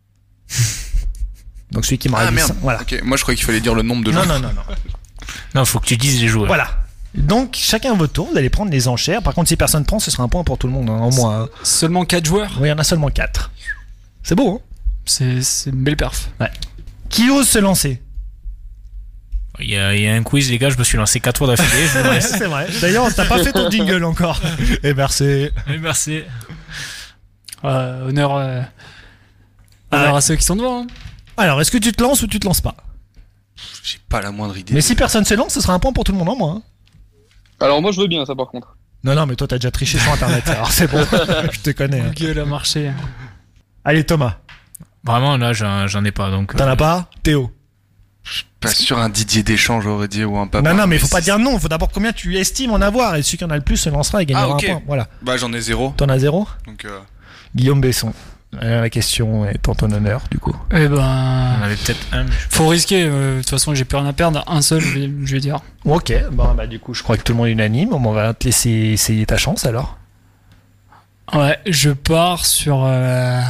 *laughs* Donc, celui qui m'aurait Ah merde. Voilà. Ok, moi je croyais qu'il fallait dire le nombre de Non, joueurs. non, non, non. Non, faut que tu dises les joueurs. Voilà. Donc, chacun à votre tour, vous allez prendre les enchères. Par contre, si personne prend, ce sera un point pour tout le monde, hein, en moins. hein. Seulement 4 joueurs? Oui, il y en a seulement quatre. C'est beau, hein C'est c'est une belle perf. Ouais. Qui ose se lancer? Il y, a, il y a un quiz, les gars, je me suis lancé 4 tours d'affilée. Je vous Ouais, *laughs* laisse. c'est vrai. D'ailleurs, t'as pas fait ton jingle encore. Et merci. Oui, Merci. Euh, honneur, euh, honneur Ah. à ceux qui sont devant. hein. Alors, est-ce que tu te lances ou tu te lances pas? J'ai pas la moindre idée. Mais si personne se lance, ce sera un point pour tout le monde en moins. hein. Alors moi, je veux bien ça, par contre. Non, non, mais toi, t'as déjà triché sur Internet, *laughs* alors c'est bon. *laughs* Je te connais. hein. Gueule a marché. Allez, Thomas. Vraiment, là, j'en j'en ai pas. Donc, T'en euh, as pas Théo Pas sûr un Didier Deschamps, j'aurais dit, ou un Papa. Non, non, mais faut pas dire non. Faut d'abord combien tu estimes en avoir. Et celui qui en a le plus se lancera et gagnera Ah, ok. un point. Voilà. Bah j'en ai zéro. T'en as zéro Donc euh, Guillaume Besson. Euh, la question est en ton honneur, du coup. Eh on ben. avait peut-être un. Faut risquer, euh, de toute façon j'ai plus rien à perdre. Un seul, je vais, je vais dire. Ok, bon, bah, du coup, je crois que tout le monde est unanime. On va te laisser essayer ta chance alors. Ouais, je pars sur euh,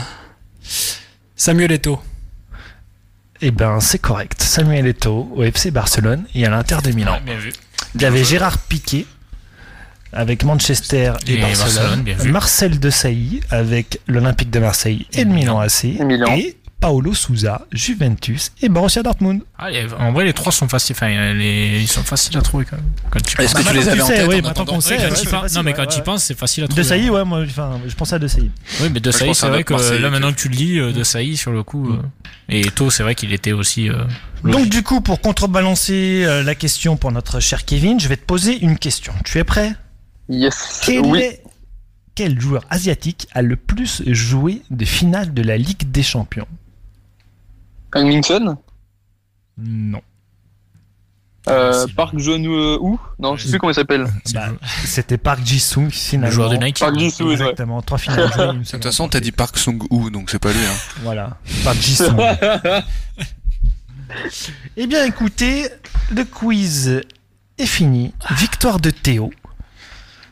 Samuel Eto'o. Eh ben, c'est correct. Samuel Eto'o au FC Barcelone et à l'Inter de Milan. Ouais, bien vu. Il y avait Gérard Piquet avec Manchester et, Et Barcelone. Barcelone, bien vu. Marcel Desailly avec l'Olympique de Marseille et le Milan AC. Milan. Et Paolo Souza, Juventus et Borussia Dortmund. Ah, et en vrai, les trois sont faciles. Enfin, les- ils sont faciles à trouver quand même. Quand tu Est-ce que tu les avais en sais, tête oui, en qu'on sait, Ouais, facile, Non, mais ouais, quand ouais. tu y penses, c'est facile à De trouver. Sailly, ouais, moi, enfin, je pensais à De Sailly. Oui, mais De je Sailly, pense à c'est vrai que Marseillais là maintenant que tu le lis, euh, De Sailly sur le coup. euh, Et Eto, c'est vrai qu'il était aussi. euh, Donc du coup, pour contrebalancer euh, la question pour notre cher Kevin, je vais te poser une question. Tu es prêt? Yes. Quel, oui. est- quel joueur asiatique a le plus joué de finales de la Ligue des Champions? Hangminson? Non. euh, Park Jeon-woo Non, je sais plus comment il s'appelle. Bah, C'était Park Ji-sung finalement. Le joueur de Nike. Park Ji-sung, ouais. Exactement. Trois finales jouées. De toute façon, t'as dit Park Sung-woo, donc c'est pas lui. Hein. *laughs* Voilà. Park Ji-sung. *laughs* Eh bien, écoutez, le quiz est fini. Victoire de Théo,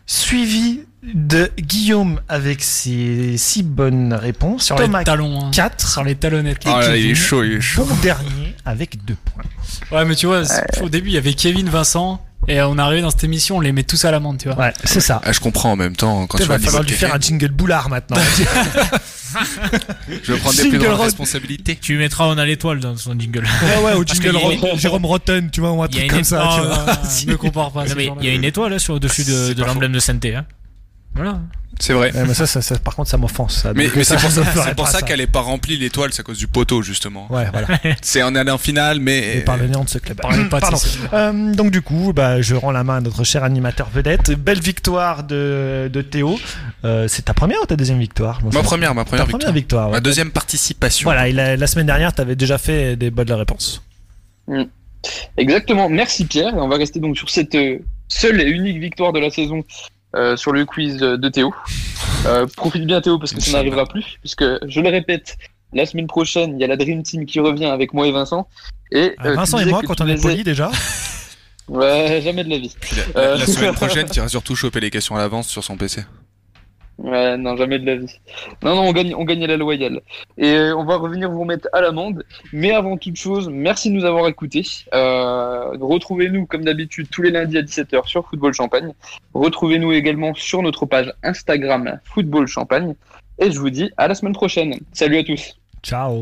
suivi de Guillaume avec ses six bonnes réponses. Sur Thomas les talons. hein. 4. Sur les talonnettes. Ah là, il est chaud, il est chaud. Bon dernier avec deux points. Ouais, mais tu vois, au début, il y avait Kevin, Vincent, et on est arrivé dans cette émission, on les met tous à l'amende, tu vois. Ouais, c'est ça. Ah, je comprends en même temps quand tu va vois le niveau falloir lui faire un jingle boulard maintenant. *laughs* *laughs* Je vais prendre des plus grandes responsabilités. Tu mettras On a l'étoile dans son jingle. ouais, ouais, au *laughs* jingle Ro- Jérôme Rotten, tu vois, ou un truc comme ça. tu vois. non, non, ne compare pas. Il y a une étoile là sur au-dessus de, C'est de l'emblème de sainteté. Hein. Voilà. C'est vrai. Ouais, mais ça, ça, ça, par contre, ça m'offense. ça. Mais, c'est pour ça, ferai c'est pour pas ça qu'elle est pas remplie l'étoile, c'est à cause du poteau justement. Ouais, voilà. *laughs* C'est un allé en finale, mais Et par le néant de ce club. Pas de Pardon. Euh, donc du coup, bah, je rends la main à notre cher animateur vedette. Belle victoire de, de Théo. Euh, c'est ta première ou ta deuxième victoire ma première, ma première Ta victoire. première victoire. ouais. Ma deuxième participation. Voilà, et la, la semaine dernière, tu avais déjà fait des bonnes réponses. Exactement, merci Pierre. Et on va rester donc sur cette euh, seule et unique victoire de la saison euh, sur le quiz de Théo. Euh, profite bien Théo parce que ça n'arrivera plus, puisque je le répète, la semaine prochaine, il y a la Dream Team qui revient avec moi et Vincent. Et, Ah, euh, tu Vincent et moi, quand on est ai- déjà. Ouais, jamais de la vie. La, Euh, la semaine *laughs* prochaine, tu iras surtout choper les questions à l'avance sur son PC. Ouais, non, jamais de la vie. Non, non, on gagne, on gagne à la loyale. Et euh, on va revenir vous remettre à l'amende. Mais avant toute chose, merci de nous avoir écoutés. Euh, Retrouvez-nous, comme d'habitude, tous les lundis à 17h sur Football Champagne. Retrouvez-nous également sur notre page Instagram Football Champagne. Et je vous dis à la semaine prochaine. Salut à tous. Ciao.